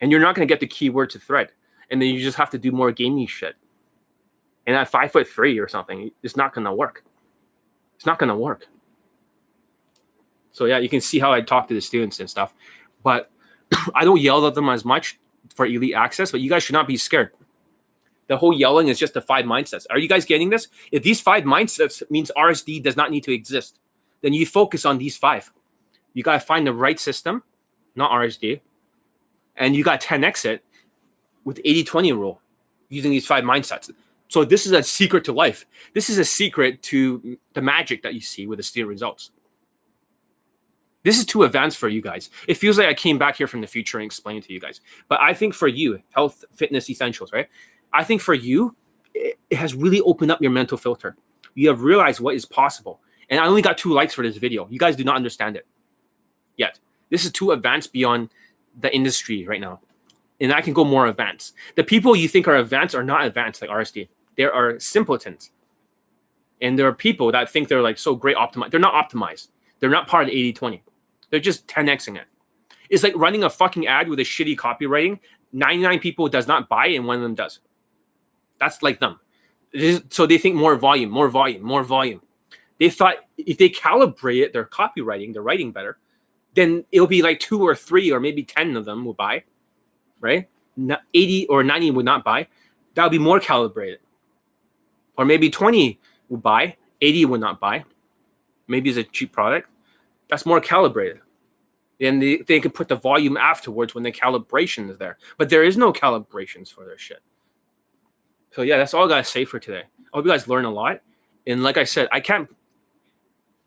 And you're not going to get the key word to thread and then you just have to do more gaming shit. And at five foot three or something, it's not gonna work. It's not gonna work. So yeah, you can see how I talk to the students and stuff, but *clears throat* I don't yell at them as much for elite access. But you guys should not be scared. The whole yelling is just the five mindsets. Are you guys getting this? If these five mindsets means RSD does not need to exist, then you focus on these five. You gotta find the right system, not RSD, and you got 10x it with 80 20 rule using these five mindsets. So this is a secret to life. This is a secret to the magic that you see with the student results. This is too advanced for you guys. It feels like I came back here from the future and explained to you guys. But I think for you, health, fitness essentials, right? I think for you, it, it has really opened up your mental filter. You have realized what is possible. And I only got two likes for this video. You guys do not understand it yet. This is too advanced beyond the industry right now and I can go more advanced. The people you think are advanced are not advanced like RSD. There are simpletons. And there are people that think they're like so great optimized. They're not optimized. They're not part of the 80 20. They're just 10xing it. It's like running a fucking ad with a shitty copywriting. 99 people does not buy and one of them does. That's like them. so they think more volume, more volume, more volume. They thought if they calibrate their copywriting, their writing better, then it'll be like two or three or maybe 10 of them will buy right? 80 or 90 would not buy. That would be more calibrated. Or maybe 20 would buy, 80 would not buy. Maybe it's a cheap product. That's more calibrated. And they, they can put the volume afterwards when the calibration is there. But there is no calibrations for their shit. So yeah, that's all I gotta say for today. I hope you guys learn a lot. And like I said, I can't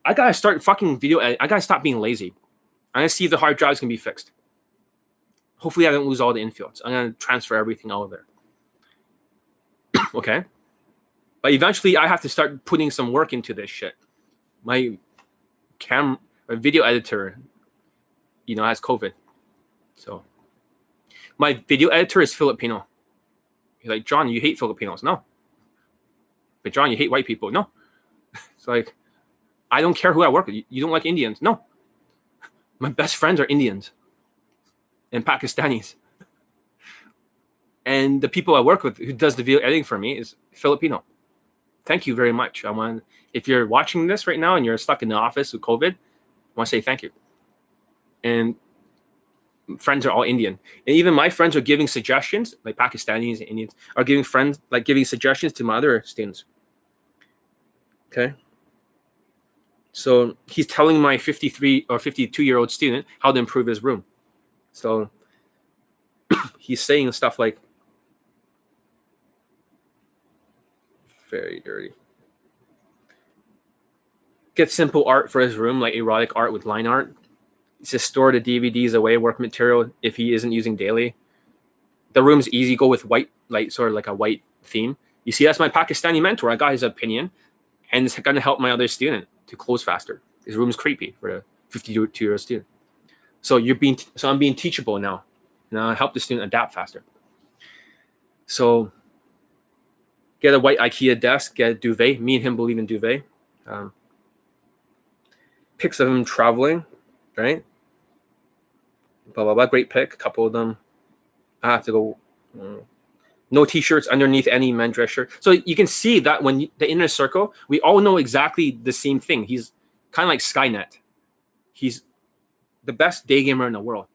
I gotta start fucking video I gotta stop being lazy. I'm gonna see if the hard drives can be fixed. Hopefully, I don't lose all the infields. I'm to transfer everything out of there. *coughs* okay. But eventually, I have to start putting some work into this shit. My cam, my video editor, you know, has COVID. So, my video editor is Filipino. Like, John, you hate Filipinos. No. But John, you hate white people. No. *laughs* It's like, I don't care who I work with. You don't like Indians. No. *laughs* My best friends are Indians and Pakistanis. *laughs* And the people I work with who does the video editing for me is Filipino. Thank you very much. I want if you're watching this right now and you're stuck in the office with COVID, want to say thank you. And friends are all Indian. And even my friends are giving suggestions, like Pakistanis and Indians are giving friends like giving suggestions to my other students. Okay. So he's telling my 53 or 52 year old student how to improve his room. So *coughs* he's saying stuff like very dirty. Get simple art for his room, like erotic art with line art. Just store the DVDs away, work material if he isn't using daily. The room's easy. Go with white, like sort of like a white theme. You see, that's my Pakistani mentor. I got his opinion, and it's going to help my other student to close faster. His room's creepy for a 52 year old student. So you're being so I'm being teachable now. Now I help the student adapt faster. So get a white IKEA desk, get a duvet. Me and him believe in duvet. Um, pics of him traveling, right? Blah blah blah. Great pic. A couple of them. I have to go. Um, no t-shirts underneath any men's dress shirt. So you can see that when you, the inner circle, we all know exactly the same thing. He's kind of like Skynet. He's the best day gamer in the world.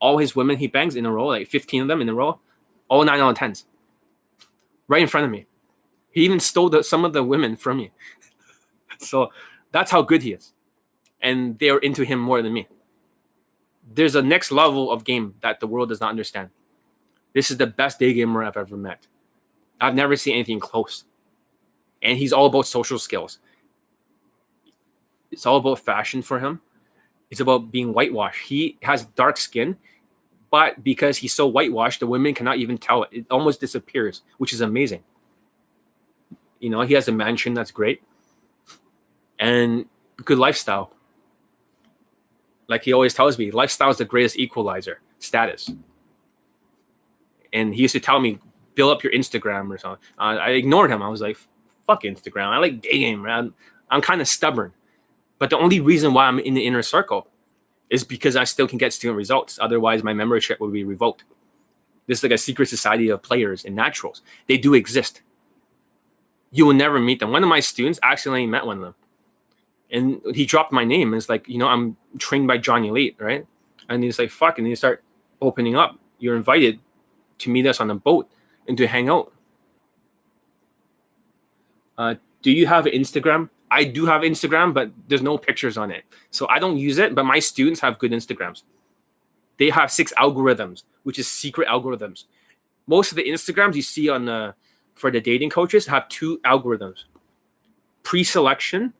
All his women he bangs in a row, like 15 of them in a row, all nine out of tens, right in front of me. He even stole the, some of the women from me. *laughs* so that's how good he is, and they're into him more than me. There's a next level of game that the world does not understand. This is the best day gamer I've ever met. I've never seen anything close. And he's all about social skills. It's all about fashion for him. It's about being whitewashed. He has dark skin, but because he's so whitewashed, the women cannot even tell it. It almost disappears, which is amazing. You know, he has a mansion that's great and good lifestyle. Like he always tells me, lifestyle is the greatest equalizer, status. And he used to tell me, build up your Instagram or something. Uh, I ignored him. I was like, fuck Instagram. I like game, man. I'm kind of stubborn. But the only reason why I'm in the inner circle is because I still can get student results. Otherwise, my membership would be revoked. This is like a secret society of players and naturals. They do exist. You will never meet them. One of my students actually met one of them. And he dropped my name. It's like, you know, I'm trained by Johnny Elite, right? And he's like, fuck. And he start opening up. You're invited to meet us on a boat and to hang out. Uh, do you have Instagram? I do have Instagram, but there's no pictures on it. So I don't use it, but my students have good Instagrams. They have six algorithms, which is secret algorithms. Most of the Instagrams you see on the for the dating coaches have two algorithms. Pre-selection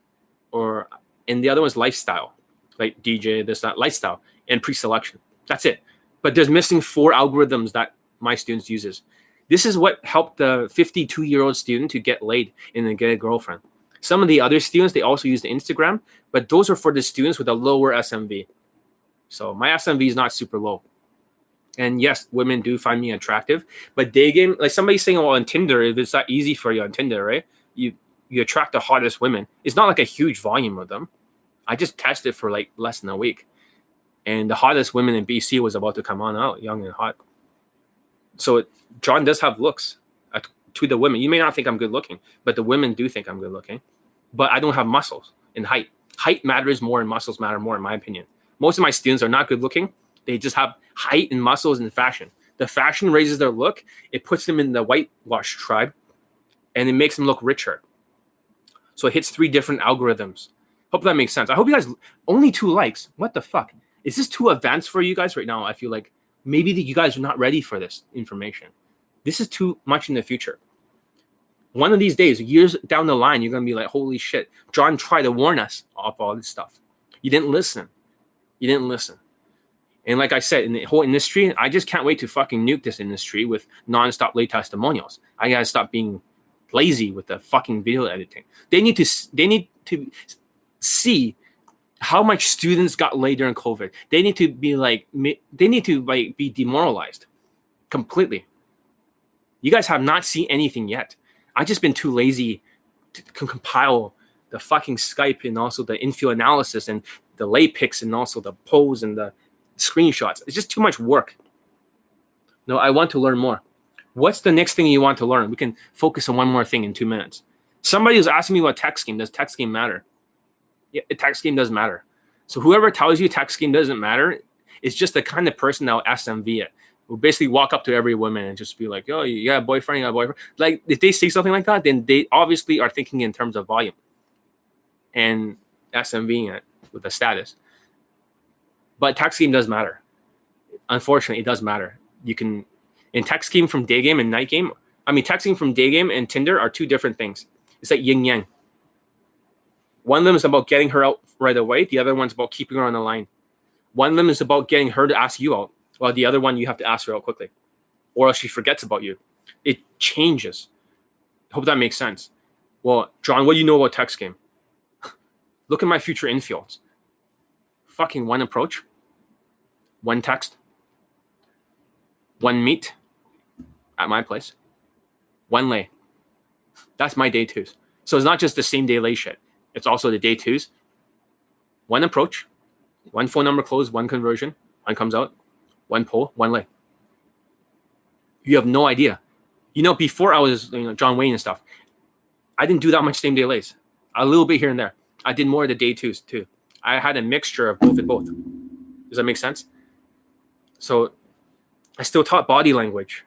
or and the other one's lifestyle. Like DJ, this, that, lifestyle, and pre-selection. That's it. But there's missing four algorithms that my students uses. This is what helped the 52 year old student to get laid and then get a girlfriend. Some of the other students they also use the Instagram, but those are for the students with a lower SMV. So my SMV is not super low. And yes, women do find me attractive, but day game, like somebody saying, well, on Tinder, if it's that easy for you on Tinder, right? You you attract the hottest women. It's not like a huge volume of them. I just tested for like less than a week, and the hottest women in BC was about to come on out, young and hot so it, John does have looks uh, to the women. You may not think I'm good looking, but the women do think I'm good looking. But I don't have muscles and height. Height matters more and muscles matter more, in my opinion. Most of my students are not good looking. They just have height and muscles and fashion. The fashion raises their look. It puts them in the whitewash tribe, and it makes them look richer. So it hits three different algorithms. Hope that makes sense. I hope you guys only two likes. What the fuck? Is this too advanced for you guys right now? I feel like maybe you guys are not ready for this information. This is too much in the future. One of these days, years down the line, you're gonna be like, "Holy shit!" John tried to warn us of all this stuff. You didn't listen. You didn't listen. And like I said, in the whole industry, I just can't wait to fucking nuke this industry with nonstop late testimonials. I gotta stop being lazy with the fucking video editing. They need to. They need to see how much students got laid during COVID. They need to be like they need to like be demoralized completely. You guys have not seen anything yet. I just been too lazy to compile the fucking Skype and also the infield analysis and the lay picks and also the pose and the screenshots. It's just too much work. No, I want to learn more. What's the next thing you want to learn? We can focus on one more thing in two minutes. Somebody was asking me about text scheme. Does text scheme matter? yeah, text scheme doesn't matter. So whoever tells you text scheme doesn't matter is just the kind of person that will SMV it. Will basically walk up to every woman and just be like, "Oh, you got a boyfriend? You got a boyfriend?" Like if they say something like that, then they obviously are thinking in terms of volume and SMVing it with the status. But text scheme does matter. Unfortunately, it does matter. You can in text scheme from day game and night game. I mean, texting from day game and Tinder are two different things. It's like yin yang. One of them is about getting her out right away. The other one's about keeping her on the line. One of them is about getting her to ask you out, while the other one you have to ask her out quickly, or else she forgets about you. It changes. Hope that makes sense. Well, John, what do you know about text game? *laughs* Look at my future infields. Fucking one approach, one text, one meet at my place, one lay. That's my day twos. So it's not just the same day lay shit. It's also the day twos. One approach, one phone number closed, one conversion, one comes out, one pull, one lay. You have no idea. You know, before I was you know John Wayne and stuff, I didn't do that much same day lays. A little bit here and there. I did more of the day twos too. I had a mixture of both and both. Does that make sense? So I still taught body language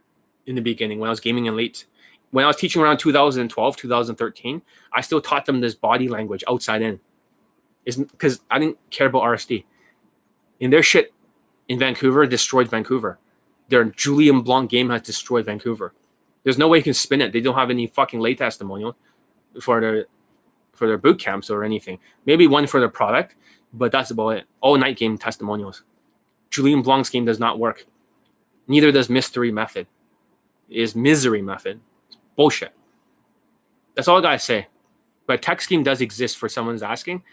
in the beginning when I was gaming in late. When I was teaching around 2012, 2013, I still taught them this body language outside in. Is because I didn't care about RSD. And their shit in Vancouver destroyed Vancouver. Their Julien Blanc game has destroyed Vancouver. There's no way you can spin it. They don't have any fucking late testimonial for their for their boot camps or anything. Maybe one for their product, but that's about it. All night game testimonials. Julien Blanc's game does not work. Neither does Mystery Method. Is Mystery Method. It's bullshit. That's all I gotta say. But text game does exist for someone's asking.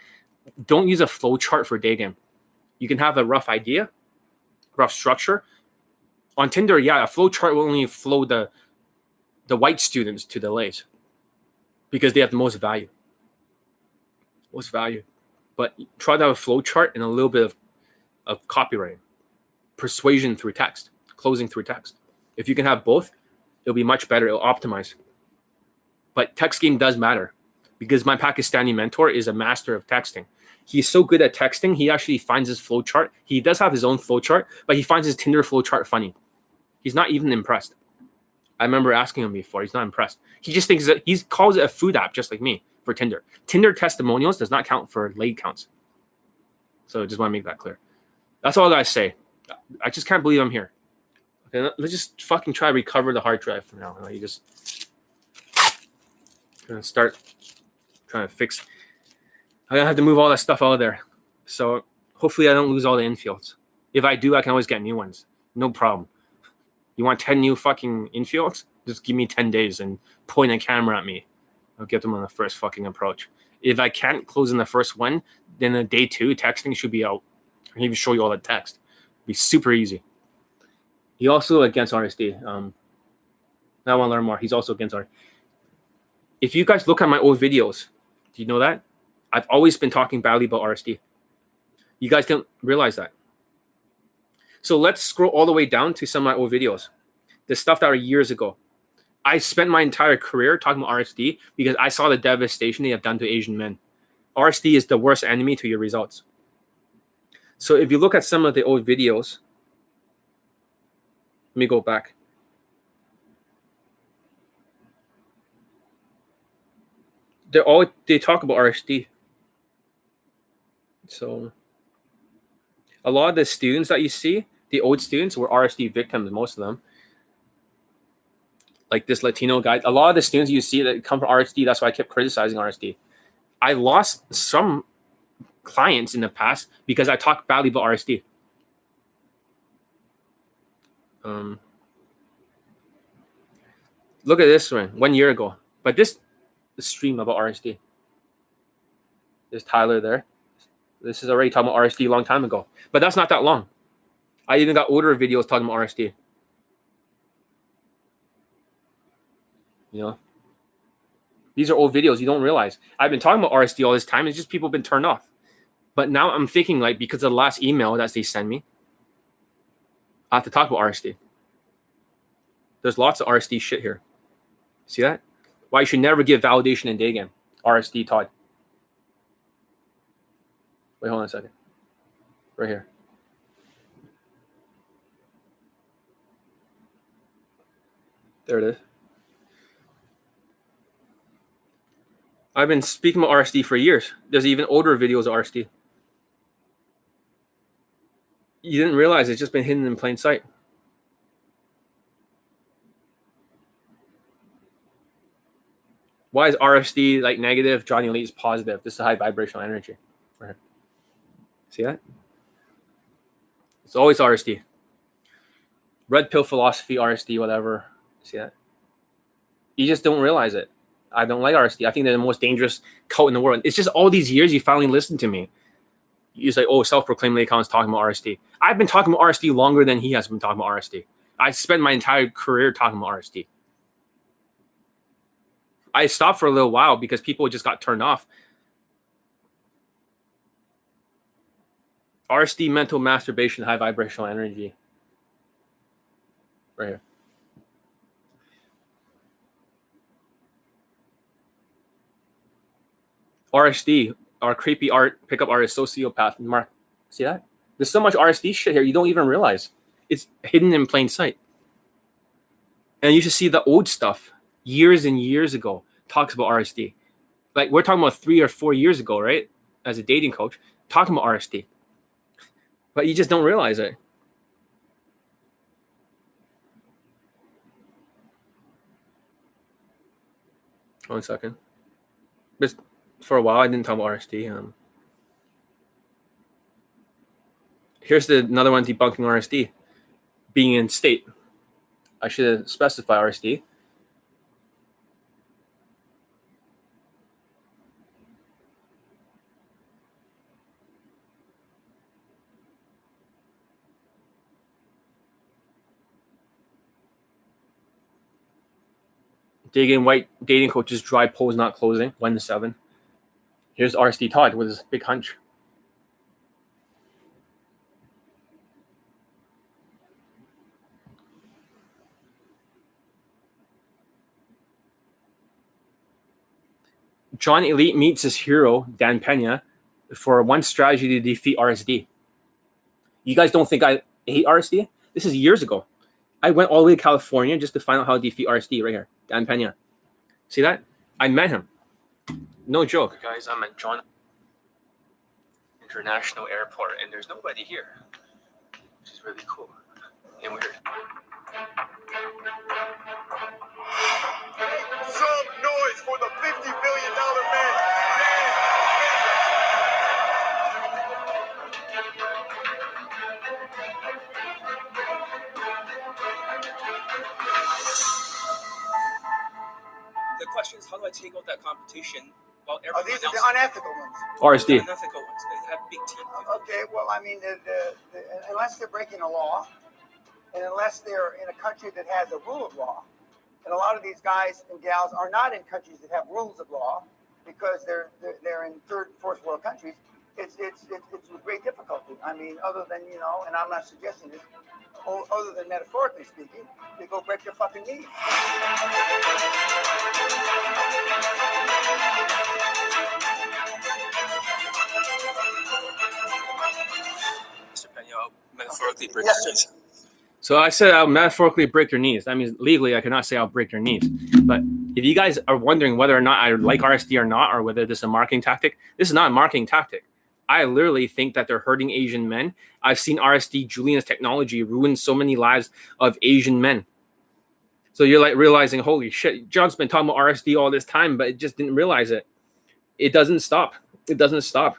Don't use a flow chart for game. You can have a rough idea, rough structure. On Tinder, yeah, a flow chart will only flow the the white students to the lays because they have the most value. Most value. But try to have a flow chart and a little bit of, of copywriting, persuasion through text, closing through text. If you can have both, it'll be much better. It'll optimize. But text game does matter because my Pakistani mentor is a master of texting. He's so good at texting, he actually finds his flow chart. He does have his own flow chart, but he finds his Tinder flow chart funny. He's not even impressed. I remember asking him before. He's not impressed. He just thinks that he calls it a food app, just like me for Tinder. Tinder testimonials does not count for lead counts. So just want to make that clear. That's all I gotta say. I just can't believe I'm here. Okay, let's just fucking try to recover the hard drive for now. You just gonna start trying to fix. I'm gonna have to move all that stuff out of there. So hopefully I don't lose all the infields. If I do, I can always get new ones. No problem. You want 10 new fucking infields? Just give me 10 days and point a camera at me. I'll get them on the first fucking approach. If I can't close in the first one, then the day two texting should be out. I can even show you all the text. Be super easy. He also against RSD. Um, I want to learn more. He's also against RSD. If you guys look at my old videos, do you know that? I've always been talking badly about RSD. You guys don't realize that. So let's scroll all the way down to some of my old videos. The stuff that are years ago. I spent my entire career talking about RSD because I saw the devastation they have done to Asian men. RSD is the worst enemy to your results. So if you look at some of the old videos, let me go back. They're all they talk about RSD. So a lot of the students that you see, the old students were RSD victims, most of them. Like this Latino guy, a lot of the students you see that come from RSD, that's why I kept criticizing RSD. I lost some clients in the past because I talked badly about RSD. Um, look at this one, one year ago. But this stream about RSD. There's Tyler there. This is already talking about RSD a long time ago. But that's not that long. I even got older videos talking about RSD. You know? These are old videos you don't realize. I've been talking about RSD all this time. It's just people have been turned off. But now I'm thinking like because of the last email that they send me, I have to talk about RSD. There's lots of RSD shit here. See that? Why you should never give validation in day game. RSD Todd. Wait, hold on a second. Right here. There it is. I've been speaking about RSD for years. There's even older videos of RSD. You didn't realize it's just been hidden in plain sight. Why is RSD like negative? Johnny Elite is positive. This is high vibrational energy. Right. See that? It's always RSD. Red pill philosophy, RSD, whatever. See that? You just don't realize it. I don't like RSD. I think they're the most dangerous cult in the world. It's just all these years you finally listen to me. You say, oh, self-proclaimed Lakon is talking about RSD. I've been talking about RSD longer than he has been talking about RSD. I spent my entire career talking about RSD. I stopped for a little while because people just got turned off. RSD mental masturbation, high vibrational energy. Right here. RSD, our creepy art pickup artist, sociopath, Mark. See that? There's so much RSD shit here you don't even realize. It's hidden in plain sight. And you should see the old stuff years and years ago talks about RSD. Like we're talking about three or four years ago, right? As a dating coach, talking about RSD. But you just don't realize it. One second. But for a while, I didn't talk about RSD. Um, here's the another one debunking RSD being in state. I should specify RSD. Dating white dating coaches dry polls not closing one to seven. Here's RSD Todd with his big hunch. John Elite meets his hero, Dan Pena, for one strategy to defeat RSD. You guys don't think I hate RSD? This is years ago. I went all the way to California just to find out how to defeat RSD right here. Dan Pena. See that? I met him. No joke. Guys, I'm at John International Airport and there's nobody here. Which is really cool and weird. Some noise for the $50 billion man. The question is, how do I take out that competition while everyone Oh, these are the unethical ones. RSD. unethical ones. They have big teams. Okay, well, I mean, the, the, the, unless they're breaking a law, and unless they're in a country that has a rule of law, and a lot of these guys and gals are not in countries that have rules of law because they're they're, they're in third, fourth world countries. It's, it's it's it's with great difficulty. I mean, other than you know, and I'm not suggesting this, other than metaphorically speaking, they go break their fucking knees. Pena, metaphorically break Yes, your. So I said I'll metaphorically break your knees. That means legally I cannot say I'll break your knees. But if you guys are wondering whether or not I like RSD or not, or whether this is a marketing tactic, this is not a marketing tactic. I literally think that they're hurting Asian men. I've seen RSD Julien's technology ruin so many lives of Asian men. So you're like realizing, holy shit, John's been talking about RSD all this time, but it just didn't realize it. It doesn't stop. It doesn't stop.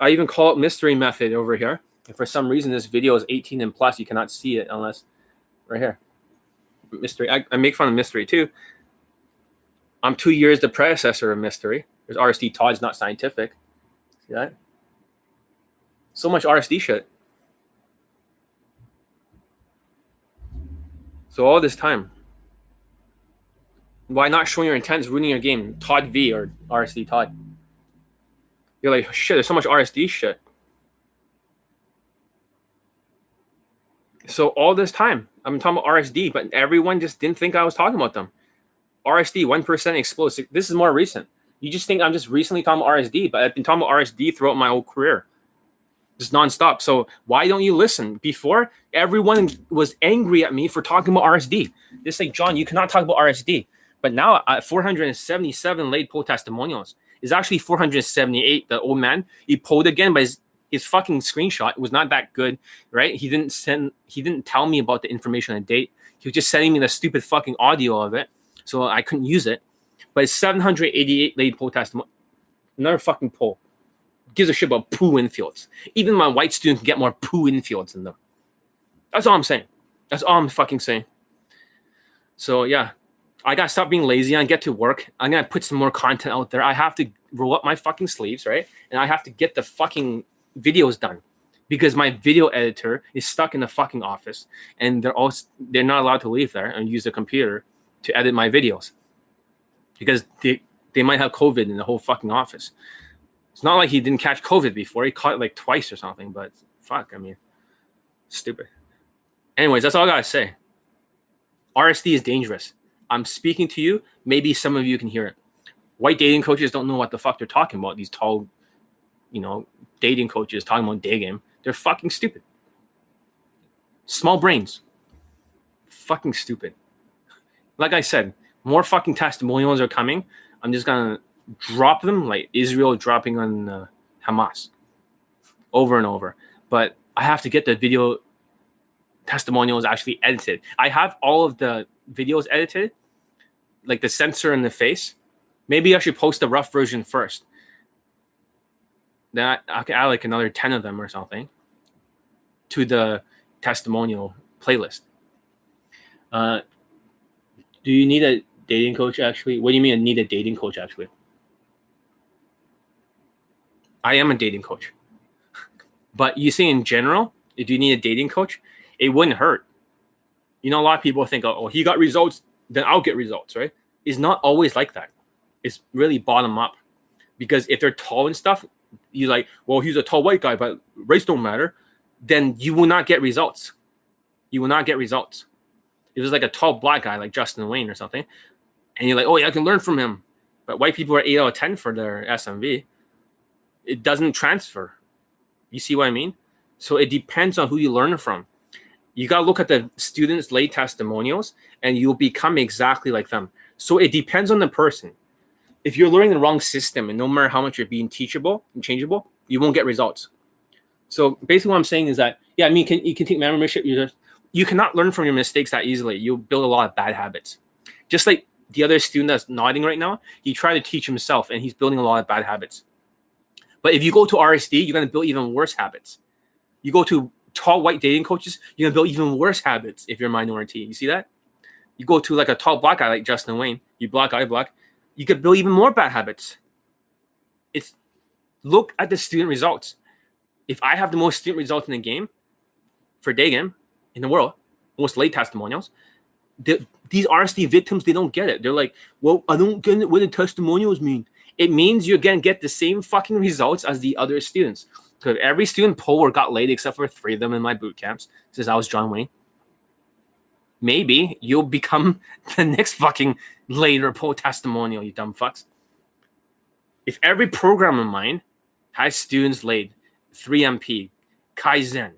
I even call it mystery method over here. If for some reason this video is 18 and plus, you cannot see it unless right here. Mystery. I, I make fun of mystery too. I'm two years the predecessor of mystery. There's RSD Todd's not scientific. See that? So much RSD shit. So all this time. Why not showing your intent ruining your game? Todd V or RSD Todd. You're like, shit, there's so much RSD shit. So all this time, I'm talking about RSD, but everyone just didn't think I was talking about them. RSD, one percent explosive. This is more recent. You just think I'm just recently talking about RSD, but I've been talking about RSD throughout my whole career, just nonstop. So why don't you listen? Before everyone was angry at me for talking about RSD. They say, John, you cannot talk about RSD. But now uh, at 477 late poll testimonials, is actually 478. The old man he pulled again, but his, his fucking screenshot was not that good, right? He didn't send, he didn't tell me about the information on the date. He was just sending me the stupid fucking audio of it, so I couldn't use it. But it's 788 late poll testimony. Another fucking poll. Gives a shit about PUA infields. Even my white students can get more PUA infields than them. That's all I'm saying. That's all I'm fucking saying. So yeah, I gotta stop being lazy and get to work. I'm gonna put some more content out there. I have to roll up my fucking sleeves, right? And I have to get the fucking videos done because my video editor is stuck in the fucking office and they're all they're not allowed to leave there and use the computer to edit my videos because they they might have COVID in the whole fucking office. It's not like he didn't catch COVID before. He caught it like twice or something, but fuck, I mean, stupid. Anyways, that's all I gotta say. RSD is dangerous. I'm speaking to you. Maybe some of you can hear it. White dating coaches don't know what the fuck they're talking about. These tall, you know, dating coaches talking about game. They're fucking stupid. Small brains. fucking stupid. Like I said, more fucking testimonials are coming. I'm just gonna drop them like Israel dropping on uh, Hamas over and over. But I have to get the video testimonials actually edited. I have all of the videos edited, like the censor in the face. Maybe I should post the rough version first. Then I, I can add like another 10 of them or something to the testimonial playlist. Uh, do you need a dating coach actually? What do you mean I need a dating coach actually? I am a dating coach. *laughs* But you see, in general, if you need a dating coach, it wouldn't hurt. You know, a lot of people think, oh, he got results, then I'll get results, right? It's not always like that. It's really bottom up. Because if they're tall and stuff, you're like, well, he's a tall white guy, but race don't matter. Then you will not get results. You will not get results. If it's like a tall black guy like Justin Wayne or something, and you're like, oh yeah, I can learn from him. But white people are eight out of ten for their SMV. It doesn't transfer. You see what I mean? So it depends on who you learn from. You gotta look at the students' late testimonials, and you'll become exactly like them. So it depends on the person. If you're learning the wrong system, and no matter how much you're being teachable and changeable, you won't get results. So basically, what I'm saying is that yeah, I mean, can, you can take membership. You just you cannot learn from your mistakes that easily. You'll build a lot of bad habits. Just like the other student that's nodding right now, he tried to teach himself, and he's building a lot of bad habits. But if you go to RSD, you're going to build even worse habits. You go to tall white dating coaches, you're going to build even worse habits if you're a minority. You see that? You go to like a tall black guy like Justin Wayne, you black, I black, you could build even more bad habits. It's look at the student results. If I have the most student results in the game for day game in the world, most late testimonials, the, these RSD victims, they don't get it. They're like, well, I don't get what the testimonials mean it means you're gonna get the same fucking results as the other students. So every student poll or got laid except for three of them in my boot camps, since I was John Wayne, maybe you'll become *laughs* the next fucking later pull testimonial, you dumb fucks. If every program of mine has students laid, 3MP, Kaizen,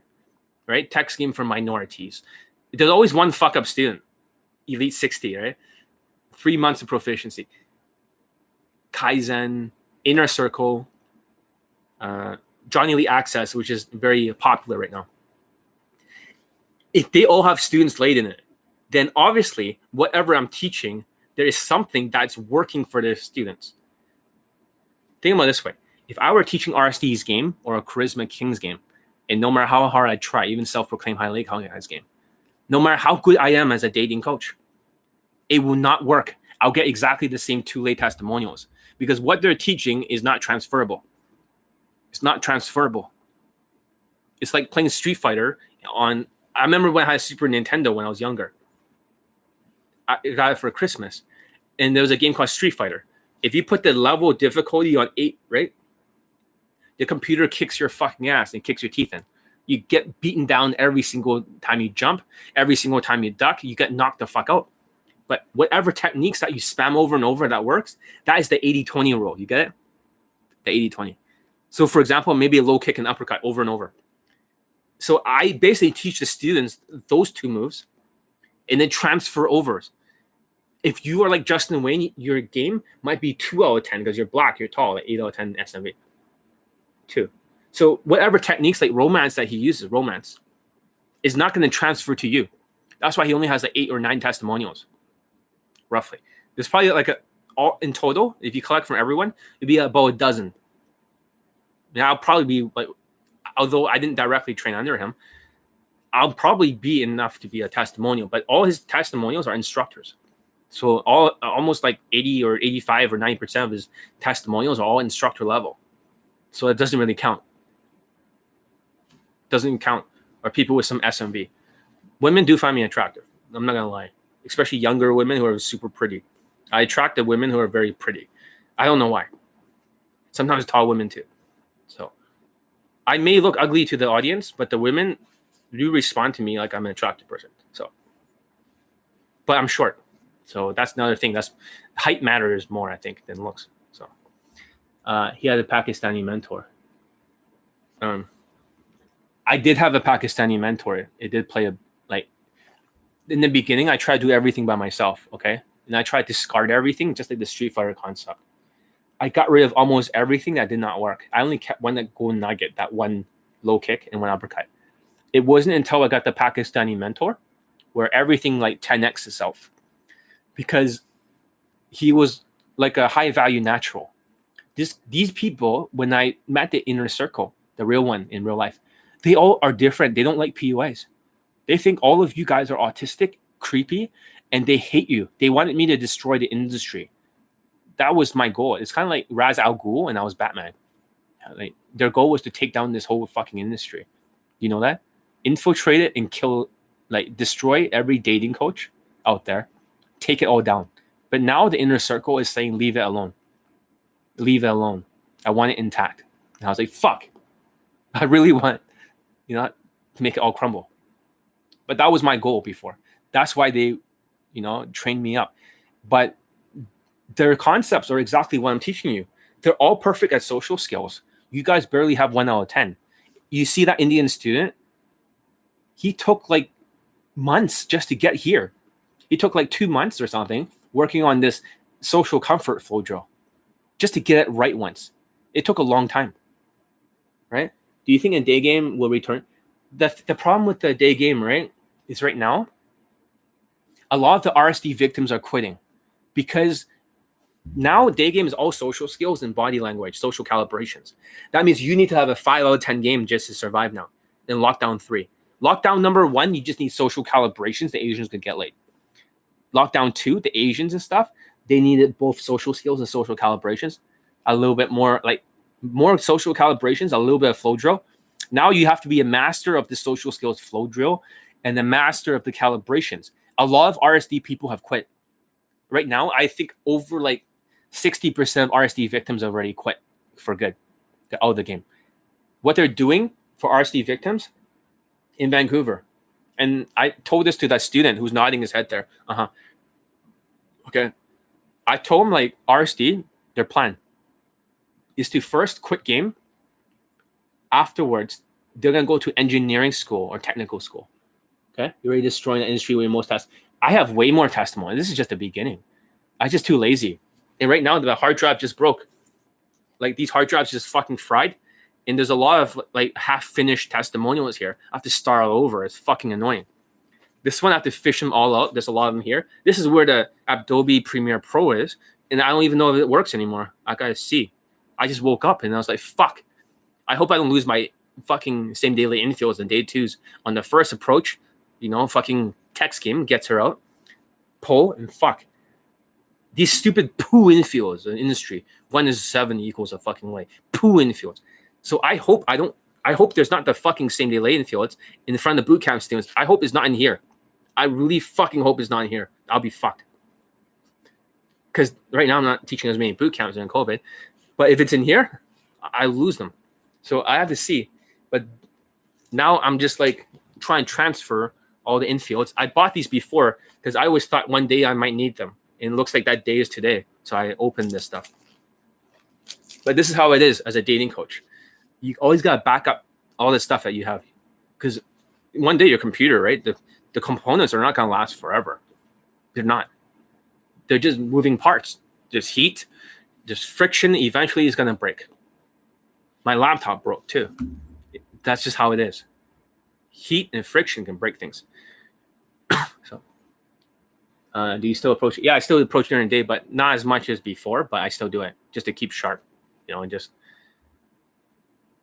right? Tech scheme for minorities. There's always one fuck up student, Elite 60, right? Three months of proficiency. Kaizen, Inner Circle, uh, Johnny Elite Access, which is very popular right now. If they all have students laid in it, then obviously whatever I'm teaching, there is something that's working for the students. Think about this way: if I were teaching RSD's game or a Charisma Kings game, and no matter how hard I try, even self-proclaimed high lake guys game, no matter how good I am as a dating coach, it will not work. I'll get exactly the same two late testimonials because what they're teaching is not transferable. It's not transferable. It's like playing Street Fighter on. I remember when I had Super Nintendo when I was younger. I got it for Christmas, and there was a game called Street Fighter. If you put the level of difficulty on eight, right, the computer kicks your fucking ass and kicks your teeth in. You get beaten down every single time you jump, every single time you duck. You get knocked the fuck out. But whatever techniques that you spam over and over that works, that is the 80 20 rule. You get it? The 80 20. So, for example, maybe a low kick and uppercut over and over. So, I basically teach the students those two moves and then transfer overs. If you are like Justin Wayne, your game might be two out of 10 because you're black, you're tall, like eight out of 10 SMV. Two. So, whatever techniques like romance that he uses, romance, is not going to transfer to you. That's why he only has like eight or nine testimonials roughly. There's probably like a all in total, if you collect from everyone, it'd be about a dozen. Now I'll probably be like, although I didn't directly train under him, I'll probably be enough to be a testimonial. But all his testimonials are instructors, so all almost like eighty or eighty-five or ninety percent of his testimonials are all instructor level. So it doesn't really count. Doesn't count. Or people with some SMV. Women do find me attractive. I'm not gonna lie especially younger women who are super pretty. I attract the women who are very pretty. I don't know why. Sometimes tall women too. So I may look ugly to the audience, but the women do respond to me like I'm an attractive person. So, but I'm short. So that's another thing. That's height matters more, I think, than looks. So uh, he had a Pakistani mentor. Um, I did have a Pakistani mentor. It did play a like in the beginning, I tried to do everything by myself. Okay, and I tried to discard everything, just like the Street Fighter concept. I got rid of almost everything that did not work. I only kept one that golden nugget, that one low kick and one uppercut. It wasn't until I got the Pakistani mentor where everything like 10x itself. Because he was like a high value natural. This these people, when I met the inner circle, the real one in real life, they all are different. They don't like PUAs. They think all of you guys are autistic, creepy, and they hate you. They wanted me to destroy the industry that was my goal. It's kind of like Ra's al Ghul and I was Batman. Like their goal was to take down this whole fucking industry. You know that? Infiltrate it and kill, like destroy every dating coach out there, take it all down. But now the inner circle is saying, leave it alone. Leave it alone. I want it intact. And I was like, fuck. I really want, you know, to make it all crumble. But that was my goal before. That's why they, you know, trained me up. But their concepts are exactly what I'm teaching you. They're all perfect at social skills. You guys barely have one out of 10. You see that Indian student? He took like months just to get here. He took like two months or something working on this social comfort flow drill just to get it right once. It took a long time. Right? Do you think a day game will return? The, the problem with the day game, right, is right now, a lot of the RSD victims are quitting because now day game is all social skills and body language, social calibrations. That means you need to have a five out of ten game just to survive now. In lockdown three, lockdown number one, you just need social calibrations. The Asians could get late. Lockdown two, the Asians and stuff, they needed both social skills and social calibrations. A little bit more like more social calibrations, a little bit of flow drill. Now you have to be a master of the social skills flow drill and the master of the calibrations. A lot of RSD people have quit. Right now, I think over like 60% of RSD victims already quit for good. They're out oh, of the game. What they're doing for RSD victims in Vancouver, and I told this to that student who's nodding his head there. Uh huh. Okay. I told him like RSD, their plan is to first quit game. Afterwards, they're gonna go to engineering school or technical school. Okay, you're already destroying the industry with most tests. I have way more testimony. This is just the beginning. I'm just too lazy. And right now the hard drive just broke. Like these hard drives just fucking fried. And there's a lot of like half finished testimonials here. I have to start all over. It's fucking annoying. This one I have to fish them all out. There's a lot of them here. This is where the Adobe Premiere Pro is. And I don't even know if it works anymore. I gotta see. I just woke up and I was like, fuck. I hope I don't lose my fucking same day lay infields and day twos on the first approach. You know, fucking text game gets her out. Pull and fuck these stupid PUA infields in industry. One is seven equals a fucking way. PUA infields. So I hope I don't. I hope there's not the fucking same day lay infields in front of the boot camp students. I hope it's not in here. I really fucking hope it's not in here. I'll be fucked. Because right now I'm not teaching as many boot camps during COVID, but if it's in here, I lose them. So I have to see. But now I'm just like trying to transfer all the infields. I bought these before because I always thought one day I might need them and it looks like that day is today. So I opened this stuff. But this is how it is as a dating coach. You always got to back up all the stuff that you have. Because one day your computer, right? The, the components are not going to last forever. They're not. They're just moving parts. There's heat, there's friction. Eventually, it's going to break. My laptop broke too. That's just how it is. Heat and friction can break things. *coughs* so uh, do you still approach? Yeah, I still approach during the day, but not as much as before. But I still do it just to keep sharp, you know, and just.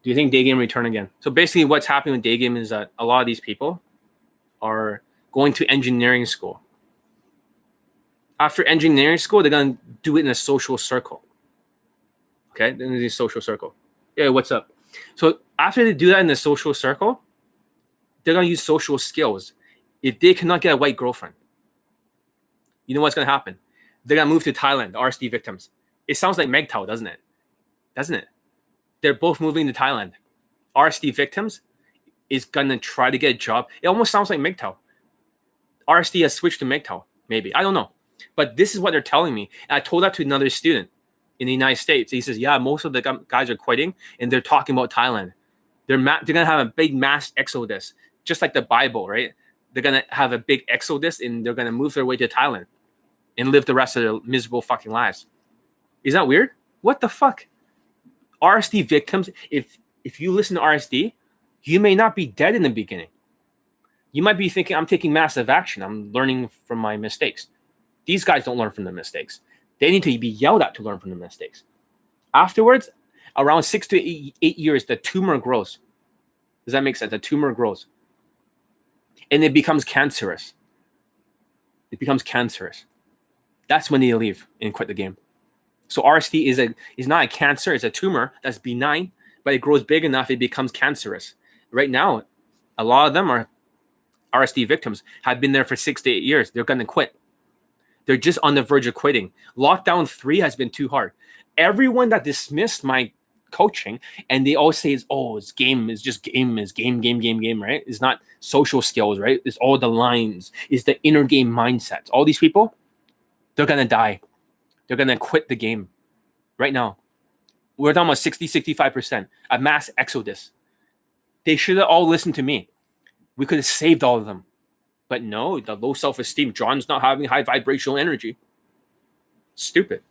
Do you think day game return again? So basically, what's happening with day game is that a lot of these people are going to engineering school. After engineering school, they're gonna do it in a social circle. Okay, in a social circle. Yeah, what's up? So after they do that in the social circle, they're gonna use social skills. If they cannot get a white girlfriend, you know what's to happen? They're to move to Thailand, the RSD victims. It sounds like MGTOW, doesn't it? Doesn't it? They're both moving to Thailand. RSD victims is to try to get a job. It almost sounds like MGTOW. RSD has switched to MGTOW, maybe. I don't know. But this is what they're telling me. And I told that to another student in the United States. He says, yeah, most of the guys are quitting and they're talking about Thailand. They're, ma- they're to have a big mass exodus, just like the Bible, right? they're gonna have a big exodus and they're gonna move their way to Thailand and live the rest of their miserable fucking lives. Is that weird? What the fuck? RSD victims, if if you listen to RSD, you may not be dead in the beginning. You might be thinking, I'm taking massive action. I'm learning from my mistakes. These guys don't learn from their mistakes. They need to be yelled at to learn from the mistakes. Afterwards, around six to eight, eight years, the tumor grows. Does that make sense? The tumor grows. And it becomes cancerous. It becomes cancerous. That's when they leave and quit the game. So RSD is a is not a cancer, it's a tumor that's benign, but it grows big enough, it becomes cancerous. Right now, a lot of them are RSD victims, have been there for six to eight years. They're gonna quit. They're just on the verge of quitting. Lockdown three has been too hard. Everyone that dismissed my coaching and they all say it's oh it's game It's just game is game game game game right it's not social skills right it's all the lines it's the inner game mindset all these people they're gonna die they're gonna quit the game right now. We're talking about 60 65% a mass exodus. They should have all listened to me. We could have saved all of them. But no the low self-esteem john's not having high vibrational energy. Stupid.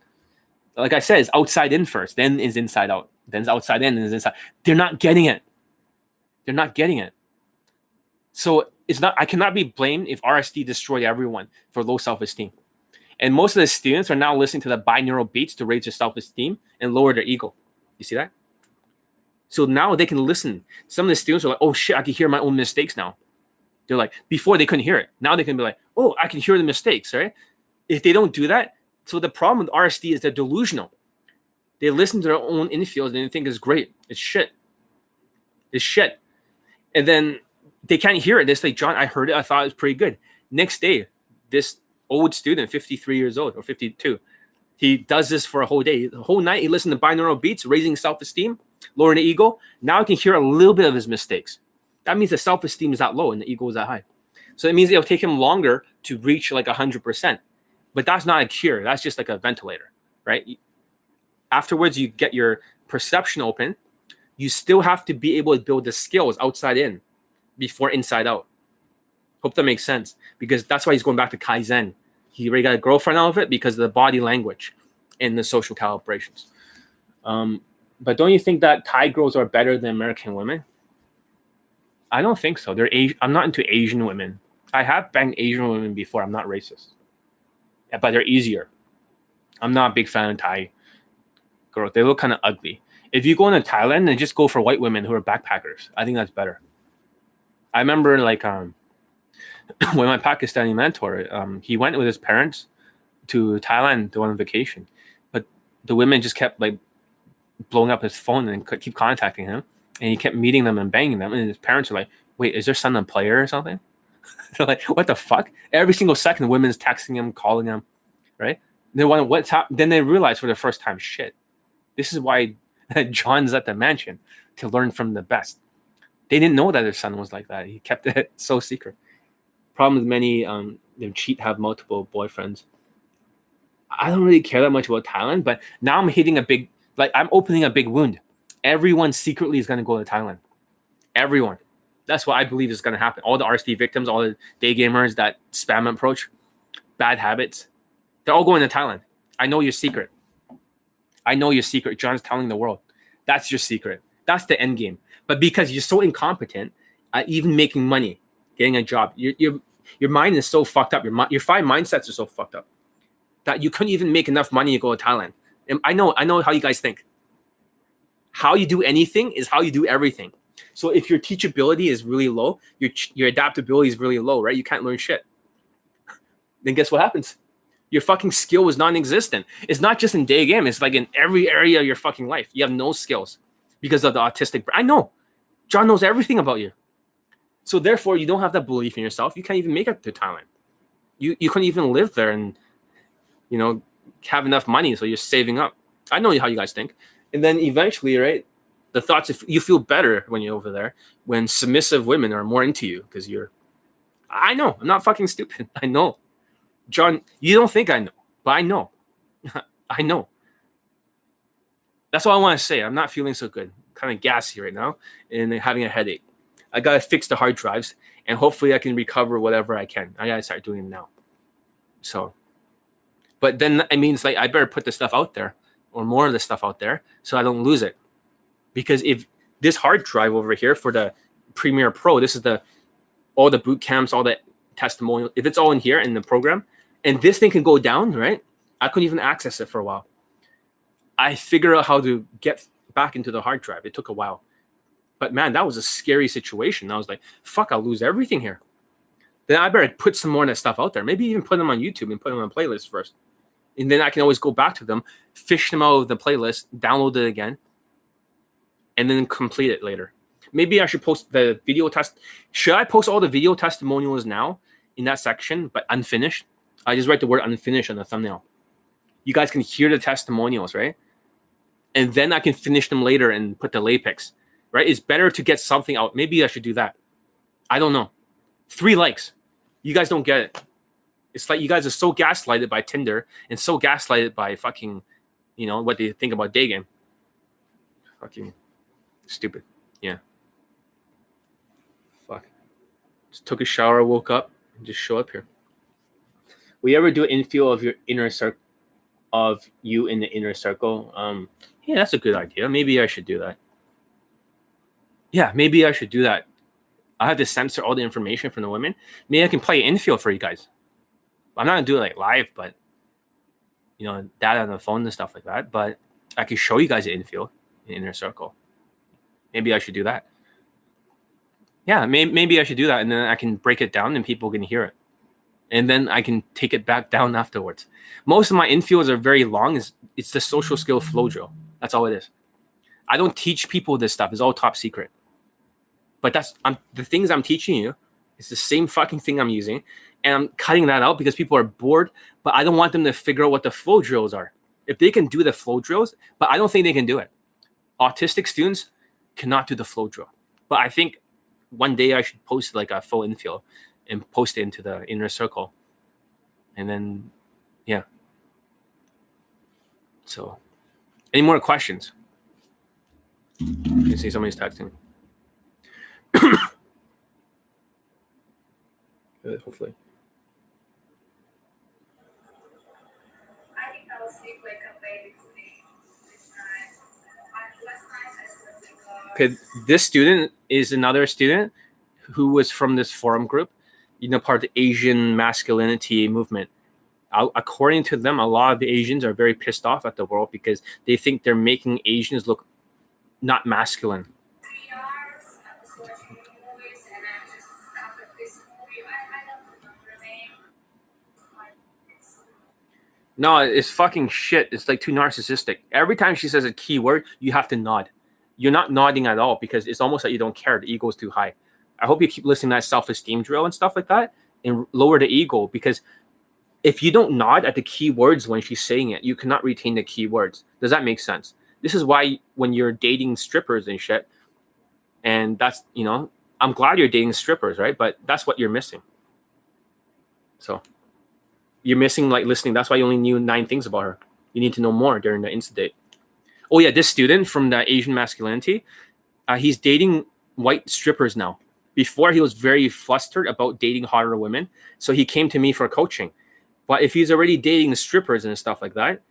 Like i said it's outside in first then is inside out then it's outside in and it's inside. They're not getting it. They're not getting it. So it's not i cannot be blamed if rsd destroyed everyone for low self-esteem and most of the students are now listening to the binaural beats to raise their self-esteem and lower their ego you see that so now they can listen some of the students are like oh shit i can hear my own mistakes now they're like before they couldn't hear it now they can be like oh i can hear the mistakes right if they don't do that so the problem with rsd is they're delusional they listen to their own infield and they think it's great. It's shit. It's shit. And then they can't hear it. They say, John, I heard it. I thought it was pretty good. Next day, this old student, 53 years old or 52, he does this for a whole day. The whole night, he listened to binaural beats, raising self esteem, lowering the ego. Now he can hear a little bit of his mistakes. That means the self esteem is that low and the ego is that high. So it means it'll take him longer to reach like 100%. But that's not a cure. That's just like a ventilator, right? afterwards you get your perception open you still have to be able to build the skills outside in before inside out hope that makes sense. Because that's why he's going back to kaizen. He already got a girlfriend out of it because of the body language and the social calibrations. Um, but don't you think that thai girls are better than american women? I don't think so. They're Asi- i'm not into asian women. I have banged asian women before. I'm not racist. But they're easier. I'm not a big fan of thai girls. They look kind of ugly. If you go into Thailand and just go for white women who are backpackers, I think that's better. I remember like um *clears throat* when my Pakistani mentor, um, he went with his parents to Thailand to go on vacation, but the women just kept like blowing up his phone and could keep contacting him, and he kept meeting them and banging them, and his parents are like, "Wait, is their son a player or something?" *laughs* They're like, "What the fuck?" Every single second, the women's texting him, calling him, right? They want what's happening. Then they realize for the first time, shit, this is why *laughs* John's at the mansion to learn from the best. They didn't know that their son was like that. He kept *laughs* it so secret. Problem with many um, them cheat have multiple boyfriends. I don't really care that much about Thailand, but now I'm hitting a big like I'm opening a big wound. Everyone secretly is to go to Thailand. Everyone. That's what I believe is to happen. All the RSD victims, all the day gamers that spam approach, bad habits, they're all going to Thailand. I know your secret. I know your secret. John's telling the world. That's your secret. That's the end game. But because you're so incompetent at even making money, getting a job, your your your mind is so fucked up. Your your five mindsets are so fucked up that you couldn't even make enough money to go to Thailand. And I know, I know how you guys think. How you do anything is how you do everything. So if your teachability is really low, your your adaptability is really low, right? You can't learn shit. *laughs* Then guess what happens? Your fucking skill is non-existent. It's not just in day game. It's like in every area of your fucking life. You have no skills because of the autistic. I know. John knows everything about you. So therefore, you don't have that belief in yourself. You can't even make it to Thailand. You you couldn't even live there and you know have enough money, so you're saving up. I know how you guys think. And then eventually, right, the thoughts if you feel better when you're over there when submissive women are more into you because you're. I know I'm not fucking stupid. *laughs* I know. John, you don't think I know, but I know. *laughs* I know. That's all I want to say. I'm not feeling so good. Kind of gassy right now and having a headache. I got to fix the hard drives. and hopefully I can recover whatever I can. I gotta start doing it now. So, but then it means like I better put the stuff out there or more of the stuff out there so I don't lose it. Because if this hard drive over here for the Premiere Pro, this is the all the boot camps, all the testimonial. If it's all in here in the program, and this thing can go down, right? I couldn't even access it for a while. I figure out how to get back into the hard drive. It took a while. But man, that was a scary situation. I was like, fuck, I'll lose everything here. Then I better put some more of that stuff out there. Maybe even put them on YouTube and put them on a playlist first. And then I can always go back to them, fish them out of the playlist, download it again, and then complete it later. Maybe I should post the video test. Should I post all the video testimonials now in that section, but unfinished? I just write the word unfinished on the thumbnail. You guys can hear the testimonials, right? And then I can finish them later and put the LAPIX, right? It's better to get something out. Maybe I should do that. I don't know. Three likes. You guys don't get it. It's like you guys are so gaslighted by Tinder and so gaslighted by fucking, you know, what they think about day game. Fucking stupid. Yeah. Fuck. Just took a shower, woke up, and just show up here. Will you ever do an infield of your inner circle of you in the inner circle? Um, yeah, that's a good idea. Maybe I should do that. Yeah, maybe I should do that. I have to censor all the information from the women. Maybe I can play infield for you guys. I'm not gonna do it like live, but you know, that on the phone and stuff like that. But I can show you guys the infield in inner circle. Maybe I should do that. Yeah, maybe, maybe I should do that, and then I can break it down and people can hear it, and then I can take it back down afterwards. Most of my infields are very long. It's, it's the social skill flow drill. That's all it is. I don't teach people this stuff. It's all top secret. But that's I'm the things I'm teaching you. It's the same fucking thing I'm using, and I'm cutting that out because people are bored. But I don't want them to figure out what the flow drills are. If they can do the flow drills, but I don't think they can do it. Autistic students cannot do the flow drill. But I think one day I should post like a full infield and post it into the inner circle. And then, yeah. So, any more questions? You see somebody's texting. Good, *coughs* hopefully. I think I sleep like a. This. Okay, this student is another student who was from this forum group, you know, part of the Asian masculinity movement. According to them, a lot of the Asians are very pissed off at the world because they think they're making Asians look not masculine. No, it's fucking shit. It's like too narcissistic. Every time she says a key word, you have to nod. You're not nodding at all because it's almost like you don't care. The ego is too high. I hope you keep listening to that self-esteem drill and stuff like that and lower the ego because if you don't nod at the key words when she's saying it, you cannot retain the key words. Does that make sense? This is why when you're dating strippers and shit, and that's you know, I'm glad you're dating strippers, right? But that's what you're missing. So you're missing like listening. That's why you only knew nine things about her. You need to know more during the insta date. Oh yeah, this student from the Asian masculinity, uh, he's dating white strippers now. Before he was very flustered about dating hotter women, so he came to me for coaching. But if he's already dating strippers and stuff like that,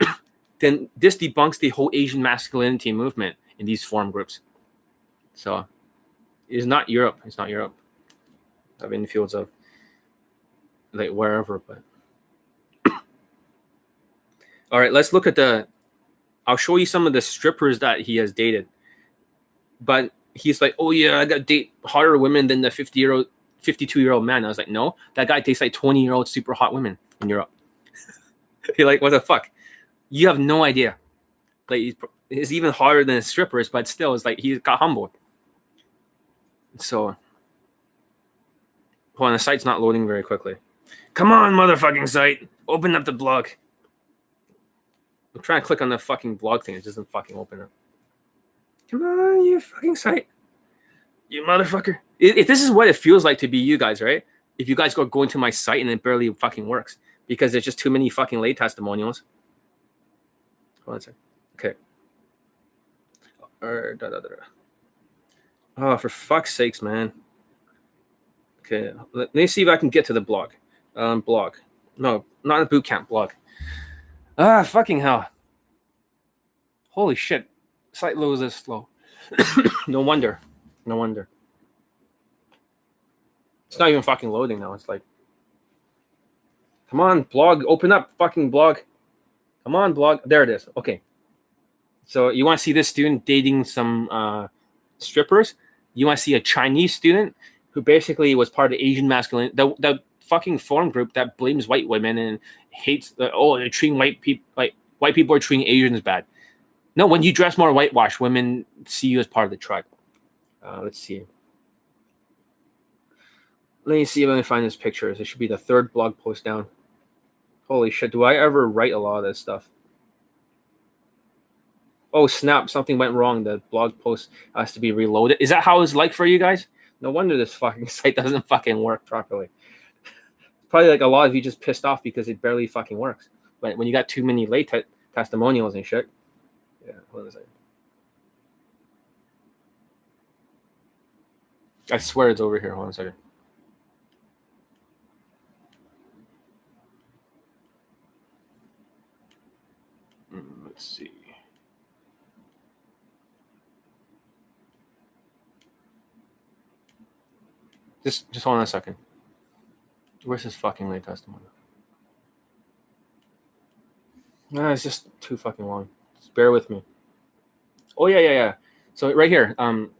*clears throat* then this debunks the whole Asian masculinity movement in these forum groups. So it's not Europe. It's not Europe. I've been fields of like wherever, but all right, let's look at the. I'll show you some of the strippers that he has dated. But he's like, oh yeah, I got date hotter women than the 50 year old, 52 year old man. I was like, no, that guy dates like 20 year old super hot women in Europe. *laughs* You're like, what the fuck? You have no idea. Like, he's, he's even harder than strippers, but still, it's like he got humbled. So, hold on, the site's not loading very quickly. Come on, motherfucking site. Open up the blog. I'm trying to click on the fucking blog thing. It doesn't fucking open up. Come on, you fucking site. You motherfucker. If this is what it feels like to be you guys, right? If you guys go going to my site and it barely fucking works because there's just too many fucking late testimonials. Hold on a sec. Okay. Or, da, da, da, da. Oh, for fuck's sakes, man. Okay, let me see if I can get to the blog. Um, blog. No, not a boot camp blog. Ah, fucking hell. Holy shit. Site loads is slow. *coughs* no wonder. No wonder. It's not even fucking loading now. It's like, come on, blog, open up, fucking blog. Come on, blog. There it is. Okay. So you want to see this student dating some uh, strippers? You want to see a Chinese student who basically was part of Asian masculine, the, the fucking forum group that blames white women and hates the oh they're treating white people like white people are treating Asians bad. No, when you dress more whitewash, women see you as part of the tribe. Uh, let's see. Let me see if I can find this picture. It should be the third blog post down. Holy shit! Do I ever write a lot of this stuff? Oh snap! Something went wrong. The blog post has to be reloaded. Is that how it's like for you guys? No wonder this fucking *laughs* site doesn't fucking work properly. Probably like a lot of you just pissed off because it barely fucking works. But when you got too many late te- testimonials and shit. Yeah, hold on a second. I swear it's over here. Hold on a second. Mm, Let's see. Just, just hold on a second. Where's his fucking late testimony? No, it's just too fucking long. Just bear with me. Oh yeah, yeah, yeah. So right here, um,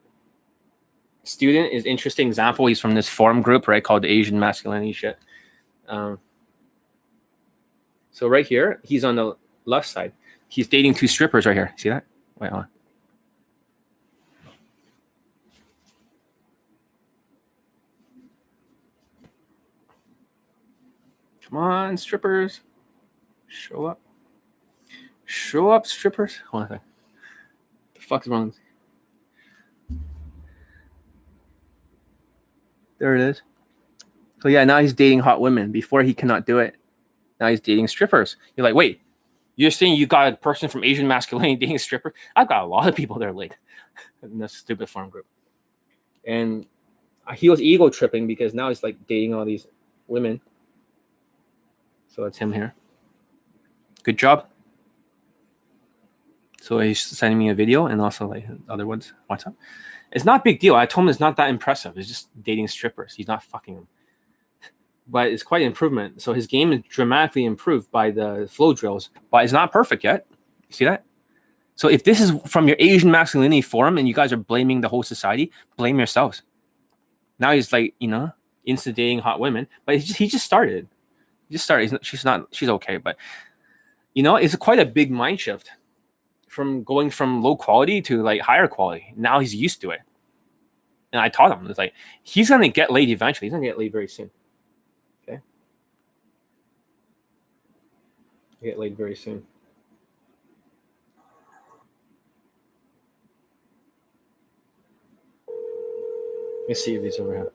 student is interesting example. He's from this forum group, right, called Asian masculinity shit. Um, so right here, he's on the left side. He's dating two strippers right here. See that? Wait, hold on. Come on, strippers. Show up. Show up, strippers. Hold on a second. The fuck is wrong? There it is. So yeah, now he's dating hot women. Before he cannot do it. Now he's dating strippers. You're like, wait, you're saying you got a person from Asian masculinity *laughs* dating a stripper? I've got a lot of people that are late *laughs* in this stupid farm group. And he was ego tripping because now he's like dating all these women. So it's him here. Good job. So he's sending me a video and also like other ones. What's up? It's not a big deal. I told him it's not that impressive. It's just dating strippers. He's not fucking them. *laughs* But it's quite an improvement. So his game is dramatically improved by the flow drills, but it's not perfect yet. You see that? So if this is from your Asian masculinity forum and you guys are blaming the whole society, blame yourselves. Now he's like, you know, instigating hot women, but he just, he just started. Just started. He's she's not. She's okay, but you know, it's quite a big mind shift from going from low quality to like higher quality. Now he's used to it. And I taught him, it's like he's gonna get laid eventually. He's gonna get laid very soon. Okay. Get laid very soon. Let me see if he's over here.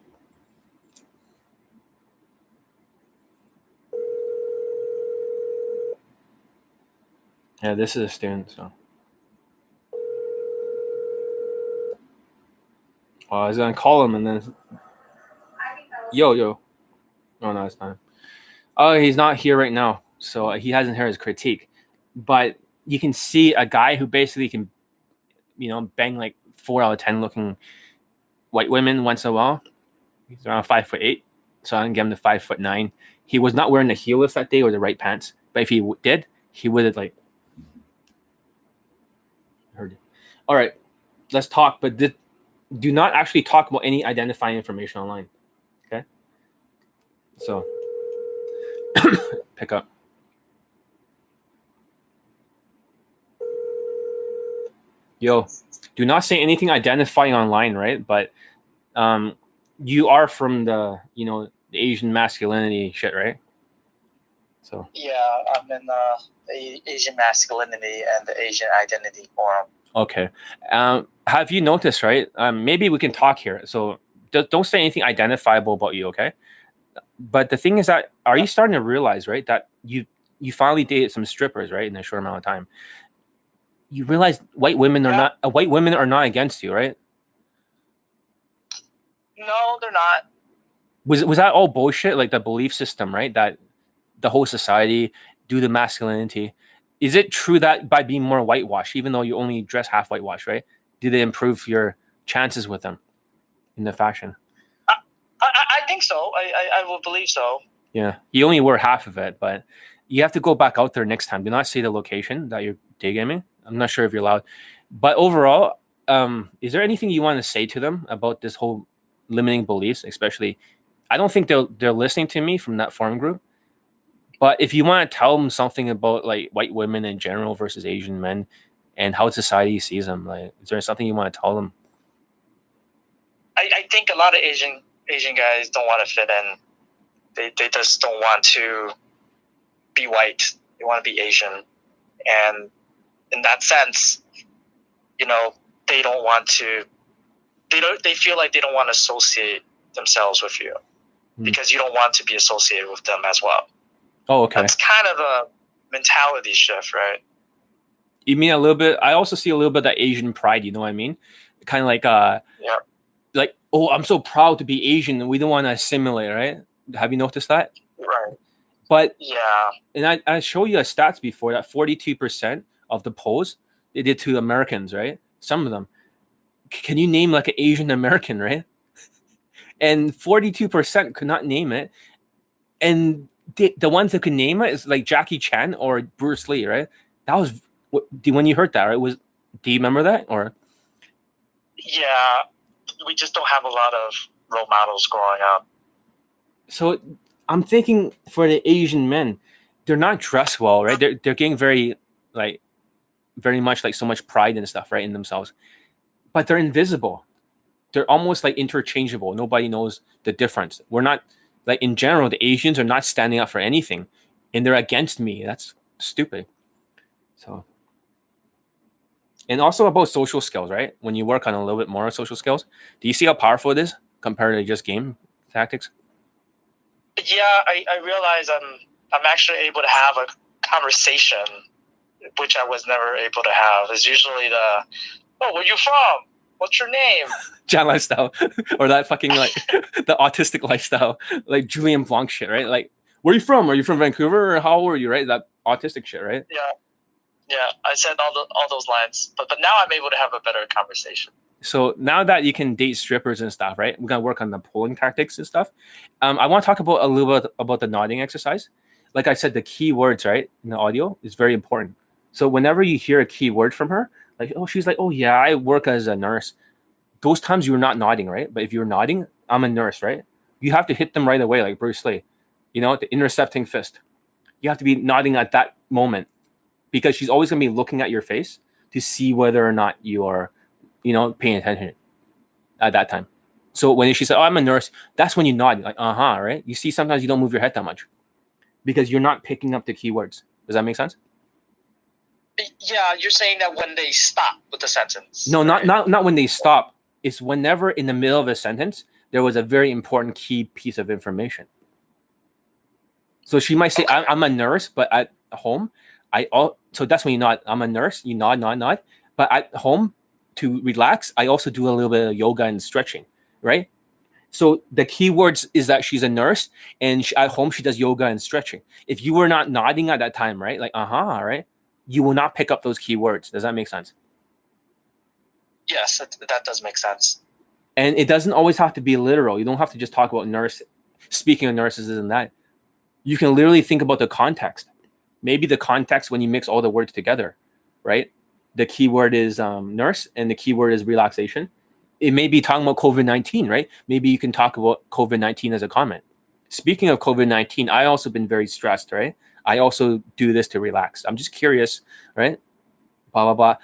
Yeah, this is a student, so. Oh, I was gonna call him and then yo yo. Oh no, it's not. him. Oh, he's not here right now, so uh, he hasn't heard his critique. But you can see a guy who basically can, you know, bang like four out of ten looking white women once in a while. He's around five foot eight, so I can give him the five foot nine. He was not wearing the heelless that day or the right pants, but if he did, he would have like heard it. All right, let's talk, but do not actually talk about any identifying information online. Okay. So *coughs* pick up. Yo, do not say anything identifying online, right? But um, you are from the, you know, the Asian masculinity shit, right? So Yeah, I'm in the Asian masculinity and the Asian identity forum. Okay. Um, have you noticed, right? Um, maybe we can talk here. So don't say anything identifiable about you, okay? But the thing is that are you starting to realize, right, that you you finally dated some strippers, right, in a short amount of time? You realize white women are Yeah. not uh, white women are not against you, right? No, they're not. was was that all bullshit? Like the belief system, right? That the whole society due to masculinity. Is it true that by being more whitewashed, even though you only dress half whitewash, right? Did it improve your chances with them in the fashion? I, I, I think so. I, I, I will believe so. Yeah, you only wear half of it, but you have to go back out there next time. Do not say the location that you're day gaming. I'm not sure if you're allowed, but overall, um, is there anything you want to say to them about this whole limiting beliefs? Especially, I don't think they're they're listening to me from that forum group. But if you want to tell them something about like white women in general versus Asian men, and how society sees them, like, is there something you want to tell them? I, I think a lot of Asian Asian guys don't want to fit in. They they just don't want to be white. They want to be Asian, and in that sense, you know, they don't want to. They don't. They feel like they don't want to associate themselves with you Hmm. because you don't want to be associated with them as well. Oh, okay. That's kind of a mentality shift, right? You mean a little bit? I also see a little bit of that Asian pride. You know what I mean? Kind of like uh, Yeah. like oh, I'm so proud to be Asian, and we don't want to assimilate, right? Have you noticed that? Right. But Yeah. and I I showed you a stats before that 42 percent of the polls they did to Americans, right? Some of them. C- Can you name like an Asian American, right? *laughs* And 42 percent could not name it, and the, the ones that could name it is like Jackie Chan or Bruce Lee, right? That was when you heard that, right? Was do you remember that or? Yeah. We just don't have a lot of role models growing up. so I'm thinking for the Asian men, they're not dressed well, right? They're they're getting very like very much like so much pride and stuff, right, in themselves. But they're invisible. They're almost like interchangeable. Nobody knows the difference. We're not like in general, the Asians are not standing up for anything and they're against me. That's stupid. So and also about social skills, right? When you work on a little bit more social skills, do you see how powerful it is compared to just game tactics? yeah, I, I realize I'm I'm actually able to have a conversation, which I was never able to have. Is usually the, oh, where you from? What's your name? *laughs* Jan lifestyle *laughs* or that fucking like *laughs* the autistic lifestyle, like Julien Blanc shit, right? Like, where are you from? Are you from Vancouver or how old are you, right? That autistic shit, right? Yeah, yeah. I said all the all those lines, but but now I'm able to have a better conversation. So now that you can date strippers and stuff, right? We're gonna work on the polling tactics and stuff. Um, I want to talk about a little bit about the nodding exercise. Like I said, the key words, right, in the audio is very important. So whenever you hear a key word from her, like, oh, she's like, oh yeah, I work as a nurse. Those times you're not nodding, right? But if you're nodding, I'm a nurse, right? You have to hit them right away, like Bruce Lee. You know, the intercepting fist. You have to be nodding at that moment because she's always gonna be looking at your face to see whether or not you are, you know, paying attention at that time. So when she said, "Oh, I'm a nurse," that's when you nod, like, "Uh huh," right? You see, sometimes you don't move your head that much because you're not picking up the keywords. Does that make sense? Yeah, you're saying that when they stop with the sentence. No, not not not when they stop. It's whenever in the middle of a sentence there was a very important key piece of information. So she might say, I'm, "I'm a nurse," but at home, I all so that's when you nod. I'm a nurse. You nod, nod, nod. But at home, to relax, I also do a little bit of yoga and stretching, right? So the key words is that she's a nurse, and she, at home she does yoga and stretching. If you were not nodding at that time, right, like uh huh, right, you will not pick up those keywords. Does that make sense? Yes, that, that does make sense. and it doesn't always have to be literal. You don't have to just talk about nurse. Speaking of nurses and that, you can literally think about the context. Maybe the context when you mix all the words together, right? The keyword is um, nurse, and the keyword is relaxation. It may be talking about COVID nineteen, right? Maybe you can talk about COVID nineteen as a comment. Speaking of COVID nineteen, I also been very stressed, right? I also do this to relax. I'm just curious, right? Blah blah blah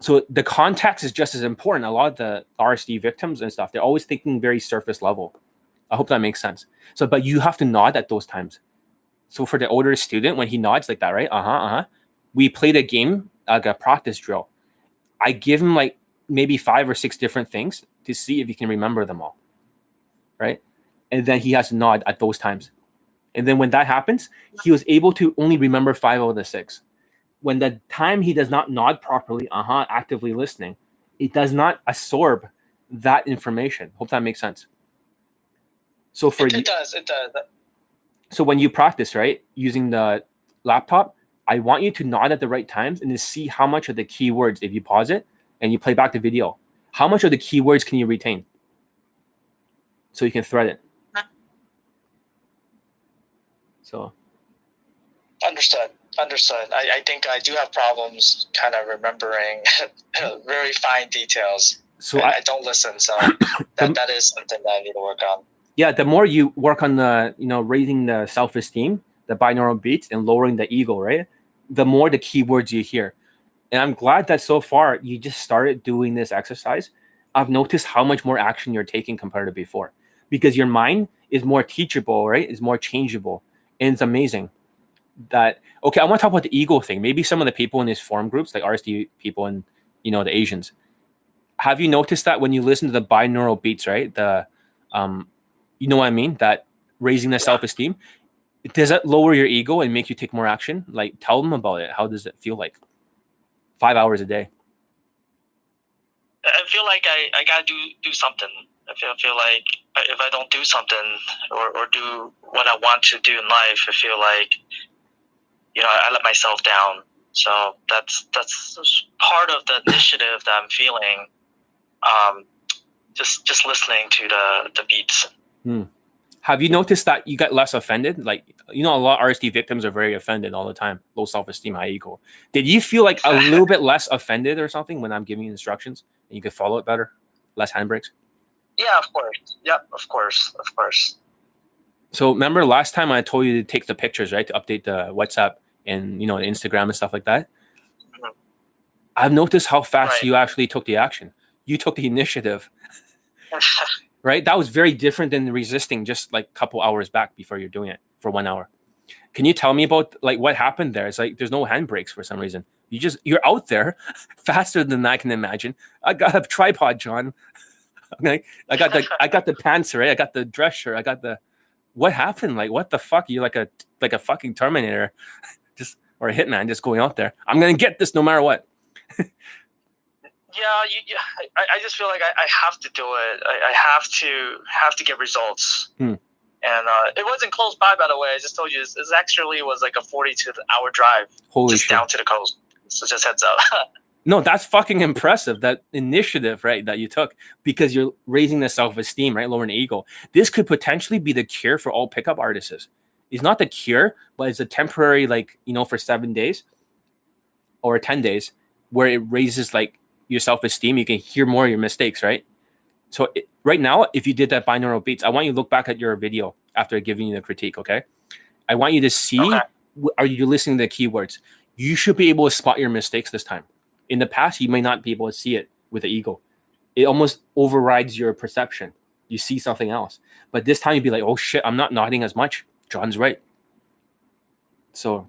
so the context is just as important. A lot of the RSD victims and stuff, they're always thinking very surface level. I hope that makes sense. So, but you have to nod at those times. So for the older student, when he nods like that, right? Uh huh. Uh huh. We played a game like a practice drill. I give him like maybe five or six different things to see if he can remember them all, right? And then he has to nod at those times. And then when that happens, he was able to only remember five out of the six when the time he does not nod properly, uh-huh, actively listening, it does not absorb that information. Hope that makes sense. So for It, you, does. It does. so when you practice, right, using the laptop, I want you to nod at the right times and to see how much of the keywords, if you pause it and you play back the video, how much of the keywords can you retain? So you can thread it. So Understood. Understood. I, I think I do have problems kind of remembering *laughs* very fine details. so I, I, don't listen, so *coughs* that, that is something that I need to work on. yeah, the more you work on the, you know, raising the self-esteem, the binaural beats and lowering the ego, right? The more the keywords you hear. And I'm glad that so far you just started doing this exercise. I've noticed how much more action you're taking compared to before because your mind is more teachable, right? Is more changeable. And it's amazing that okay, I want to talk about the ego thing. Maybe some of the people in these forum groups, like RSD people and you know the Asians, have you noticed that when you listen to the binaural beats, right? The um you know what I mean? That raising the self-esteem, does that lower your ego and make you take more action? Like tell them about it. How does it feel like? Five hours a day. I feel like I, I gotta do do something. I feel, I feel like if I don't do something or, or do what I want to do in life, I feel like you know I let myself down. So that's that's part of the initiative that I'm feeling. Um, just just listening to the the beats. Hmm. Have you noticed that you get less offended? Like, you know, a lot of RSD victims are very offended all the time. Low self esteem, high ego. Did you feel like a *laughs* little bit less offended or something when I'm giving you instructions and you could follow it better? Less handbrakes? Yeah, of course. Yep, of course, of course. So remember last time I told you to take the pictures, right? To update the WhatsApp and you know Instagram and stuff like that. Mhm. I've noticed how fast Right. you actually took the action. You took the initiative, *laughs* right? That was very different than resisting just like a couple hours back before you're doing it for one hour. Can you tell me about like what happened there? It's like there's no handbrakes for some reason. You just you're out there *laughs* faster than I can imagine. I got a tripod, John. *laughs* *laughs* Okay, I got the I got the *laughs* pants right. I got the dress shirt. I got the what happened? Like what the fuck? You're like a like a fucking Terminator, *laughs* just or a hitman just going out there. I'm gonna get this no matter what. yeah, you, you, I, I just feel like I, I have to do it. I, I have to have to get results. Hmm. And uh, it wasn't close by, by the way. I just told you, it actually was like a 42 hour drive Holy just shit! down to the coast. So just heads up. No, that's fucking impressive. That initiative, right, that you took because you're raising the self esteem, right, lowering the ego. This could potentially be the cure for all pickup artists. It's not the cure, but it's a temporary, like you know, for seven days or ten days, where it raises like your self esteem. You can hear more of your mistakes, right? So it, right now, if you did that binaural beats, I want you to look back at your video after giving you the critique. Okay, I want you to see: Okay. are you listening to the keywords? You should be able to spot your mistakes this time in the past you may not be able to see it with the ego it almost overrides your perception. You see something else. But this time you'd be like oh shit i'm not nodding as much. John's right. So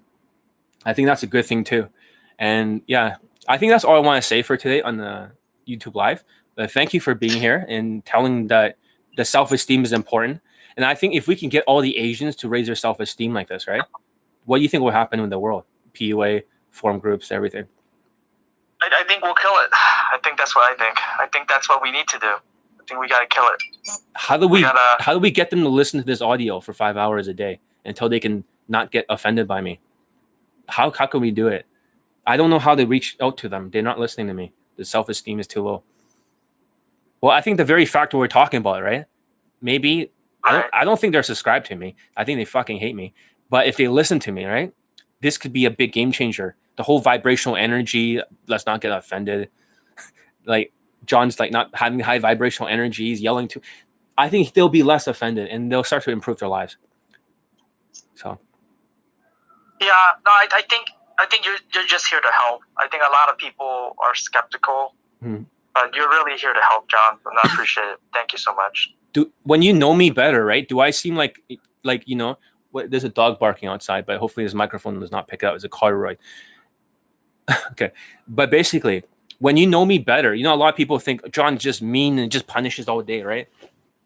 i think that's a good thing too. And yeah i think that's all i want to say for today on the youtube live. But thank you for being here and telling that the self-esteem is important. And i think if we can get all the asians to raise their self-esteem like this right what do you think will happen in the world? PUA form groups everything I, I think we'll kill it. *sighs* I think that's what I think. I think that's what we need to do. I think we got to kill it. how do we We gotta- how do we get them to listen to this audio for five hours a day until they can not get offended by me? How how can we do it? I don't know how to reach out to them. They're not listening to me. The self-esteem is too low. Well i think the very fact we're talking about right? Maybe I don't, I don't think they're subscribed to me. I think they fucking hate me. But if they listen to me right this could be a big game changer the whole vibrational energy let's not get offended *laughs* like john's like not having high vibrational energy he's yelling to I think they'll be less offended and they'll start to improve their lives. So Yeah, no, I, I think I think you're you're just here to help. I think a lot of people are skeptical, Hmm. but you're really here to help, John, and I appreciate it. Thank you so much. do when you know me better, right? Do I seem like like you know? What, there's a dog barking outside, but hopefully this microphone does not pick it up. It's a corduroy. Okay, but basically, when you know me better, you know a lot of people think John's just mean and just punishes all day, right?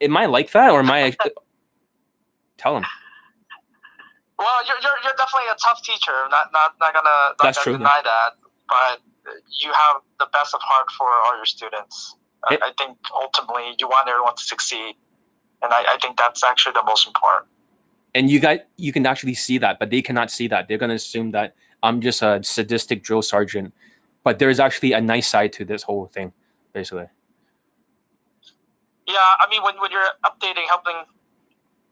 Am I like that, or am I? *laughs* Tell him. Well, you're, you're, you're definitely a tough teacher. Not not not gonna not That's gonna true, deny that. But you have the best of heart for all your students. I, It- I think ultimately you want everyone to succeed, and I, I think that's actually the most important. and you got you can actually see that, but they cannot see that. They're gonna assume that I'm just a sadistic drill sergeant, but there's actually a nice side to this whole thing, basically. Yeah, I mean, when, when you're updating, helping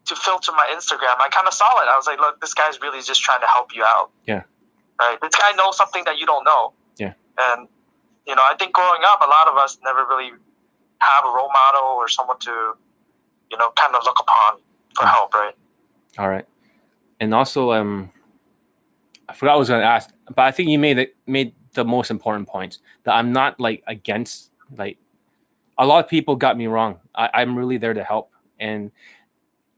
to filter my Instagram, I kind of saw it. I was like, look, this guy's really just trying to help you out. Yeah. Right. This guy knows something that you don't know. Yeah. And you know, I think growing up, a lot of us never really have a role model or someone to, you know, kind of look upon for Yeah. help. Right. All right, and also um, I forgot what I was gonna ask, but I think you made it made the most important points that I'm not like against like a lot of people got me wrong. I, I'm really there to help, and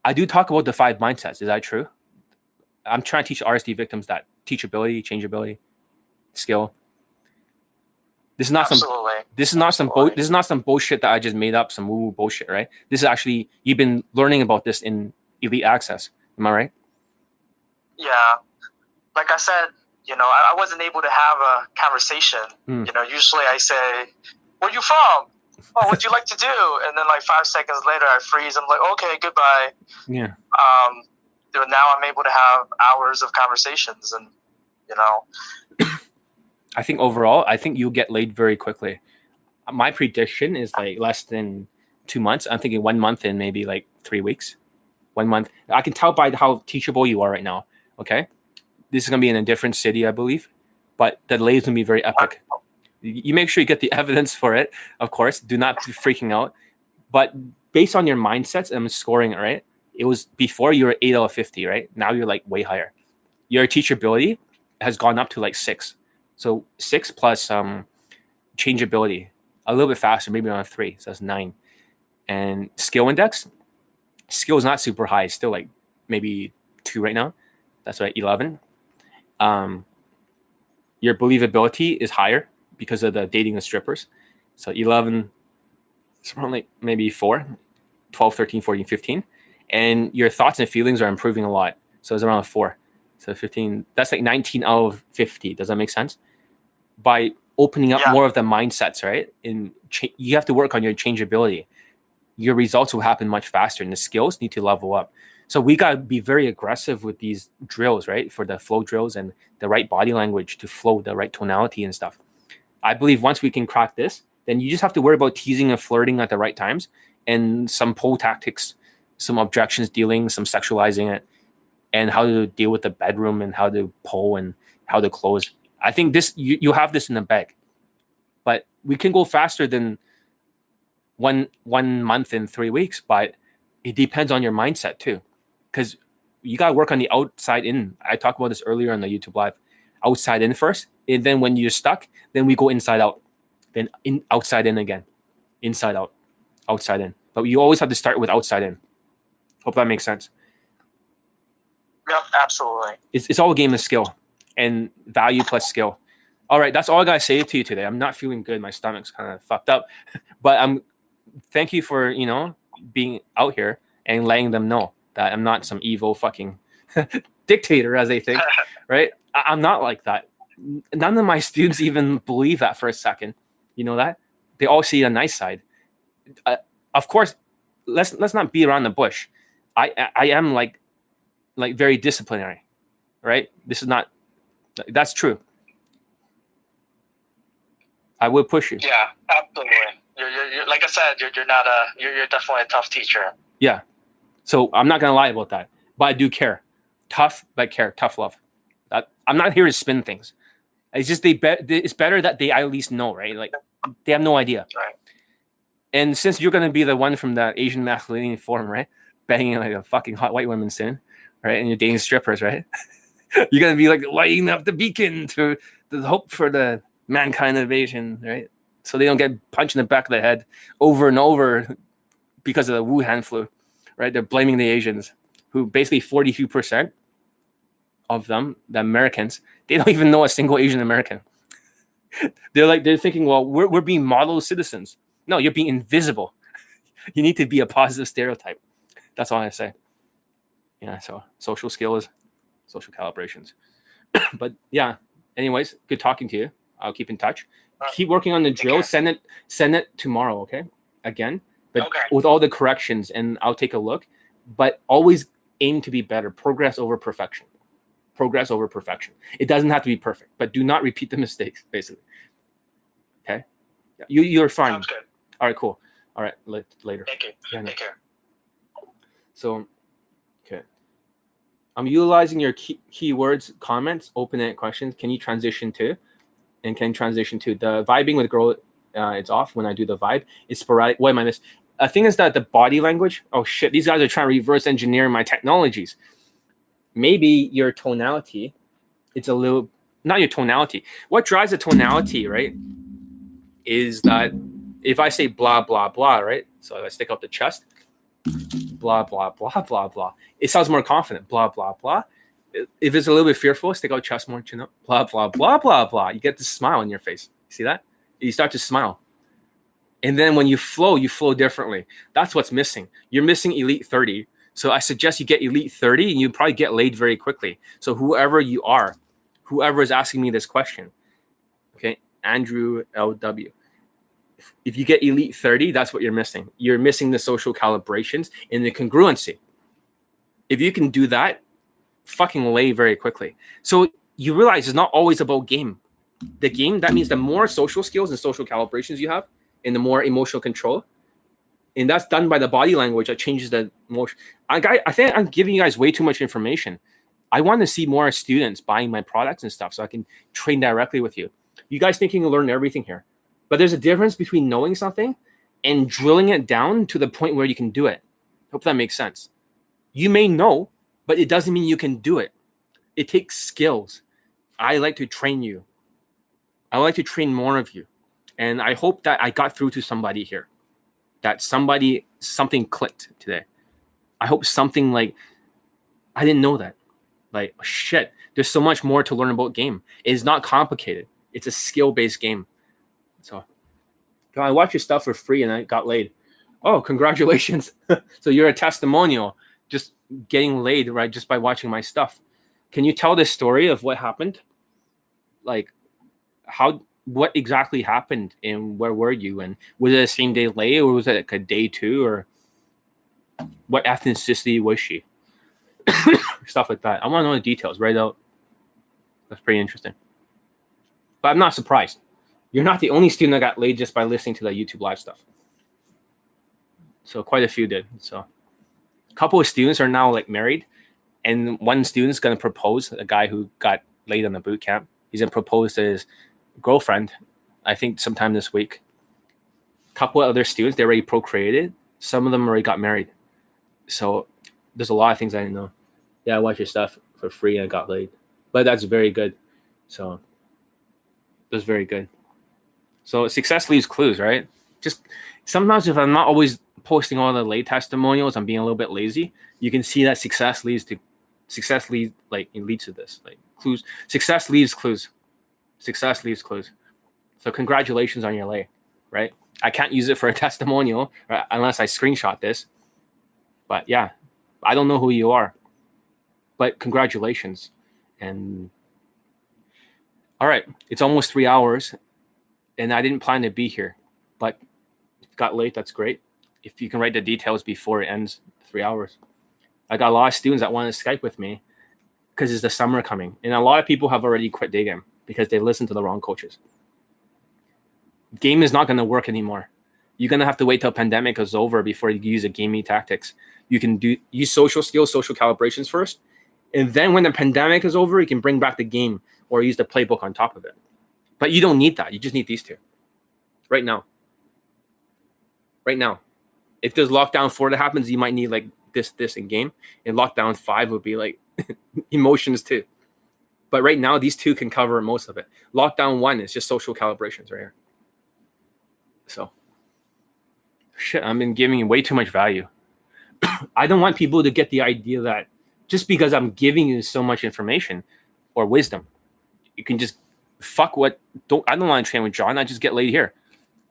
I do talk about the five mindsets. Is that true? I'm trying to teach RSD victims that teachability, changeability, skill. This is not some this is not some bu- this is not some bullshit that I just made up, some woo woo bullshit, right? This is actually you've been learning about this in Elite Access. Am I right? Yeah. Like I said, you know, I, I wasn't able to have a conversation. Hmm. You know, usually I say, "Where you from? Oh, what'd you like to do?" And then like five seconds later, I freeze. I'm like, "Okay, goodbye." Yeah. Um, you know, now I'm able to have hours of conversations, and you know, I think overall, I think you'll get laid very quickly. My prediction is like less than two months. I'm thinking one month and maybe like three weeks. One month. I can tell by how teachable you are right now. Okay. This is gonna be in a different city, I believe, but the lays gonna be very epic. You make sure you get the *laughs* evidence for it, of course. Do not be freaking out. But based on your mindsets, I'm scoring right. It was before you were eight out of fifty, right? Now you're like way higher. Your teachability has gone up to like six. So six plus um, changeability, a little bit faster, maybe around three. So that's nine. And skill index, skill is not super high. It's still like maybe two right now. That's right, eleven. Um, your believability is higher because of the dating of strippers. So eleven, it's around like maybe four, 12, 13, 14, 15. And your thoughts and feelings are improving a lot. So it's around a four. So 15, that's like 19 out of 50. Does that make sense? By opening up Yeah. more of the mindsets, right? And cha- you have to work on your changeability. Your results will happen much faster, and the skills need to level up. So we got to be very aggressive with these drills, right? For the flow drills and the right body language to flow, the right tonality and stuff. I believe once we can crack this, then you just have to worry about teasing and flirting at the right times and some pull tactics, some objections dealing, some sexualizing it, and how to deal with the bedroom and how to pull and how to close. I think this you, you have this in the bag, but we can go faster than one one month in three weeks. But it depends on your mindset too, because you got to work on the outside in. I talked about this earlier on the YouTube live. Outside in first, and then when you're stuck, then we go inside out, then in outside in again, inside out, outside in. But you always have to start with outside in. Hope that makes sense. yep, absolutely. it's, it's all a game of skill and value plus skill. All right, that's all I gotta say to you today. I'm not feeling good. My stomach's kind of fucked up, *laughs* but I'm. Thank you for you know being out here and letting them know that I'm not some evil fucking *laughs* dictator as they think. *laughs* Right? I, I'm not like that. None of my students even believe that for a second. You know that they all see the nice side. Uh, of course, let's let's not beat around the bush. I I, I am like like very disciplinary right? This is not. That's true. I will push you. Yeah, absolutely. You're, you're, you're like I said, you're, you're not a you're, you're definitely a tough teacher. Yeah. So I'm not gonna lie about that, but I do care. Tough, but care. Tough love. That, I'm not here to spin things. It's just they bet. It's better that they at least know, right? Like they have no idea. Right. And since you're gonna be the one from the Asian masculinity forum, right? Banging like a fucking hot white woman soon, right? And you're dating strippers, right? *laughs* you're gonna be like lighting up the beacon to the hope for the mankind of Asian, right? So they don't get punched in the back of the head over and over because of the Wuhan flu, right? They're blaming the Asians, who basically 42% of them, the Americans, they don't *laughs* even know a single Asian American. *laughs* they're like, they're thinking, well, we're, we're being model citizens. No, you're being invisible. *laughs* You need to be a positive stereotype. That's all I say. Yeah, so social skills, social calibrations. *coughs* but yeah, anyways, good talking to you. I'll keep in touch. Keep working on the drill. Send it, send it tomorrow, okay? Again, but Okay. with all the corrections, and I'll take a look. But always aim to be better. Progress over perfection. Progress over perfection. It doesn't have to be perfect, but do not repeat the *laughs* mistakes. Basically. Okay. You you're fine. Sounds good. All right. Cool. All right. la- Later. Thank you. Yeah, no. Take care. So, okay. I'm utilizing your key, keywords, comments, open-ended questions. Can you transition to? And can transition to the vibing with girl? Uh, it's off when I do the vibe. It's sporadic. What am I miss? A thing is that the body language. Oh shit! These guys are trying to reverse engineer my technologies. Maybe your tonality. It's a little not your tonality. What drives the tonality, right? Is that if I say blah blah blah, right? So I stick out the chest, blah blah blah blah blah. It sounds more confident. Blah blah blah. If it's a little bit fearful, stick out chest more, chin up. Blah blah blah blah blah. You get this smile on your face. See that? You start to smile. And then when you flow, you flow differently. That's what's missing. You're missing elite 30. So I suggest you get elite 30 and you probably get laid very quickly. So whoever you are, whoever is asking me this question, okay, Andrew LW. If- you get elite 30, that's what you're missing. You're missing the social calibrations and the congruency. If you can do that, fucking lay very quickly. So you realize it's not always about game. The game, that means the more social skills and social calibrations you have, and the more emotional control. And that's done by the body language that changes the emotion. I, I think I'm giving you guys way too much information. I want to see more students buying my products and stuff so I can train directly with you. You guys think you can learn everything here, but there's a difference between knowing something and drilling it down to the point where you can do it. Hope that makes sense. You may know, but it doesn't mean you can do it. It takes skills. I like to train you. I like to train more of you. And I hope that I got through to somebody here. That somebody something clicked today. I hope something like I didn't know that. Like shit, there's so much more to learn about game. It is not complicated. It's a skill-based game. So I watched your stuff for free and I got laid. Oh, congratulations. *laughs* so you're a testimonial just getting laid right just by watching my stuff. Can you tell this story of what happened? Like how what exactly happened and where were you? And was it a same day lay or was it like a day two or what ethnicity was she? *coughs* Stuff like that. I want to know the details right out that's pretty interesting. But i'm not surprised. You're not the only student that got laid just by listening to the youtube live stuff. So quite a few did so. A couple of students are now like married and one student's to propose a guy who got laid on the boot camp. He's to propose to his girlfriend, I think sometime this week. A couple of other students, they already procreated. Some of them already got married. So there's a lot of things I didn't know. Yeah, I watched your stuff for free and I got laid. But that's very good. So that's very good. So success leaves clues, right? Just sometimes if I'm not always posting all the lay testimonials, I'm being a little bit lazy. You can see that success leads to success leads like it leads to this. Like clues. Success leaves clues success leaves clues. So congratulations on your lay, right? I can't use it for a *laughs* testimonial right, unless I screenshot this. But yeah, I don't know who you are. But congratulations. And all right, it's almost three hours, and I didn't plan to be here, but it got late. That's great. If you can write the details before it ends three hours. I got a lot of students that want to Skype with me because it's the summer coming, and a lot of people have already quit day game because they listen to the wrong coaches. Game is not going to work anymore. You're going to have to wait till pandemic is over before you use a gaming tactics. You can do use social skills, social calibrations first, and then when the pandemic is over, you can bring back the game or use the playbook on top of it. But you don't need that. You just need these two right now. Right now, if there's lockdown four that happens, you might need like this, this in game, and lockdown five would be like *laughs* emotions too. But right now, these two can cover most of it. Lockdown one is just social calibrations right here. So, shit, I've been giving way too much value. *coughs* I don't want people to get the idea that just because I'm giving you so much information or wisdom, you can just fuck what. Don't I don't want to train with John. I just get laid here.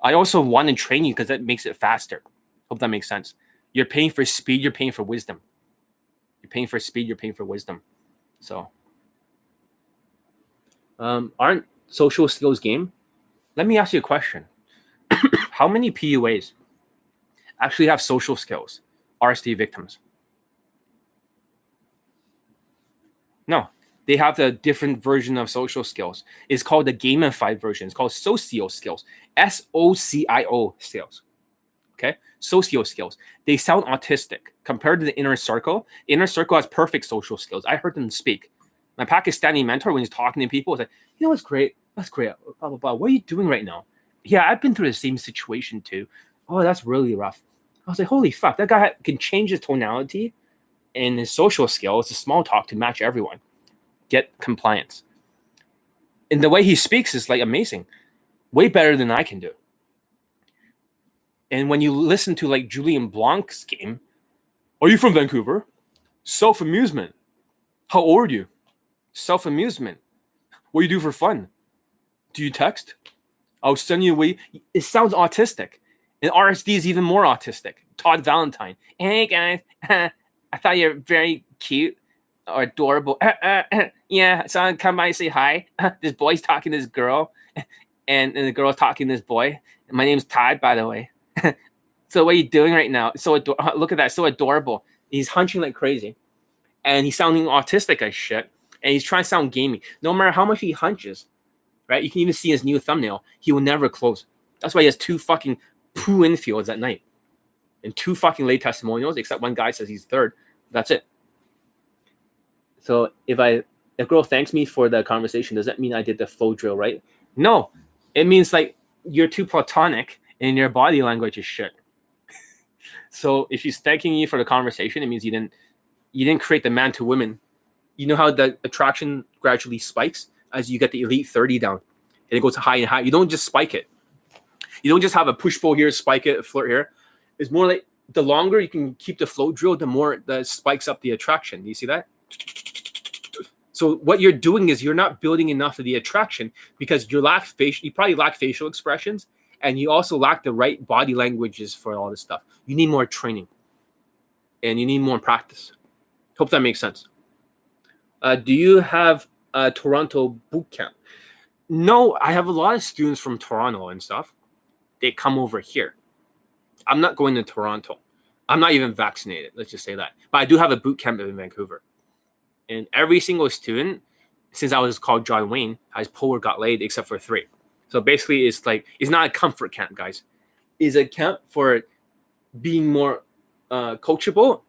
I also want to train you because that makes it faster. Hope that makes sense. You're paying for speed. You're paying for wisdom. You're paying for speed. You're paying for wisdom. So um, aren't social skills game? Let me ask you a question. *coughs* How many PUAs actually have social skills. RSD victims. No, they have the different version of social skills. It's called the gamified version. It's called socio skills. S O C I O skills. Okay, socio skills. They sound autistic compared to the inner circle. Inner circle has perfect social skills. I heard them speak. My Pakistani mentor, when he's talking to people, was like, "You know what's great? That's great. Blah blah blah. What are you doing right now? Yeah, I've been through the same situation too. Oh, that's really rough. I was like, holy fuck, that guy can change his tonality and his social skills, the small talk to match everyone, get compliance. And the way he speaks is like amazing, way better than I can do. And when you listen to like Julien Blanc's game, are you from Vancouver? Self amusement. How old are you? Self amusement. What do you do for fun? Do you text? I'll send you away. It sounds autistic. And RSD is even more autistic. Todd Valentine. Hey guys, *laughs* I thought you're very cute or adorable. *laughs* yeah, someone come by and say hi. *laughs* this boy's talking to this girl, and, and the girl's talking to this boy. My name's Todd, by the way. so what are you doing right now? So ador- look at that, so adorable. He's hunching like crazy, and he's sounding autistic as shit. And he's trying to sound gamey. No matter how much he hunches, right? You can even see his new thumbnail. He will never close. That's why he has two fucking PUA infields at night and two fucking late testimonials, except one guy says he's third. That's it. So if I if girl thanks me for the conversation, does that mean I did the flow drill right? No. It means like you're too platonic and your body language is shit. *laughs* so if she's thanking you for the conversation, it means you didn't you didn't create the man to women. You know how the attraction gradually spikes as you get the elite 30 down. And it goes high and high. You don't just spike it. You don't just have a push pull here, spike it, flirt here. It's more like the longer you can keep the flow drill, the more that spikes up the attraction. You see that? So what you're doing is you're not building enough of the attraction because you lack facial. You probably lack facial expressions, and you also lack the right body languages for all this stuff. You need more training, and you need more practice. Hope that makes sense. Uh, do you have a Toronto boot camp? No, I have a lot of students from Toronto and stuff. They come over here. I'm not going to Toronto. I'm not even vaccinated. Let's just say that. But I do have a boot camp in Vancouver. And every single student, since I was called John Wayne, has or got laid except for three. So basically, it's like it's not a comfort camp, guys. It's a camp for being more uh, coachable,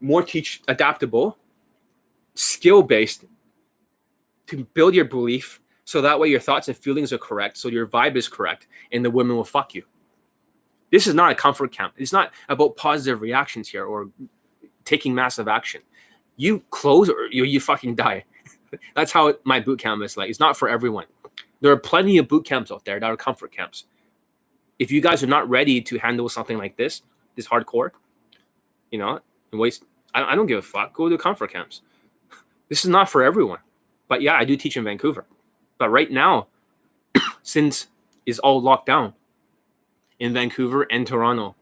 more teach adaptable, skill based to build your belief so that way your thoughts and feelings are correct, so your vibe is correct, and the women will fuck you. This is not a comfort camp. It's not about positive reactions here or taking massive action. You close or you, you fucking die. *laughs* That's how my boot camp is like. It's not for everyone. There are plenty of boot camps out there that are comfort camps. If you guys are not ready to handle something like this, this hardcore, you know, and waste, I, I don't give a fuck. Go to comfort camps. This is not for everyone. But yeah, I do teach in Vancouver. But right now, *coughs* since it's all locked down in Vancouver and Toronto,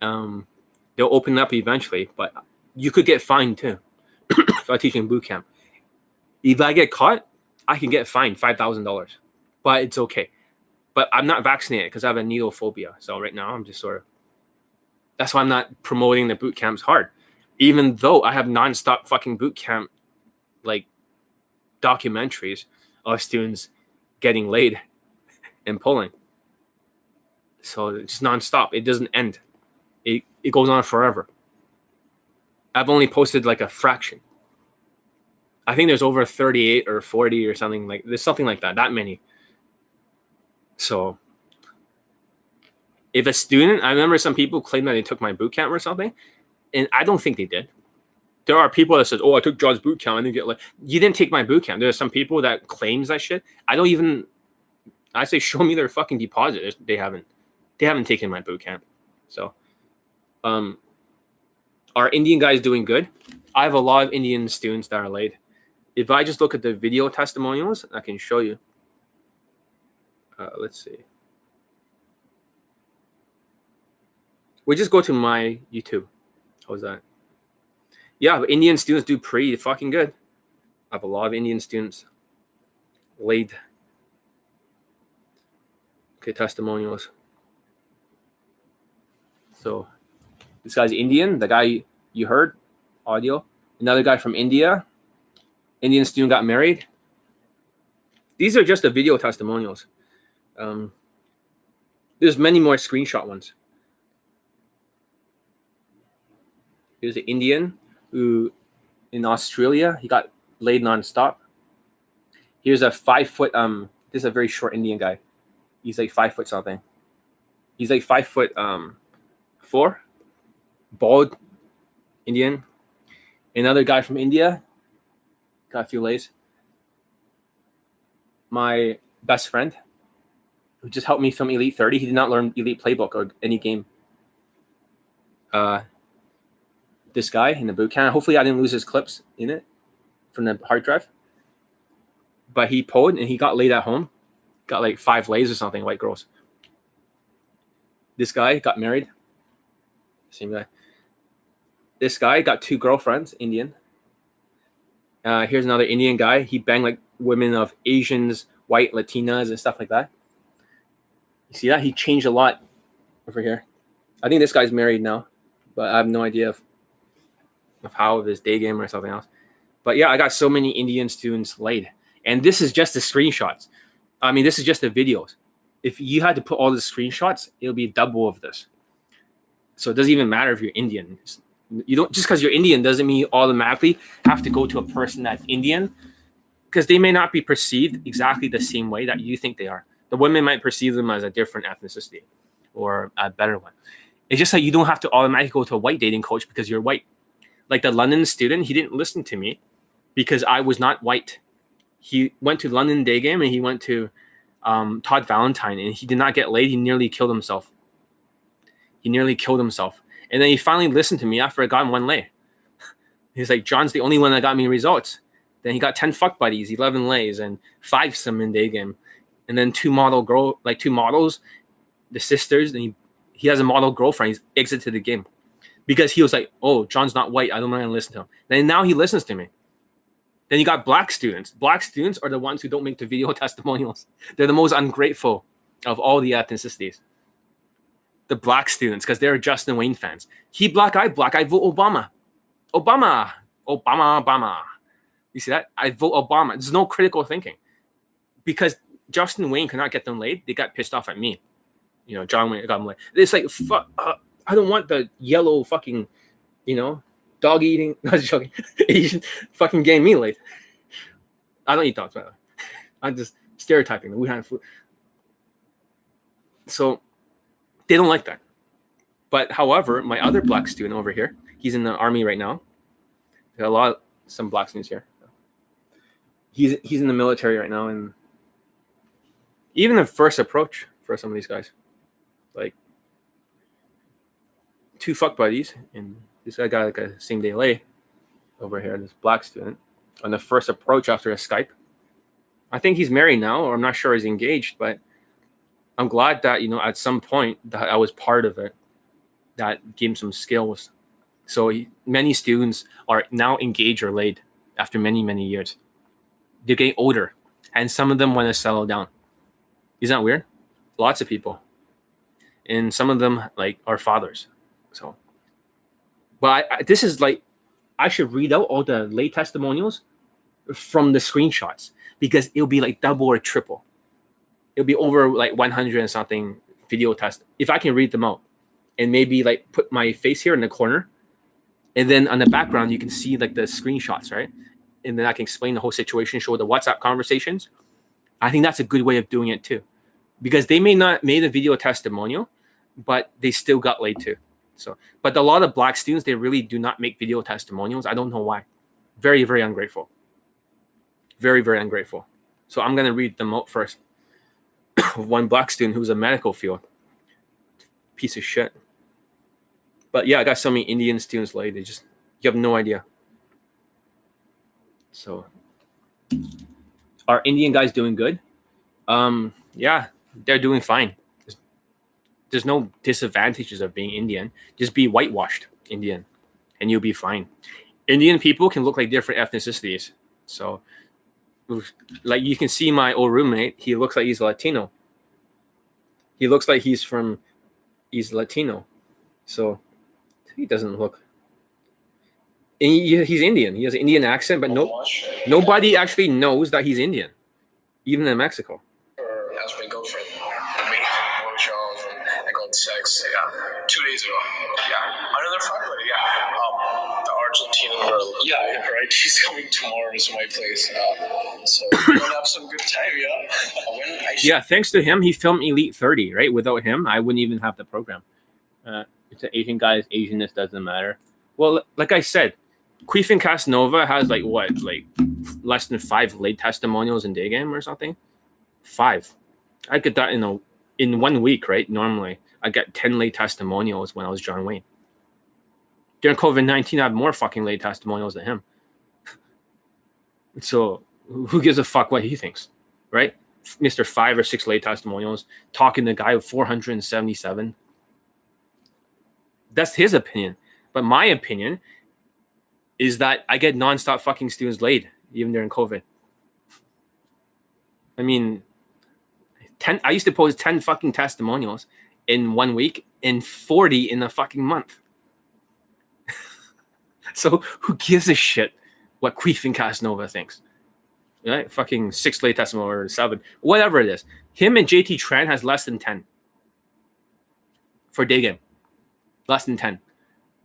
um, they'll open up eventually. But you could get fined too *coughs* if I teach in boot camp. If I get caught, I can get fined five thousand dollars, but it's okay. But I'm not vaccinated because I have a needle phobia. So right now I'm just sort of. That's why I'm not promoting the boot camps hard, even though I have nonstop fucking boot camp, like documentaries of students getting laid *laughs* and pulling. So it's nonstop. It doesn't end. It it goes on forever. I've only posted like a fraction. I think there's over 38 or 40 or something like there's something like that, that many. So if a student, I remember some people claim that they took my boot camp or something, and I don't think they did. There are people that said, "Oh, I took John's boot camp and didn't get like." You didn't take my boot camp. There are some people that claims that shit. I don't even. I say, show me their fucking deposit. They haven't. They haven't taken my boot camp. So, um, are Indian guys doing good? I have a lot of Indian students that are late. If I just look at the video testimonials, I can show you. Uh, let's see. We just go to my YouTube. How's that? Yeah, but Indian students do pretty fucking good. I have a lot of Indian students laid. Okay, testimonials. So this guy's Indian. The guy you heard audio. Another guy from India. Indian student got married. These are just the video testimonials. Um, there's many more screenshot ones. Here's an Indian who in Australia he got laid nonstop. Here's a five foot um this is a very short Indian guy. He's like five foot something. He's like five foot um four, bald Indian. Another guy from India. Got a few lays. My best friend, who just helped me film Elite 30. He did not learn Elite Playbook or any game. Uh, this guy in the boot camp. Hopefully, I didn't lose his clips in it from the hard drive. But he pulled and he got laid at home. Got like five lays or something, white girls. This guy got married. Same guy. This guy got two girlfriends, Indian. Uh, here's another Indian guy. He banged like women of Asians, white, Latinas, and stuff like that. You see that? He changed a lot over here. I think this guy's married now, but I have no idea of, of how of his day game or something else. But yeah, I got so many Indian students laid. And this is just the screenshots. I mean, this is just the videos. If you had to put all the screenshots, it'll be double of this. So it doesn't even matter if you're Indian. You don't just because you're Indian doesn't mean you automatically have to go to a person that's Indian because they may not be perceived exactly the same way that you think they are. The women might perceive them as a different ethnicity or a better one. It's just like you don't have to automatically go to a white dating coach because you're white. Like the London student, he didn't listen to me because I was not white. He went to London Day Game and he went to um, Todd Valentine and he did not get laid. He nearly killed himself. He nearly killed himself. And then he finally listened to me after I got him one lay. *laughs* He's like, John's the only one that got me results. Then he got 10 fuck buddies, 11 lays, and five some in day game. And then two model girl, like two models, the sisters, and he, he has a model girlfriend. He's exited the game because he was like, oh, John's not white. I don't want to listen to him. Then now he listens to me. Then you got black students. Black students are the ones who don't make the video *laughs* testimonials. They're the most ungrateful of all the ethnicities. The black students, because they're Justin Wayne fans. He black, I black, I vote Obama. Obama, Obama, Obama. You see that? I vote Obama. There's no critical thinking. Because Justin Wayne could not get them laid, they got pissed off at me. You know, John Wayne got them laid. It's like, fuck, uh, I don't want the yellow fucking, you know, dog eating. *laughs* Not joking. *laughs* Asian fucking game me laid. I don't eat dogs, by the way. *laughs* I'm just stereotyping the Wuhan food. So they don't like that. But however, my other black student over here, he's in the army right now. Got a lot, of, some black students here. He's he's in the military right now, and even the first approach for some of these guys, like two fuck buddies, and this guy got like a same day lay over here, this black student, on the first approach after a Skype. I think he's married now, or I'm not sure he's engaged, but I'm glad that, you know, at some point that I was part of it, that gave him some skills. So he, many students are now engaged or laid after many, many years. They're getting older, and some of them want to settle down. Isn't that weird? Lots of people. And some of them, like, are fathers. So but I, I, this is like, I should read out all the lay testimonials from the screenshots because it'll be like double or triple. It'll be over like 100 and something video test if I can read them out and maybe like put my face here in the corner. And then on the background you can see like the screenshots right? And then i can explain the whole situation show the whatsapp conversations. I think that's a good way of doing it too because they may not made a video testimonial but they still got laid too so, but a lot of black students, they really do not make video testimonials. I don't know why. Very, very ungrateful. Very, very ungrateful. So I'm gonna read them out first. *coughs* One black student who's a medical field. Piece of shit. But yeah, I got so many Indian students like they just you have no idea. So are Indian guys doing good? Um, yeah, they're doing fine there's no disadvantages of being Indian. Just be whitewashed Indian, and you'll be fine. Indian people can look like different ethnicities. So, like you can see my old roommate, he looks like he's Latino. He looks like he's from, he's Latino. So he doesn't look. He, he's Indian. He has an Indian accent, but no, nobody actually knows that he's Indian, even in Mexico. Right. *laughs* She's coming tomorrow to my place. Uh, so we're gonna have some good time. Yeah. *laughs* I Yeah, thanks to him, he filmed Elite 30, right? Without him, I wouldn't even have the program. Uh, it's an Asian guy, Asianness doesn't matter. Well, like I said, Queefin Casanova has like what, like less than five late testimonials in day game or something? Five. I get that in a in one week, right? Normally, I get 10 late testimonials when I was John Wayne. During COVID 19, I have more fucking late testimonials than him. So who gives a fuck what he thinks, right? Mr. Five or six late testimonials, talking to the guy with 477. That's his opinion. But my opinion is that I get nonstop fucking students laid, even during COVID. I mean, 10, I used to post 10 fucking testimonials in one week and 40 in a fucking month. *laughs* so who gives a shit what Queefin Casanova thinks? right? Fucking six late testimony or seven, whatever it is. Him and JT Tran has less than 10 for day game. Less than 10.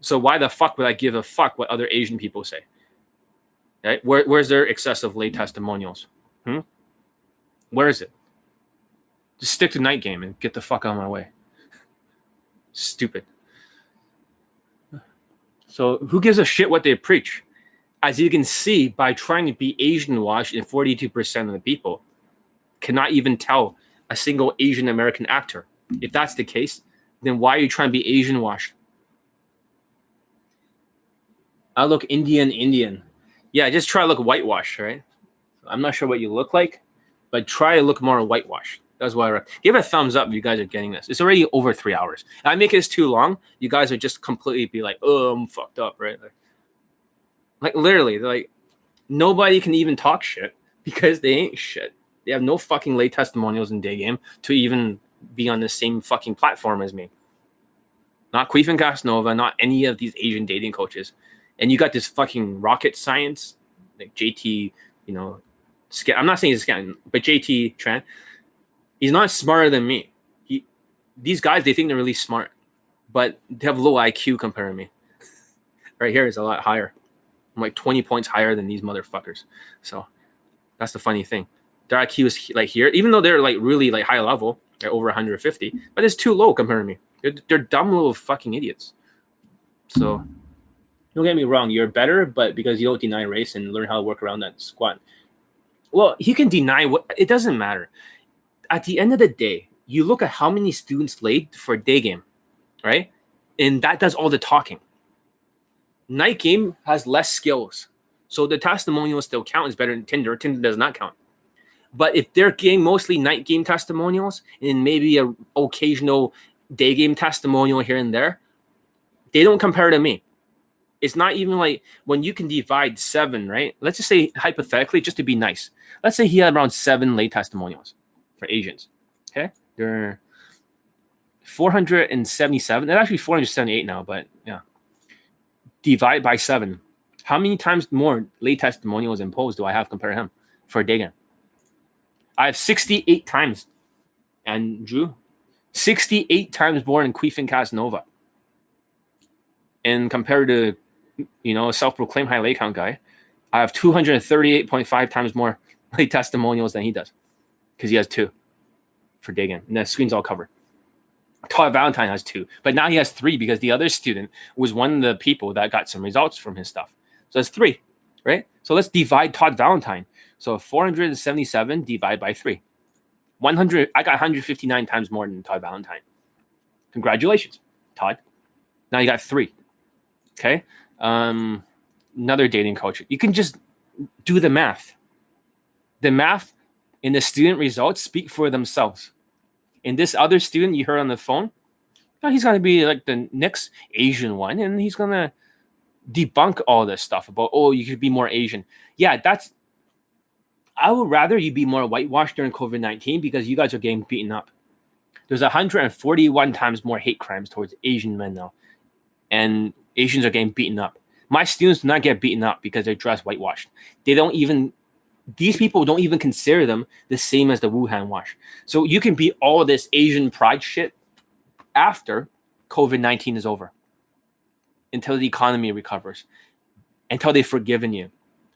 So why the fuck would I give a fuck what other Asian people say? Right? Where, where's their excessive late testimonials? Hmm? Where is it? Just stick to night game and get the fuck out of my way. *laughs* Stupid. So who gives a shit what they preach? As you can see by trying to be Asian washed, and 42% of the people cannot even tell a single Asian American actor. If that's the case, then why are you trying to be Asian washed? I look Indian, Indian. Yeah, just try to look whitewashed, right? I'm not sure what you look like, but try to look more whitewashed. That's why I rec- give it a thumbs up if you guys are getting this. It's already over three hours. If I make this too long, you guys would just completely be like, oh, I'm fucked up, right? Like, like literally, like nobody can even talk shit because they ain't shit. They have no fucking late testimonials in day game to even be on the same fucking platform as me. Not Queefin Casanova, not any of these Asian dating coaches. And you got this fucking rocket science, like JT, you know, I'm not saying he's scam, but JT Tran, he's not smarter than me. He, these guys, they think they're really smart, but they have low IQ compared to me. *laughs* right here is a lot higher. I'm like 20 points higher than these motherfuckers. So that's the funny thing. Their IQ is like here, even though they're like really like high level, they're over 150, but it's too low compared to me. They're, they're dumb little fucking idiots. So don't get me wrong, you're better, but because you don't deny race and learn how to work around that squat. Well, he can deny what it doesn't matter. At the end of the day, you look at how many students laid for day game, right? And that does all the talking night game has less skills. So the testimonials still count is better than Tinder. Tinder does not count. But if they're getting mostly night game testimonials and maybe a occasional day game testimonial here and there, they don't compare to me. It's not even like when you can divide seven, right? Let's just say hypothetically, just to be nice. Let's say he had around seven late testimonials for Asians. Okay. They're 477. They're actually 478 now, but yeah divide by seven. How many times more late testimonials imposed do I have compared to him for day game? I have 68 times. And Drew, 68 times more than Queefin Casanova. And compared to, you know, a self-proclaimed high lay count guy, I have 238.5 times more *laughs* late testimonials than he does. Because he has two for day game. And the screen's all covered. Todd Valentine has two, but now he has three because the other student was one of the people that got some results from his stuff. So that's three, right? So let's divide Todd Valentine. So 477 divided by three. 100, I got 159 times more than Todd Valentine. Congratulations, Todd. Now you got three. Okay. Um, another dating coach. You can just do the math. The math and the student results speak for themselves. And this other student you heard on the phone, you he's going to be like the next Asian one, and he's going to debunk all this stuff about, oh, you could be more Asian. Yeah, that's. I would rather you be more whitewashed during COVID 19 because you guys are getting beaten up. There's 141 times more hate crimes towards Asian men now and Asians are getting beaten up. My students do not get beaten up because they're dressed whitewashed. They don't even these people don't even consider them the same as the Wuhan wash. So you can be all this Asian pride shit after COVID 19 is over until the economy recovers, until they've forgiven you.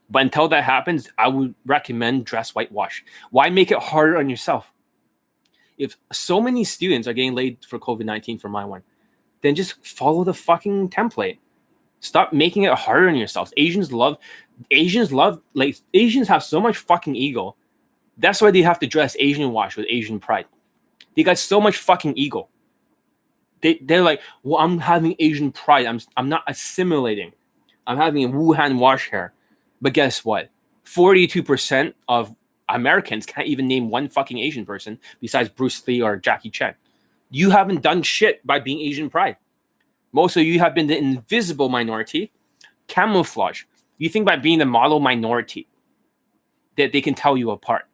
But until that happens, I would recommend dress whitewash. Why make it harder on yourself? If so many students are getting laid for COVID 19 for my one, then just follow the fucking template. Stop making it harder on yourselves. Asians love Asians love like Asians have so much fucking ego. That's why they have to dress Asian wash with Asian pride. They got so much fucking ego. They they're like, well, I'm having Asian pride. I'm I'm not assimilating. I'm having Wuhan wash hair. But guess what? 42% of Americans can't even name one fucking Asian person besides Bruce Lee or Jackie Chan. You haven't done shit by being Asian pride. Most of you have been the invisible minority, camouflage. You think by being the model minority that they can tell you apart.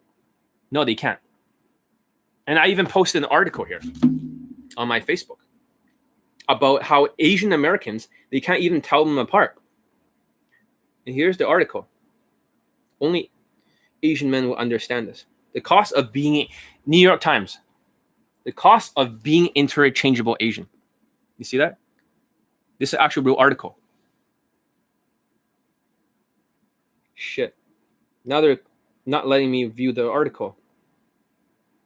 No, they can't. And I even posted an article here on my Facebook about how Asian Americans, they can't even tell them apart. And here's the article. Only Asian men will understand this. The cost of being New York Times. The cost of being interchangeable Asian. You see that? This is actually a real article. Shit. Now they're not letting me view the article.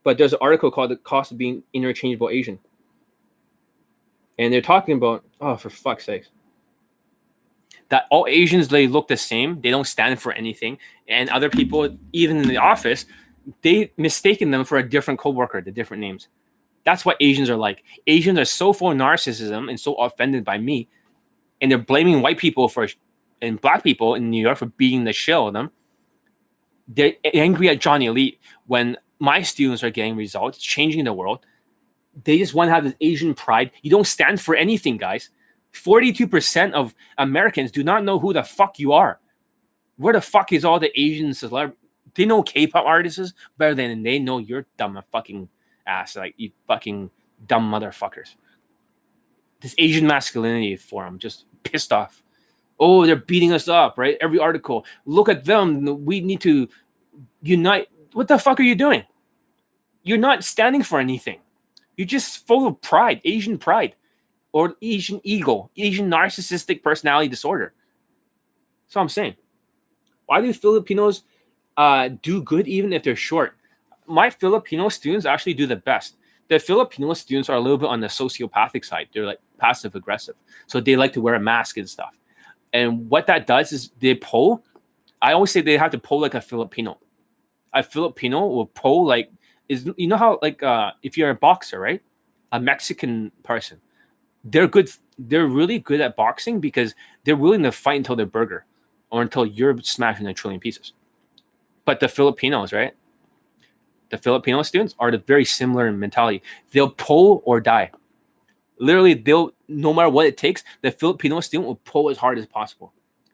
But there's an article called The Cost of Being Interchangeable Asian. And they're talking about, oh, for fuck's sakes. That all Asians they look the same, they don't stand for anything. And other people, even in the office, they mistaken them for a different coworker, the different names. That's what Asians are like. Asians are so full of narcissism and so offended by me, and they're blaming white people for and black people in New York for beating the shit out of them. They're angry at Johnny Elite when my students are getting results, changing the world. They just want to have this Asian pride. You don't stand for anything, guys. 42% of Americans do not know who the fuck you are. Where the fuck is all the Asian celeb? They know K-pop artists better than they know your dumb fucking ass. Like you fucking dumb motherfuckers. This Asian masculinity forum just pissed off. Oh, they're beating us up, right? Every article. Look at them. We need to unite. What the fuck are you doing? You're not standing for anything. You're just full of pride, Asian pride, or Asian ego, Asian narcissistic personality disorder. So I'm saying. Why do Filipinos uh, do good even if they're short? My Filipino students actually do the best. The Filipino students are a little bit on the sociopathic side. They're like passive aggressive. So they like to wear a mask and stuff. And what that does is they pull. I always say they have to pull like a Filipino. A Filipino will pull like is you know how like uh if you're a boxer, right? A Mexican person, they're good. They're really good at boxing because they're willing to fight until they're burger, or until you're smashing a trillion pieces. But the Filipinos, right? The Filipino students are the very similar in mentality. They'll pull or die. Literally, they'll no matter what it takes, the Filipino student will pull as hard as possible.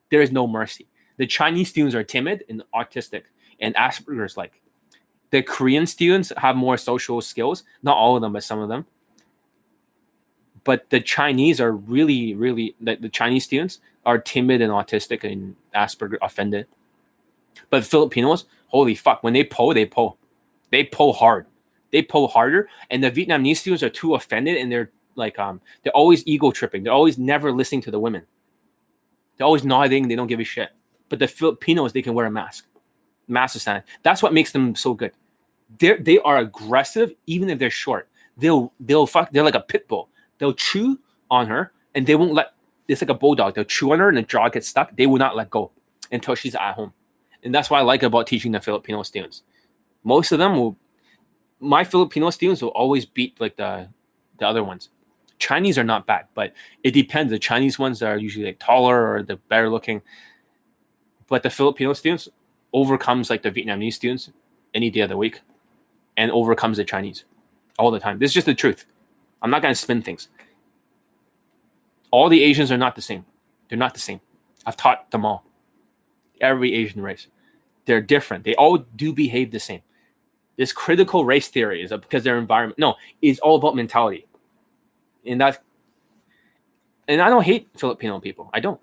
There is no mercy. The Chinese students are timid and autistic and Asperger's like. The Korean students have more social skills, not all of them, but some of them. But the Chinese are really, really the, the Chinese students are timid and autistic and Asperger offended. But Filipinos, holy fuck, when they pull, they pull. They pull hard. They pull harder. And the Vietnamese students are too offended and they're like um they're always ego tripping. They're always never listening to the women. They're always nodding. They don't give a shit. But the Filipinos, they can wear a mask. Mask stand. That's what makes them so good. They they are aggressive even if they're short. They'll they'll fuck. They're like a pit bull. They'll chew on her and they won't let. It's like a bulldog. They'll chew on her and the jaw gets stuck. They will not let go until she's at home. And that's what I like about teaching the Filipino students. Most of them will. My Filipino students will always beat like the the other ones Chinese are not bad, but it depends. The Chinese ones are usually like taller or the better looking. But the Filipino students overcomes like the Vietnamese students any day of the week and overcomes the Chinese all the time. This is just the truth. I'm not going to spin things. All the Asians are not the same. They're not the same. I've taught them all. Every Asian race. They're different. They all do behave the same. This critical race theory is because their environment. No, it's all about mentality and that's and I don't hate Filipino people. I don't.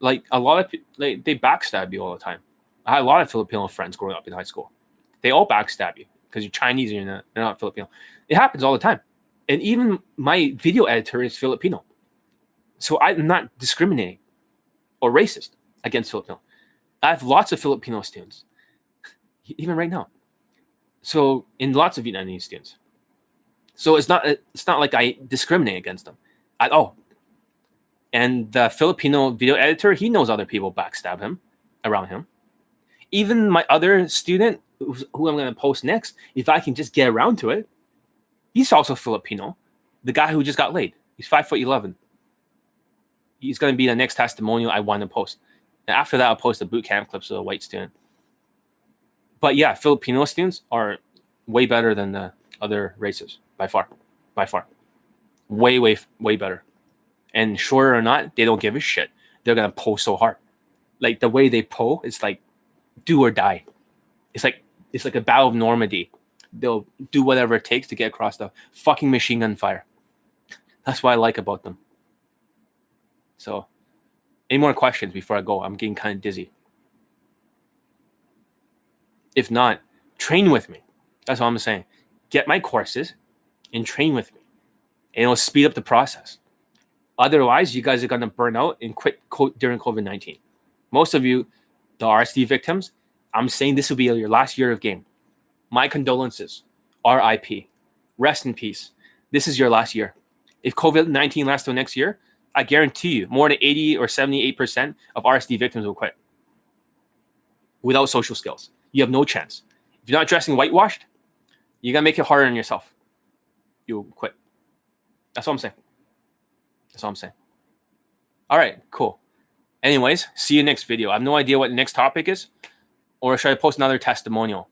Like a lot of like they backstab you all the time. I had a lot of Filipino friends growing up in high school. They all backstab you because you're Chinese and you're not, you're not Filipino. It happens all the time. And even my video editor is Filipino. So I'm not discriminating or racist against Filipino. I have lots of Filipino students, even right now. So in lots of Vietnamese students. So it's not it's not like I discriminate against them at all. And the Filipino video editor, he knows other people backstab him around him. Even my other student, who I'm going to post next, if I can just get around to it, he's also Filipino. The guy who just got laid, he's five foot eleven. He's going to be the next testimonial I want to post. And after that, I'll post a boot camp clips of a white student. But yeah, Filipino students are way better than the other races by far, by far, way, way, way better. And sure or not, they don't give a shit. They're gonna pull so hard. Like the way they pull, it's like do or die. It's like it's like a battle of Normandy. They'll do whatever it takes to get across the fucking machine gun fire. That's what I like about them. So, any more questions before I go? I'm getting kind of dizzy. If not, train with me. That's all I'm saying. Get my courses and train with me, and it'll speed up the process. Otherwise, you guys are going to burn out and quit co- during COVID 19. Most of you, the RSD victims, I'm saying this will be your last year of game. My condolences. RIP. Rest in peace. This is your last year. If COVID 19 lasts till next year, I guarantee you more than 80 or 78% of RSD victims will quit without social skills. You have no chance. If you're not dressing whitewashed, you're to make it harder on yourself. You'll quit. That's all I'm saying. That's all I'm saying. All right, cool. Anyways, see you next video. I have no idea what the next topic is, or should I post another testimonial?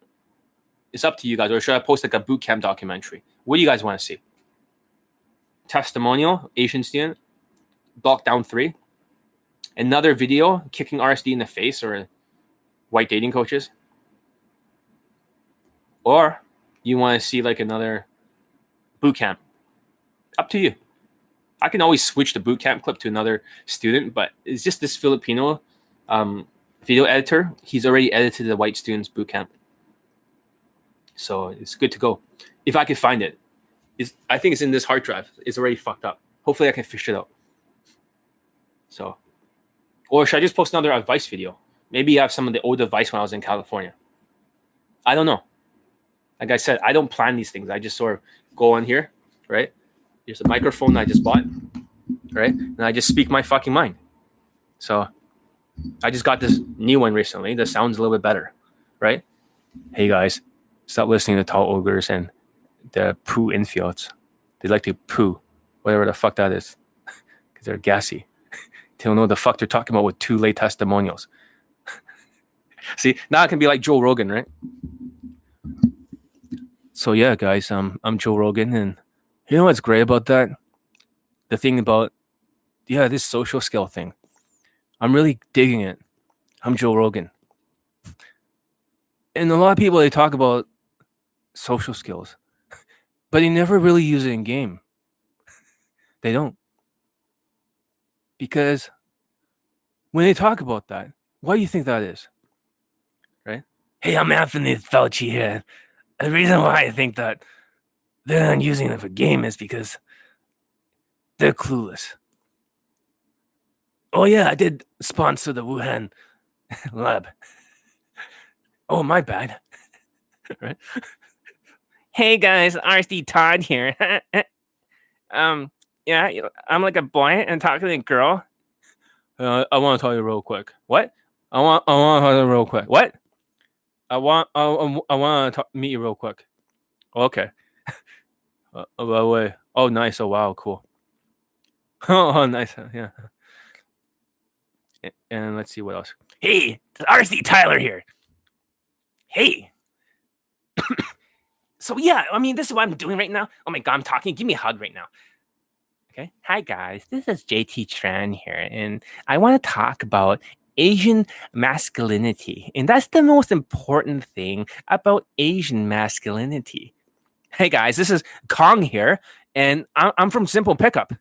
It's up to you guys, or should I post like a boot camp documentary? What do you guys want to see? Testimonial, Asian student, lockdown three. Another video kicking RSD in the face or white dating coaches. Or you want to see like another boot camp. Up to you. I can always switch the boot camp clip to another student, but it's just this Filipino um, video editor. He's already edited the white students boot camp, so it's good to go. If I can find it, it's, I think it's in this hard drive. It's already fucked up. Hopefully, I can fish it out. So, or should I just post another advice video? Maybe I have some of the old advice when I was in California. I don't know. Like I said, I don't plan these things. I just sort of go on here, right? Here's a microphone I just bought, right? And I just speak my fucking mind. So I just got this new one recently that sounds a little bit better, right? Hey guys, stop listening to tall ogres and the poo infields. They like to poo, whatever the fuck that is, *laughs* because they're gassy. *laughs* they don't know what the fuck they're talking about with two late testimonials. *laughs* See, now I can be like Joe Rogan, right? So yeah, guys, um, I'm Joe Rogan, and you know what's great about that? The thing about yeah, this social skill thing. I'm really digging it. I'm Joe Rogan. And a lot of people they talk about social skills, but they never really use it in game. They don't. Because when they talk about that, why do you think that is? Right? Hey, I'm Anthony Fauci here. The reason why I think that they're not using it for game is because they're clueless. Oh yeah, I did sponsor the Wuhan *laughs* lab. Oh, my bad. *laughs* right? Hey guys, RSD Todd here. *laughs* um, yeah, I'm like a boy and talking to a girl. Uh, I want to tell you real quick. What? I want. I want to tell you real quick. What? I want. I, I, I want to meet you real quick. Okay. uh, *laughs* oh, by the way. Oh, nice. Oh, wow. Cool. oh, *laughs* oh, nice. Yeah. And let's see what else. Hey, RSD Tyler here. Hey. *coughs* so yeah, I mean, this is what I'm doing right now. Oh my god, I'm talking. Give me a hug right now. Okay. Hi guys, this is JT Tran here, and I want to talk about Asian masculinity, and that's the most important thing about Asian masculinity. Hey guys, this is Kong here, and I'm from Simple Pickup.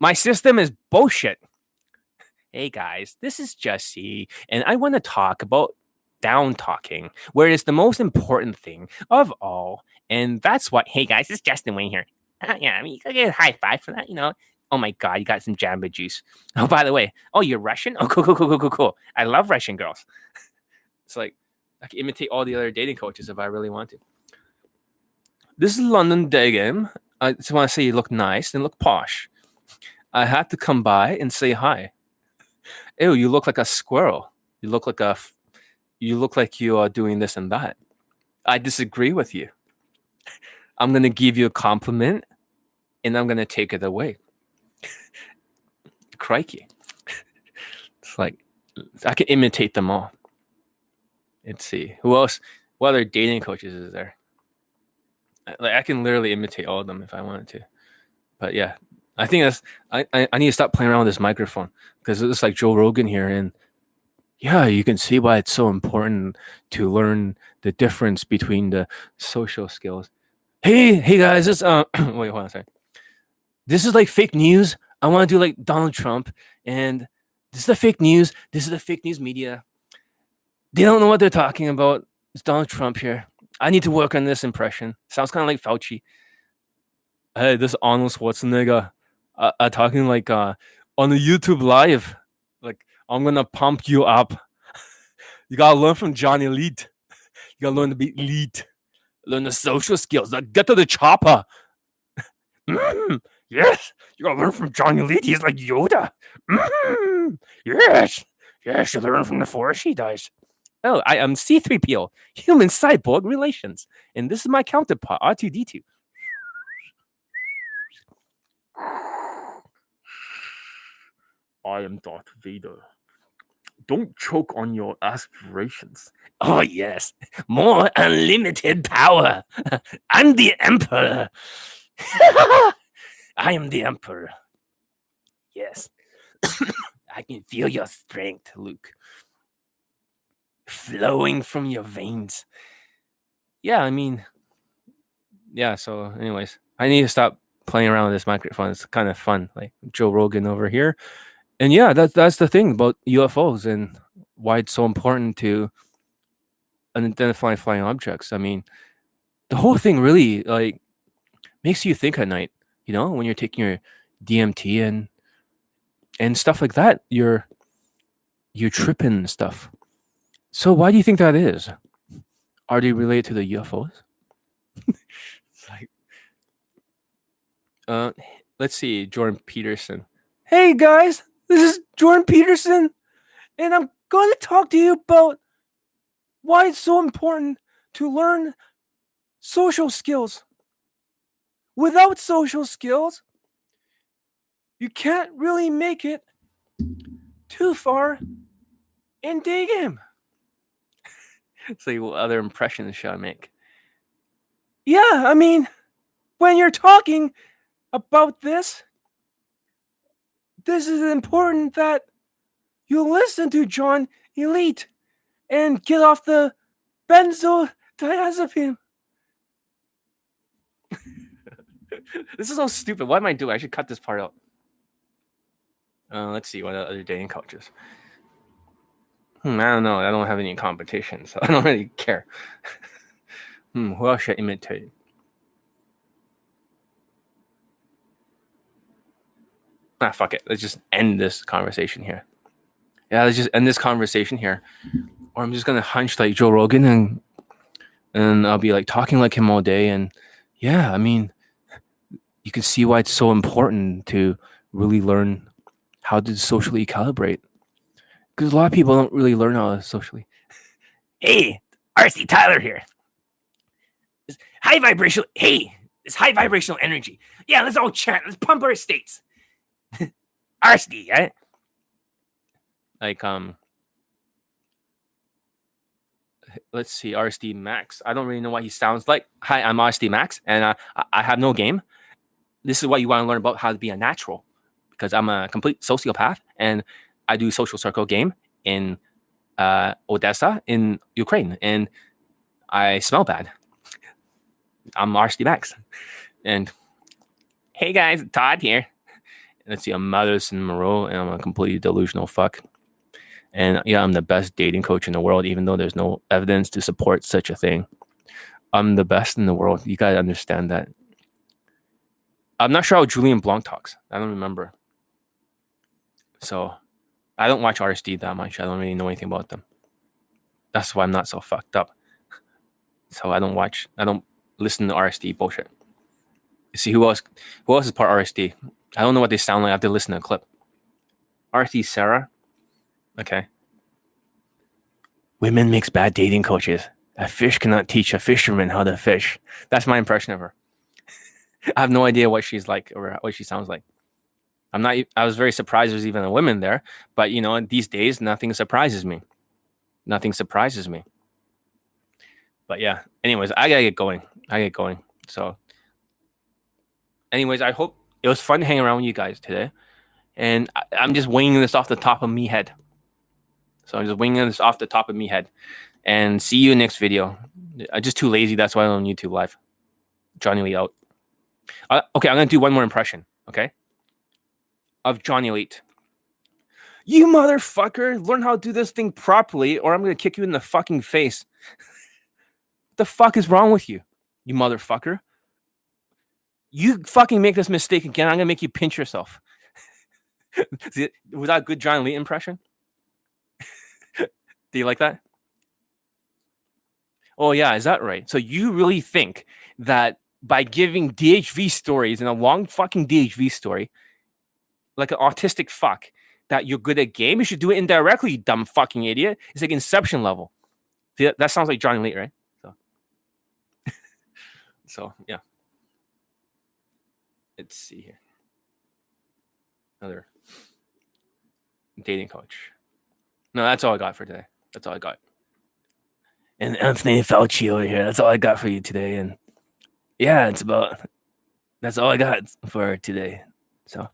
My system is bullshit. Hey guys, this is Jesse, and I want to talk about down talking, where it's the most important thing of all. And that's what, hey guys, it's Justin Wayne here. Uh, yeah, I mean, you gotta get a high five for that, you know. Oh my god, you got some Jamba juice. *laughs* Oh, by the way, oh, you're Russian? Oh, cool, cool, cool, cool, cool, cool. I love Russian girls. *laughs* it's like I can imitate all the other dating coaches if I really want to. This is London Day Game. I just want to say you look nice and look posh. I had to come by and say hi. Ew, you look like a squirrel. You look like a. You look like you are doing this and that. I disagree with you. I'm gonna give you a compliment, and I'm gonna take it away. Crikey! It's like I can imitate them all. Let's see who else. What other dating coaches is there? Like I can literally imitate all of them if I wanted to. But yeah, I think that's I, I, I need to stop playing around with this microphone because it's like Joe Rogan here and yeah, you can see why it's so important to learn the difference between the social skills. Hey, hey guys, this uh *clears throat* wait, hold on a second. This is like fake news. I want to do like Donald Trump and this is the fake news. This is the fake news media. They don't know what they're talking about. It's Donald Trump here. I need to work on this impression. Sounds kind of like Fauci. Hey, this is Arnold Schwarzenegger uh, uh, talking like uh, on the YouTube live. Like, I'm gonna pump you up. *laughs* you gotta learn from Johnny Elite. You gotta learn to be elite. Learn the social skills. Like, get to the chopper. *laughs* Yes, you gotta learn from Johnny Elite. He's like Yoda. Mm, yes, yes, you learn from the Force. He does. Oh, I am C3PO, human cyborg relations, and this is my counterpart, R2D2. I am Darth Vader. Don't choke on your aspirations. Oh, yes. More unlimited power. *laughs* I'm the Emperor. *laughs* I am the Emperor. Yes. *coughs* I can feel your strength, Luke, flowing from your veins. Yeah, I mean, yeah. So, anyways, I need to stop playing around with this microphone. It's kind of fun, like Joe Rogan over here. And yeah, that's that's the thing about UFOs and why it's so important to identify flying objects. I mean, the whole thing really like makes you think at night. You know, when you're taking your DMT and and stuff like that, you're you're tripping and stuff. So why do you think that is? Are they related to the UFOs? *laughs* Like, uh, let's see, Jordan Peterson. Hey guys, this is Jordan Peterson, and I'm going to talk to you about why it's so important to learn social skills. Without social skills, you can't really make it too far in day game. What other impressions should I make? Yeah, I mean, when you're talking about this, this is important that you listen to John Elite and get off the benzodiazepine. *laughs* this is so stupid. What am I doing? I should cut this part out. Uh, let's see what other dating coaches. Hmm, I don't know. I don't have any competition, so *laughs* I don't really care. *laughs* hmm, who else should I imitate? Ah, fuck it. Let's just end this conversation here. Yeah, let's just end this conversation here. Or I'm just gonna hunch like Joe Rogan and and I'll be like talking like him all day. And yeah, I mean, you can see why it's so important to really learn how to socially calibrate. Because a lot of people don't really learn how to socially. *laughs* Hey, RSD Tyler here. It's high vibrational. Hey, it's high vibrational energy. Yeah, let's all chant. Let's pump our states. *laughs* RC, right? Like um, let's see, RSD Max. I don't really know what he sounds like. Hi, I'm RSD Max, and I, I have no game. This is what you want to learn about how to be a natural, because I'm a complete sociopath, and I do social circle game in uh, Odessa in Ukraine, and I smell bad. I'm RSD Max, and hey guys, Todd here. let's see, I'm Madison Moreau, and I'm a completely delusional fuck. And yeah, I'm the best dating coach in the world, even though there's no evidence to support such a thing. I'm the best in the world. You gotta understand that. I'm not sure how Julien Blanc talks. I don't remember. So I don't watch RSD that much. I don't really know anything about them. That's why I'm not so fucked up. *laughs* So I don't watch. I don't listen to RSD bullshit. See who else? Who else is part of RSD? I don't know what they sound like. I have to listen to a clip. RSD Sarah. Okay. Women makes bad dating coaches. A fish cannot teach a fisherman how to fish. That's my impression of her. I have no idea what she's like or what she sounds like. I'm not. I was very surprised there's even a woman there, but you know, these days nothing surprises me. Nothing surprises me. But yeah. Anyways, I gotta get going. I get going. So, anyways, I hope it was fun hanging around with you guys today, and I, I'm just winging this off the top of me head. So I'm just winging this off the top of me head, and see you next video. I'm just too lazy. That's why I'm on YouTube Live. Johnny Elite out. Uh, okay, I'm gonna do one more impression. Okay, of Johnny Elite. You motherfucker, learn how to do this thing properly, or I'm gonna kick you in the fucking face. *laughs* the fuck is wrong with you, you motherfucker? You fucking make this mistake again, I'm gonna make you pinch yourself. *laughs* Was that a good Johnny Elite impression? *laughs* Do you like that? Oh yeah, is that right? So you really think that by giving DHV stories and a long fucking DHV story, like an autistic fuck, that you're good at game? You should do it indirectly, you dumb fucking idiot. It's like Inception level. That sounds like Johnny Elite, right? So, *laughs* so yeah. Let's see here. Another dating coach. No, that's all I got for today. That's all I got. And Anthony Fauci over here. That's all I got for you today. And yeah, it's about that's all I got for today. So